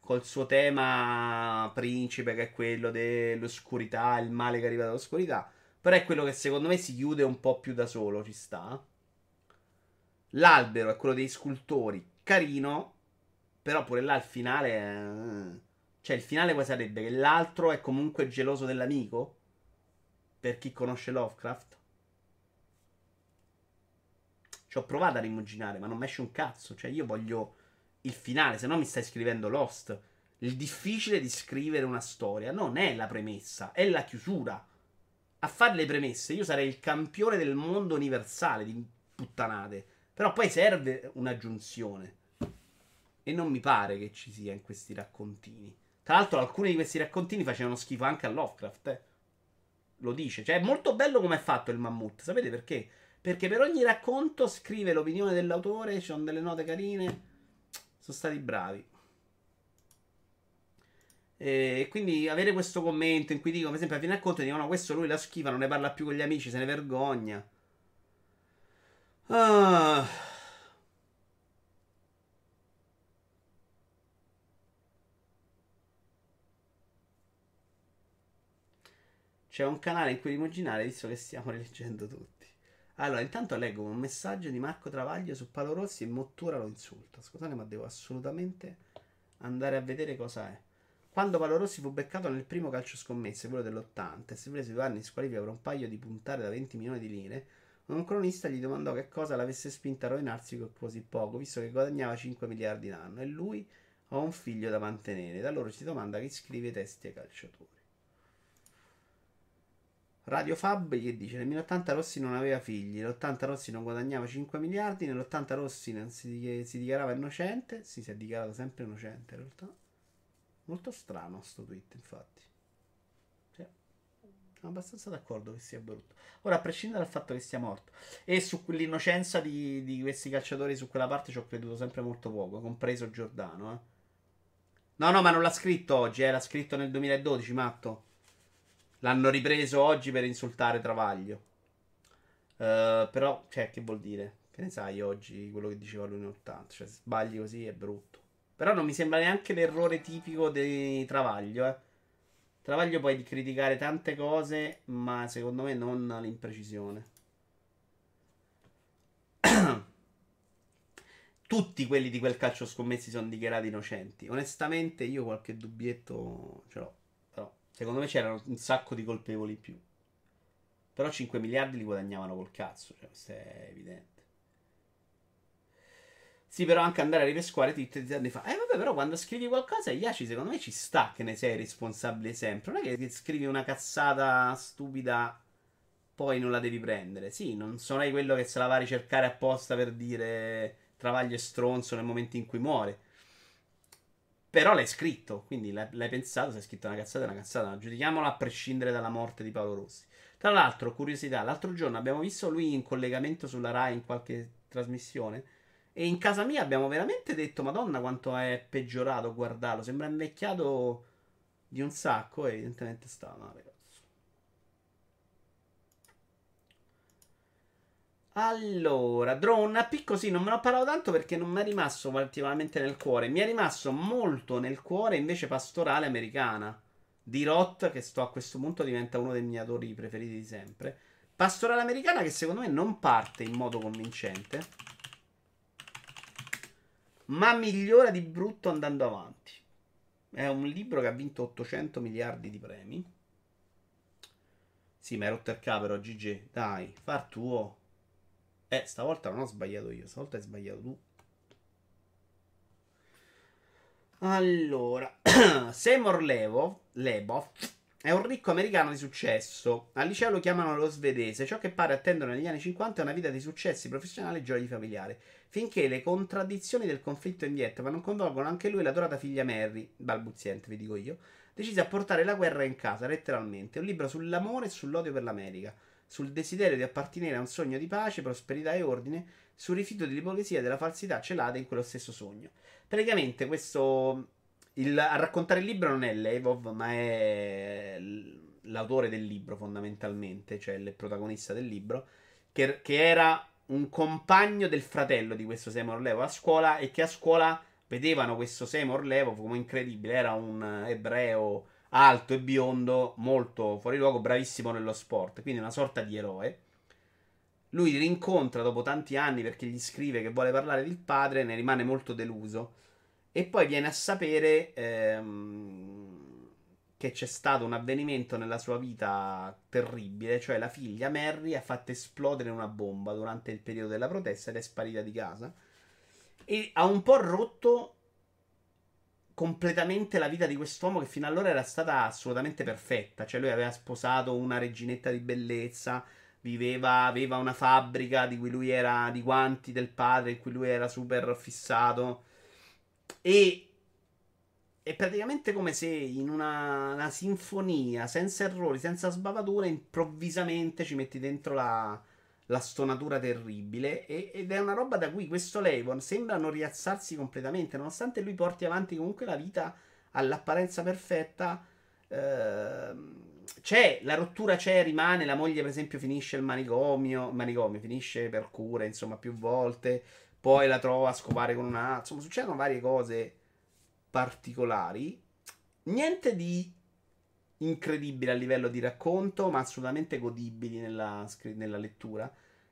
Col suo tema principe, che è quello dell'oscurità, il male che arriva dall'oscurità. Però è quello che secondo me si chiude un po' più da solo, ci sta. L'albero è quello dei scultori, carino. Però pure là il finale. È... Cioè, il finale poi sarebbe che l'altro è comunque geloso dell'amico. Per chi conosce Lovecraft. Ci ho provato a rimuginare, ma non mi esce un cazzo. Cioè, io voglio il finale, se no mi stai scrivendo Lost. Il difficile di scrivere una storia non è la premessa, è la chiusura. A fare le premesse io sarei il campione del mondo universale di puttanate. Però poi serve un'aggiunzione. E non mi pare che ci sia in questi raccontini. Tra l'altro, alcuni di questi raccontini facevano schifo anche a Lovecraft. Eh. Lo dice. Cioè, è molto bello come è fatto il mammut. Sapete perché? Perché per ogni racconto scrive l'opinione dell'autore, ci sono delle note carine. Sono stati bravi. E quindi avere questo commento in cui dicono, per esempio, a fine racconto dicono: No, questo lui la schifa, non ne parla più con gli amici, se ne vergogna. Ah. C'è un canale in cui rimuginare, visto che stiamo rileggendo tutti. Allora, intanto leggo un messaggio di Marco Travaglio su Palo Rossi e Mottura lo insulta. Scusate, ma devo assolutamente andare a vedere cosa è. Quando Palo Rossi fu beccato nel primo calcio scommesse, quello dell'80, e si prese due anni in squalifica per un paio di puntate da 20 milioni di lire, un cronista gli domandò che cosa l'avesse spinta a rovinarsi con così poco, visto che guadagnava 5 miliardi l'anno, e lui ha un figlio da mantenere. Da allora si domanda chi scrive i testi ai calciatori. Radio Fab che dice nel 1080 Rossi non aveva figli, nell'80 Rossi non guadagnava 5 miliardi, nell'80 Rossi non si, si dichiarava innocente, sì, si è dichiarato sempre innocente in realtà. Molto strano sto tweet, infatti. Sono abbastanza d'accordo che sia brutto. Ora, a prescindere dal fatto che sia morto, e su l'innocenza di, di questi calciatori su quella parte ci ho creduto sempre molto poco, compreso Giordano. Eh. No, no, ma non l'ha scritto oggi, eh, l'ha scritto nel 2012, matto. L'hanno ripreso oggi per insultare Travaglio. Uh, però, cioè, che vuol dire? Che ne sai oggi quello che diceva lui in 80? Cioè, sbagli così è brutto. Però non mi sembra neanche l'errore tipico di Travaglio, eh. Travaglio di criticare tante cose, ma secondo me non l'imprecisione. <clears throat> Tutti quelli di quel calcio scommessi sono dichiarati innocenti. Onestamente, io qualche dubbietto ce l'ho. Secondo me c'erano un sacco di colpevoli in più. Però 5 miliardi li guadagnavano col cazzo, cioè, questo è evidente. Sì, però anche andare a ripesquare tutti anni fa. Eh, vabbè, però quando scrivi qualcosa, Iaci, secondo me ci sta che ne sei responsabile sempre. Non è che scrivi una cazzata stupida poi non la devi prendere. Sì, non sono quello che se la va a ricercare apposta per dire travaglio e stronzo nel momento in cui muore. Però l'hai scritto, quindi l'hai, l'hai pensato, se hai scritto una cazzata, è una cazzata. Giudichiamola a prescindere dalla morte di Paolo Rossi. Tra l'altro, curiosità, l'altro giorno abbiamo visto lui in collegamento sulla Rai in qualche trasmissione. E in casa mia abbiamo veramente detto: Madonna, quanto è peggiorato guardarlo. Sembra invecchiato di un sacco. E evidentemente sta male. Allora, Drone AP così non me ne ho parlato tanto perché non mi è rimasto particolarmente nel cuore. Mi è rimasto molto nel cuore invece Pastorale Americana di Roth, che sto a questo punto diventa uno dei miei autori preferiti di sempre. Pastorale Americana che secondo me non parte in modo convincente, ma migliora di brutto andando avanti. È un libro che ha vinto 800 miliardi di premi. Sì, ma è rotto il capero, GG. Dai, far tuo. Eh, stavolta non ho sbagliato io, stavolta hai sbagliato tu. Allora, <clears throat> Seymour Levo, Lebov è un ricco americano di successo. Al liceo lo chiamano lo svedese. Ciò che pare attendere negli anni 50 è una vita di successi professionali e gioia familiare. Finché le contraddizioni del conflitto in Vietnam non coinvolgono anche lui e l'adorata figlia Mary, balbuziente vi dico io, decise a portare la guerra in casa, letteralmente. Un libro sull'amore e sull'odio per l'America sul desiderio di appartenere a un sogno di pace, prosperità e ordine, sul rifiuto dell'ipocrisia e della falsità celata in quello stesso sogno. Praticamente questo... Il, a raccontare il libro non è Levov, ma è l'autore del libro fondamentalmente, cioè il protagonista del libro, che, che era un compagno del fratello di questo Seymour Levov a scuola e che a scuola vedevano questo Seymour Levov come incredibile, era un ebreo alto e biondo, molto fuori luogo, bravissimo nello sport, quindi una sorta di eroe. Lui rincontra dopo tanti anni perché gli scrive che vuole parlare del padre, ne rimane molto deluso e poi viene a sapere ehm, che c'è stato un avvenimento nella sua vita terribile, cioè la figlia Mary ha fatto esplodere una bomba durante il periodo della protesta ed è sparita di casa e ha un po' rotto completamente la vita di quest'uomo che fino allora era stata assolutamente perfetta. Cioè, lui aveva sposato una reginetta di bellezza, viveva, aveva una fabbrica di cui lui era di guanti del padre, in cui lui era super fissato. E è praticamente come se in una, una sinfonia, senza errori, senza sbavature, improvvisamente ci metti dentro la, la stonatura terribile e, ed è una roba da cui questo Levon sembra non rialzarsi completamente nonostante lui porti avanti comunque la vita all'apparenza perfetta eh, c'è la rottura c'è rimane la moglie per esempio finisce il manicomio manicomio finisce per cure insomma più volte poi la trova a scopare con una insomma succedono varie cose particolari. Niente di incredibile a livello di racconto, ma assolutamente godibili nella, nella lettura.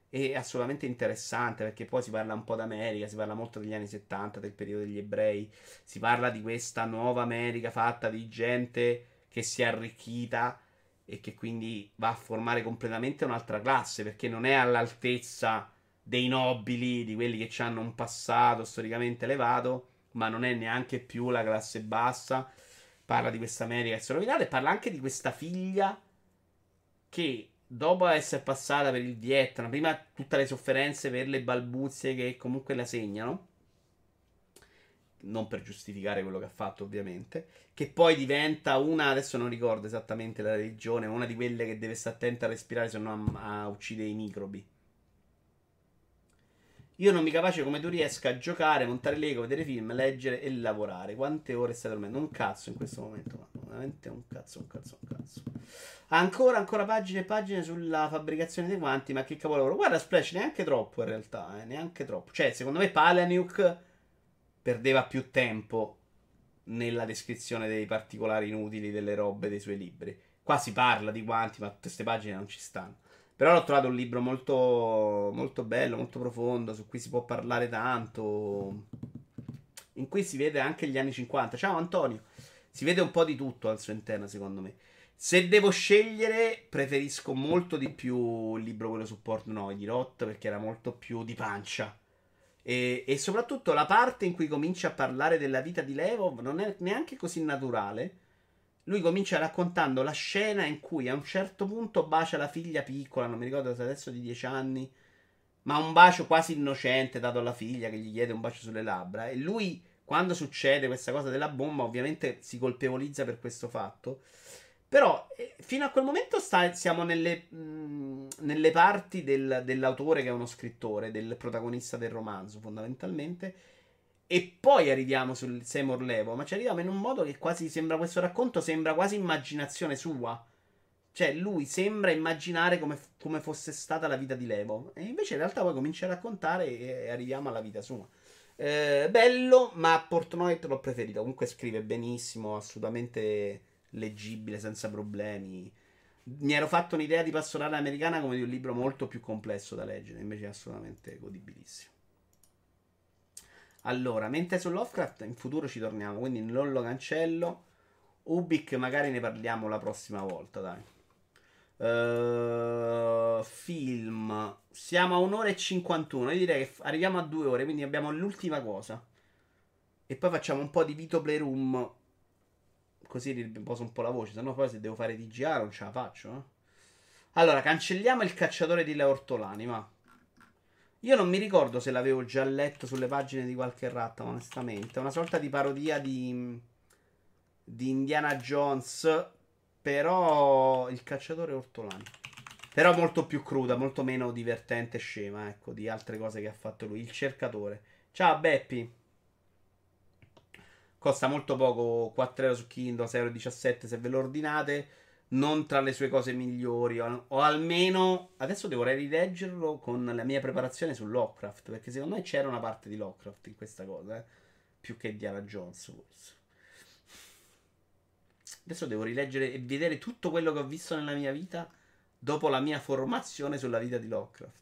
E assolutamente interessante perché poi si parla un po' d'America, si parla molto degli anni 70, del periodo degli ebrei, si parla di questa nuova America fatta di gente che si è arricchita e che quindi va a formare completamente un'altra classe perché non è all'altezza dei nobili, di quelli che hanno un passato storicamente elevato, ma non è neanche più la classe bassa parla di questa America che si è rovinata e parla anche di questa figlia che dopo essere passata per il Vietnam, prima tutte le sofferenze per le balbuzie che comunque la segnano, non per giustificare quello che ha fatto ovviamente, che poi diventa una, adesso non ricordo esattamente la religione, una di quelle che deve stare attenta a respirare se no a, a uccidere i microbi. Io non mi capace come tu riesca a giocare, montare Lego, vedere film, leggere e lavorare. Quante ore stai dormendo? Un cazzo in questo momento, ma veramente un cazzo, un cazzo, un cazzo. Ancora, ancora pagine e pagine sulla fabbricazione dei guanti, ma che capolavoro. Guarda Splash, neanche troppo in realtà, eh, neanche troppo. Cioè, secondo me Palaniuk perdeva più tempo nella descrizione dei particolari inutili delle robe dei suoi libri. Qua si parla di guanti, ma tutte queste pagine non ci stanno. Però l'ho trovato un libro molto, molto bello, molto profondo, su cui si può parlare tanto. In cui si vede anche gli anni 50. Ciao Antonio. Si vede un po' di tutto al suo interno, secondo me. Se devo scegliere, preferisco molto di più il libro quello su Portnoy di Roth, perché era molto più di pancia. E, e, soprattutto la parte in cui comincia a parlare della vita di Levov non è neanche così naturale. Lui comincia raccontando la scena in cui a un certo punto bacia la figlia piccola, non mi ricordo se adesso di 10 anni, ma un bacio quasi innocente dato alla figlia che gli chiede un bacio sulle labbra. E lui, quando succede questa cosa della bomba, ovviamente si colpevolizza per questo fatto. Però eh, fino a quel momento sta, siamo nelle, mh, nelle parti del, dell'autore che è uno scrittore, del protagonista del romanzo fondamentalmente. E poi arriviamo sul Seymour Levo, ma ci arriviamo in un modo che quasi sembra questo racconto, sembra quasi immaginazione sua. Cioè, lui sembra immaginare come, come fosse stata la vita di Levo. E invece in realtà poi comincia a raccontare e arriviamo alla vita sua. Eh, bello, ma Portnoy l'ho preferito. Comunque scrive benissimo, assolutamente leggibile senza problemi. Mi ero fatto un'idea di pastorale americana come di un libro molto più complesso da leggere, invece è assolutamente godibilissimo. Allora, mentre su Lovecraft in futuro ci torniamo, quindi non lo cancello. Ubik magari ne parliamo la prossima volta, dai. Uh, film. Siamo a un'ora e 51. Io direi che arriviamo a due ore, quindi abbiamo l'ultima cosa. E poi facciamo un po' di Vito Playroom così riposo un po' la voce, sennò poi se devo fare TGA non ce la faccio. Eh? Allora, cancelliamo il cacciatore di Leo Ortolani, ma... Io non mi ricordo se l'avevo già letto sulle pagine di qualche ratta, onestamente. È una sorta di parodia di, di Indiana Jones, però il cacciatore Ortolani. Però molto più cruda, molto meno divertente e scema, ecco, di altre cose che ha fatto lui. Il cercatore. Ciao Beppi. Costa molto poco, 4 euro su Kindle, 6,17 euro se ve lo ordinate. Non tra le sue cose migliori, o, o almeno adesso devo rileggerlo con la mia preparazione su Lovecraft. Perché secondo me c'era una parte di Lovecraft in questa cosa, eh? più che Diana Jones, forse. Adesso devo rileggere e vedere tutto quello che ho visto nella mia vita dopo la mia formazione sulla vita di Lovecraft.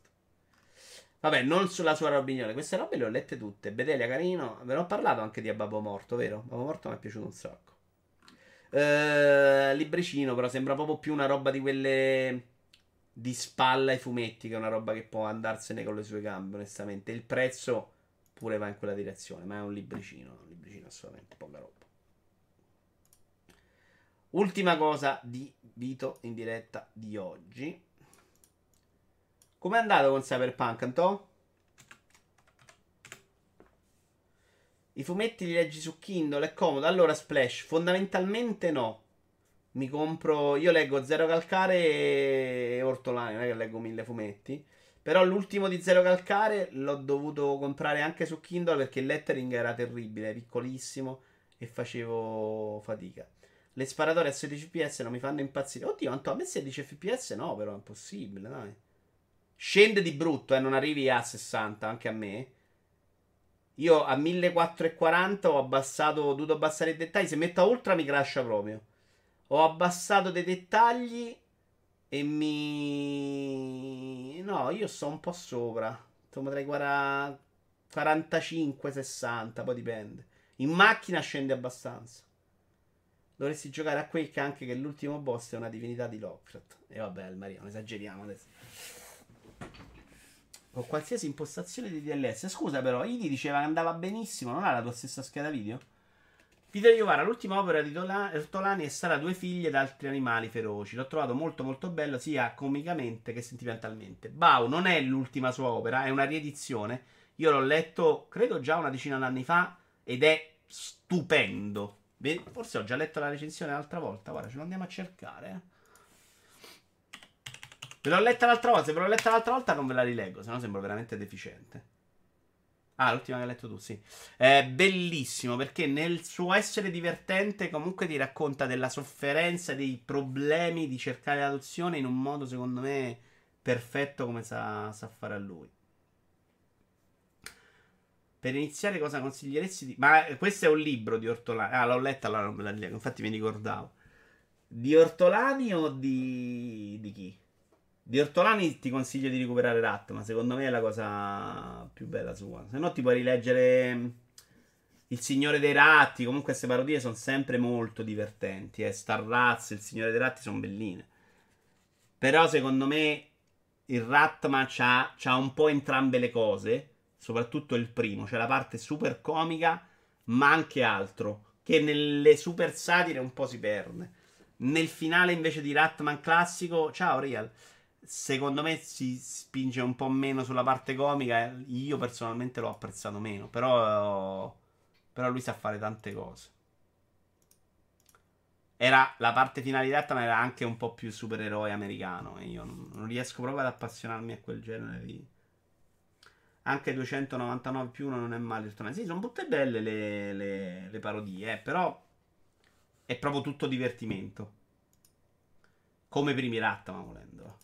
Vabbè, non sulla sua opinione. Queste robe le ho lette tutte. Bedelia, carino. Ve ne ho parlato anche di Babbo Morto, vero? Babbo Morto mi è piaciuto un sacco. Uh, libricino, però sembra proprio più una roba di quelle di spalla ai fumetti, che è una roba che può andarsene con le sue gambe, onestamente. Il prezzo pure va in quella direzione, ma è un libricino. Un libricino assolutamente poca roba. Ultima cosa di Vito in diretta di oggi. Com'è andato con Cyberpunk, Antò? I fumetti li leggi su Kindle, è comodo. Allora, Splash, fondamentalmente no. Mi compro. Io leggo Zero Calcare e Ortolani, non è che leggo mille fumetti. Però l'ultimo di Zero Calcare l'ho dovuto comprare anche su Kindle perché il lettering era terribile, piccolissimo e facevo fatica. Le sparatorie a 16 fps non mi fanno impazzire. Oddio, Antò, a me 16 fps no, però è impossibile, dai. Scende di brutto, eh, non arrivi a 60, anche a me. Io a 1440 ho abbassato, ho dovuto abbassare i dettagli. Se metto a ultra mi crasha proprio. Ho abbassato dei dettagli e mi... No, io sto un po' sopra. Insomma, tra i 40... 45-60, poi dipende. In macchina scende abbastanza. Dovresti giocare a Quake anche che l'ultimo boss è una divinità di Lovecraft. E vabbè, Maria, non esageriamo adesso. Con qualsiasi impostazione di DLS. Scusa, però, Idi diceva che andava benissimo. Non ha la tua stessa scheda video? Peter Iovara, l'ultima opera di Ortolani è stata Due figlie da altri animali feroci. L'ho trovato molto molto bello sia comicamente che sentimentalmente. Bau non è l'ultima sua opera, è una riedizione. Io l'ho letto, credo già una decina d'anni fa, ed è stupendo. Forse ho già letto la recensione l'altra volta. Guarda, ce lo andiamo a cercare. Eh. Ve l'ho letta l'altra volta. Se ve l'ho letta l'altra volta, non ve la rileggo, se no sembro veramente deficiente. Ah, l'ultima che hai letto tu, sì. È bellissimo perché nel suo essere divertente comunque ti racconta della sofferenza, dei problemi di cercare l'adozione in un modo, secondo me, perfetto come sa, sa fare a lui. Per iniziare, cosa consiglieresti di... Ma questo è un libro di Ortolani. Ah, l'ho letta, allora non me la leggo. Infatti mi ricordavo. Di Ortolani o di... di chi? Di Ortolani ti consiglio di recuperare Rat, ma secondo me è la cosa più bella sua. Se no ti puoi rileggere mm, Il Signore dei Ratti, comunque queste parodie sono sempre molto divertenti. Eh. Star Rats, Il Signore dei Ratti sono belline. Però secondo me il Ratman c'ha, c'ha un po' entrambe le cose, soprattutto il primo. C'è la parte super comica, ma anche altro che nelle super satire un po' si perde. Nel finale invece di Ratman classico, ciao Real, secondo me si spinge un po' meno sulla parte comica. Io personalmente l'ho apprezzato meno, però, però lui sa fare tante cose. Era, la parte finale di Ratman era anche un po' più supereroe americano e io non, riesco proprio ad appassionarmi a quel genere di... Anche 299 più 1 non è male. Sì, sono tutte belle le, le, le parodie, eh, però è proprio tutto divertimento. Come primi Ratman, volendo.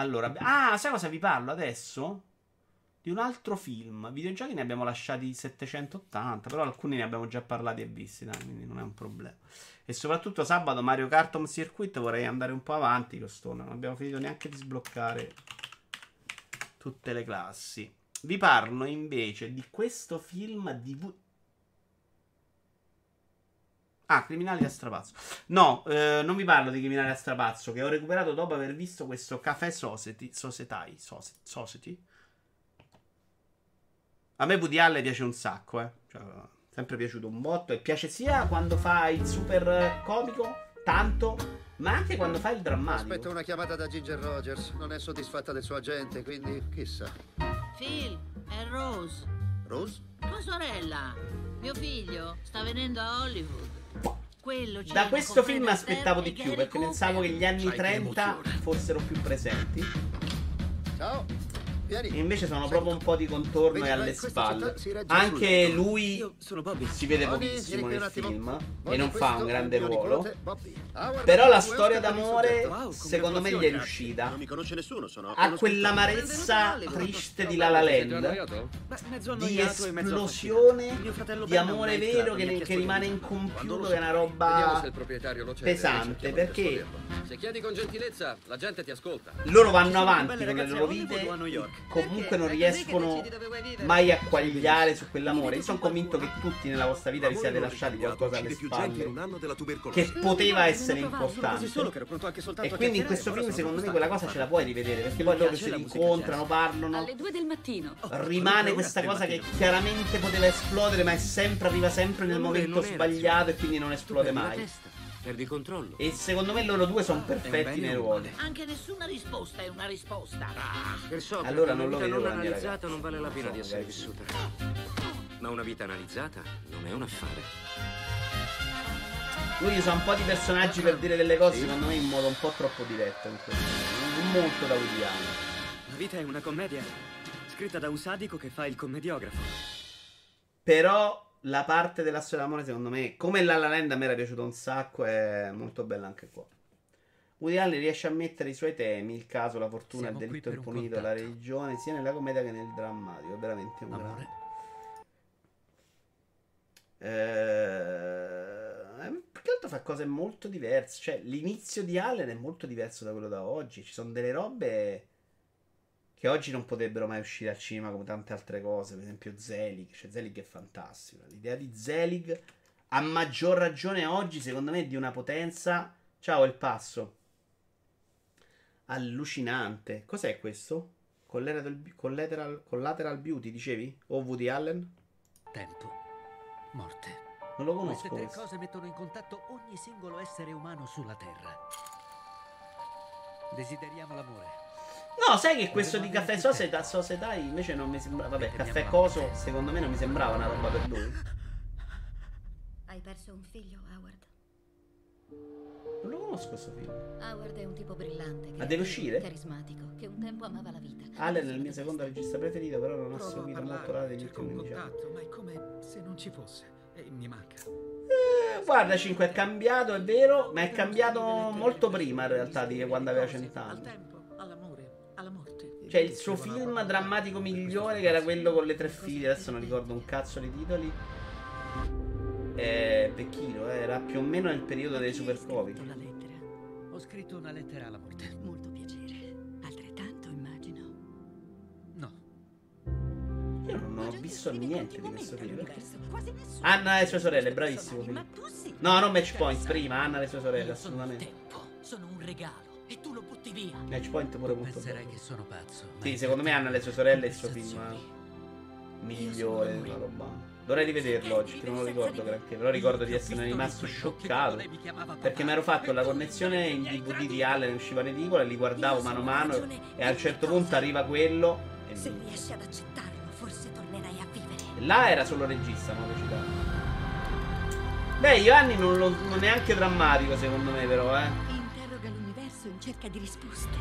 Allora, ah, sai cosa vi parlo adesso? Di un altro film. Videogiochi ne abbiamo lasciati 780, però alcuni ne abbiamo già parlati e visti, dai, quindi non è un problema. E soprattutto sabato Mario Kart Home Circuit vorrei andare un po' avanti con sto. Non abbiamo finito neanche di sbloccare tutte le classi. Vi parlo invece di questo film di Ah, Criminali a strapazzo. No, eh, non vi parlo di Criminali a strapazzo che ho recuperato dopo aver visto questo Café Society. Society. Society. A me Woody Allen piace un sacco, eh. Cioè, sempre piaciuto un botto. E piace sia quando fa il super comico, tanto, ma anche quando fa il drammatico. Aspetta una chiamata da Ginger Rogers. Non è soddisfatta del suo agente, quindi chissà. Phil, è Rose. Rose? Tua sorella. Mio figlio sta venendo a Hollywood. Quello da questo film aspettavo di più perché pensavo che gli anni 30 fossero più presenti. Ciao. E invece sono proprio un po' di contorno e alle spalle. Anche lui si vede pochissimo nel film e non fa un grande ruolo. Però la storia d'amore, secondo me, gli è riuscita. Ha quell'amarezza triste di La La Land, di esplosione, di amore vero che, che rimane incompiuto, che è una roba pesante. Perché se chiedi con gentilezza, la gente ti ascolta. Loro vanno avanti con le loro vite comunque non riescono mai a quagliare su quell'amore. Io sono convinto che tutti nella vostra vita vi siate lasciati qualcosa alle spalle che poteva essere importante. E quindi in questo film, secondo me, quella cosa ce la puoi rivedere perché poi loro si rincontrano, parlano. Alle due del mattino. Rimane questa cosa che chiaramente poteva esplodere, ma è sempre, arriva sempre nel momento sbagliato e quindi non esplode mai. Perdi controllo. E secondo me loro due sono perfetti nei ruoli. Anche nessuna risposta è una risposta. Per so, allora non lo vita non analizzata non vale la pena di essere vissuta. Ma una vita analizzata non è un affare. Lui usa un po' di personaggi per dire delle cose, secondo me, in modo un po' troppo diretto. In questo. Molto da Woodiano. La vita è una commedia scritta da un sadico che fa il commediografo. Però la parte della storia d'amore, secondo me, come La La Land a me era piaciuto un sacco, è molto bella anche qua. Woody Allen riesce a mettere i suoi temi, il caso, la fortuna, Siamo il delitto impunito, la religione, sia nella commedia che nel drammatico. È veramente un Amore. grande. Eh, più che altro fa cose molto diverse. Cioè, l'inizio di Allen è molto diverso da quello da oggi. Ci sono delle robe che oggi non potrebbero mai uscire al cinema come tante altre cose, per esempio Zelig, cioè Zelig è fantastico, l'idea di Zelig a maggior ragione oggi secondo me è di una potenza, ciao il passo, allucinante, cos'è questo? Collateral, collateral, collateral Beauty dicevi? O Woody Allen? Tempo. Morte. Non lo conosco Queste tre cose mettono in contatto ogni singolo essere umano sulla Terra. Desideriamo l'amore. No, sai che questo di Caffè Società, Società invece non mi sembra. Vabbè, Caffè Coso, secondo me non mi sembrava una roba per lui. Hai perso un figlio, Howard. Non lo conosco questo film. Howard è un tipo brillante, Ma deve uscire? carismatico, che un tempo amava la vita. Allen è il mio secondo regista preferito, però non ha seguito molto l'area degli ultimi un 15 anni. contatto, ma è come se non ci fosse. E mi manca. Eh, guarda, 5 è cambiato, è vero, ma è cambiato molto prima in realtà di quando aveva 100 Al anni. Cioè, il suo film drammatico migliore, che era quello con le tre figlie, adesso non ricordo un cazzo di titoli. Eh, Pecchino, eh, era più o meno nel periodo dei super covid. Ho scritto una lettera alla morte. Molto piacere. Altrettanto, immagino. No. Io non ho visto niente di questo film. Anna e le sue sorelle, bravissimo. No, non Match Point, prima Anna e le sue sorelle, assolutamente. Sono un regalo. Tu lo butti via. Match Point pure molto Penserai che sono pazzo. Sì, secondo me Anna e le sue sorelle è il suo film conversazioni. migliore, una roba. Dovrei rivederlo oggi, che non lo ricordo granché, però ricordo di essere rimasto scioccato. Perché mi ero fatto la connessione in DVD di Allen, usciva in edicola, e li guardavo mano a mano e a un certo punto arriva quello e Se riesci ad accettarlo, forse tornerai a vivere. Là era solo regista, non recitava. Beh, Ioanni non lo non è neanche drammatico secondo me però, eh. L'universo in cerca di risposte.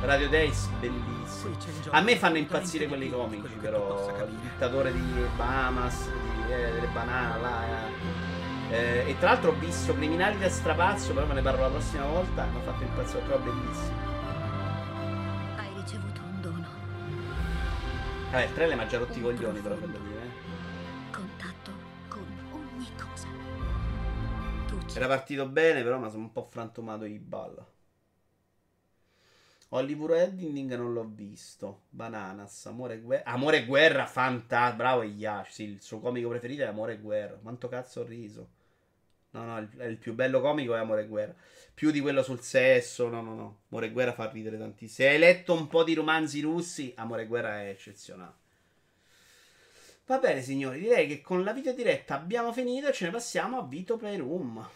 Radio Days, bellissimo. A me fanno impazzire quelli comici, però. Il dittatore di Bahamas, di, eh, delle banane, là. eh. Eh, e tra l'altro ho visto Criminali da strapazzo, però me ne parlo la prossima volta. Mi ha fatto impazzire, però bellissimo. Hai ricevuto un dono. Vabbè, il trailer mi ha già rotti i coglioni, però per dire, eh. Contatto con ogni cosa. Ci Era partito bene, però mi sono un po' frantumato di balla. Hollywood Ending non l'ho visto. Bananas, Amore e Guerra. Amore e Guerra, fantastico. Bravo Yash. Sì, il suo comico preferito è Amore e Guerra. Quanto cazzo ho riso. No, no, il, il più bello comico è Amore e Guerra. Più di quello sul sesso. No, no, no. Amore e Guerra fa ridere tantissimo. Se hai letto un po' di romanzi russi, Amore e Guerra è eccezionale. Va bene, signori. Direi che con la videodiretta abbiamo finito e ce ne passiamo a Vito Playroom.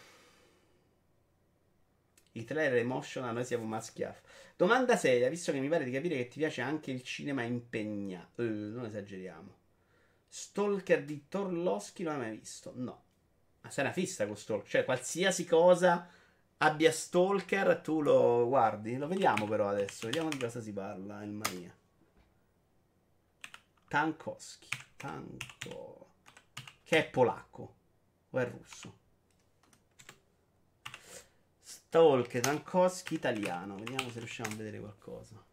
I trailer emotion a noi siamo maschiati. Domanda seria, visto che mi pare di capire che ti piace anche il cinema impegnato. Eh, non esageriamo. Stalker di Torloschi non hai mai visto? No. Ma sei una fissa con Stalker. Cioè, qualsiasi cosa abbia Stalker, tu lo guardi. Lo vediamo però adesso. Vediamo di cosa si parla, il Maria. Tankowski. Tanko. Che è polacco. O è russo? Stalker, Tankowski italiano. Vediamo se riusciamo a vedere qualcosa.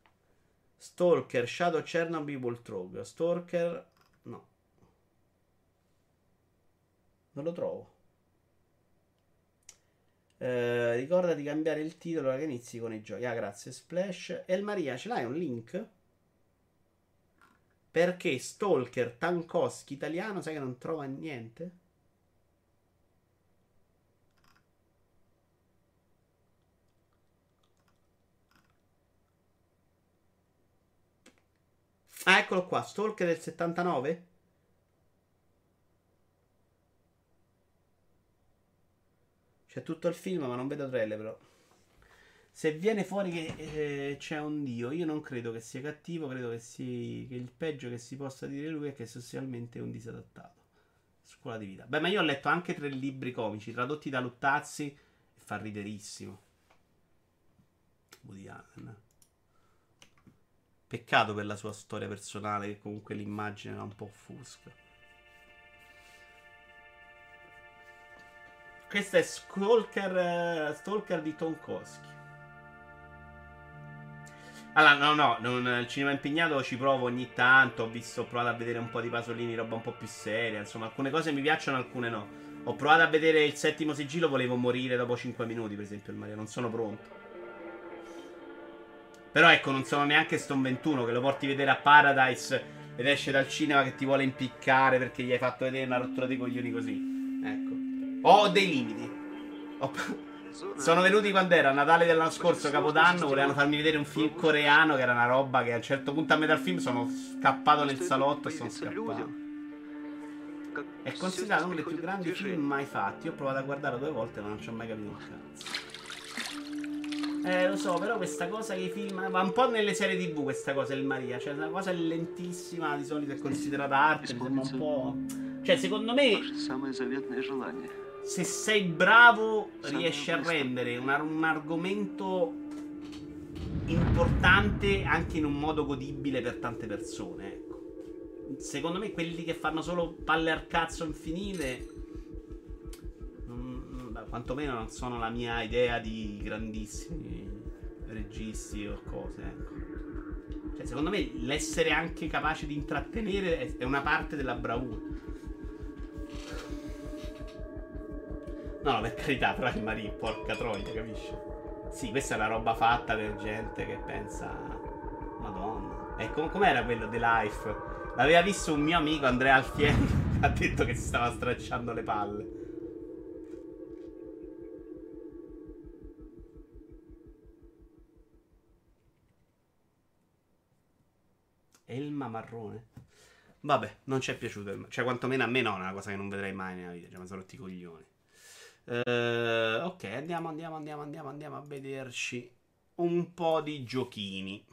Stalker, Shadow Chernobyl, Voltrog. Stalker, no. Non lo trovo. Eh, ricorda di cambiare il titolo che inizi con i giochi. Ah, grazie. Splash. El Maria, ce l'hai un link? Perché Stalker Tankowski italiano, sai che non trova niente? Ah, eccolo qua, Stalker del 79? C'è tutto il film, ma non vedo trailer però. Se viene fuori che eh, c'è un dio, io non credo che sia cattivo, credo che, sia, che il peggio che si possa dire di lui è che socialmente è un disadattato. Scuola di vita. Beh, ma io ho letto anche tre libri comici tradotti da Luttazzi e fa riderissimo. Woody Allen. Peccato per la sua storia personale, che comunque l'immagine era un po' offusca. Questo è Stalker, eh, Stalker di Tonkowski. Allora, no, no, non, il cinema impegnato ci provo ogni tanto. Ho visto, ho provato a vedere un po' di Pasolini, roba un po' più seria. Insomma, alcune cose mi piacciono, alcune no. Ho provato a vedere il settimo sigillo, volevo morire dopo 5 minuti, per esempio, il Mario. Non sono pronto. Però ecco, non sono neanche Stone 21 che lo porti a vedere a Paradise ed esce dal cinema che ti vuole impiccare perché gli hai fatto vedere una rottura dei coglioni così. Ecco. Ho dei limiti. Ho- Sono venuti quando era Natale dell'anno scorso, Capodanno, volevano farmi vedere un film coreano che era una roba che a un certo punto a metà del film sono scappato nel salotto e sono scappato. È considerato uno dei più grandi film mai fatti. Io ho provato a guardarlo due volte ma non ci ho mai capito un cazzo. Eh, lo so, però questa cosa che i film. Va un po' nelle serie TV questa cosa, il Maria. Cioè, una cosa lentissima, di solito è considerata arte. Mi sembra un po'. Cioè, secondo me. Se sei bravo, riesci a rendere un, un argomento importante anche in un modo godibile per tante persone. Ecco. Secondo me, quelli che fanno solo palle al cazzo infinite. Quantomeno non sono la mia idea di grandissimi registi o cose. Ecco. Cioè, secondo me, l'essere anche capace di intrattenere è- una parte della bravura. No, per carità, però il Marie, porca troia, capisci? Sì, questa è una roba fatta per gente che pensa. Madonna. E com- com'era quello The Life? L'aveva visto un mio amico Andrea Alfieri. <laughs> ha detto che si stava stracciando le palle. Elma Marrone. Vabbè, non ci è piaciuto. il- Cioè, quantomeno a me no, è una cosa che non vedrei mai nella vita. Cioè, mi sono rotti i coglioni. Eh, ok, andiamo, andiamo, andiamo, andiamo, andiamo a vederci un po' di giochini.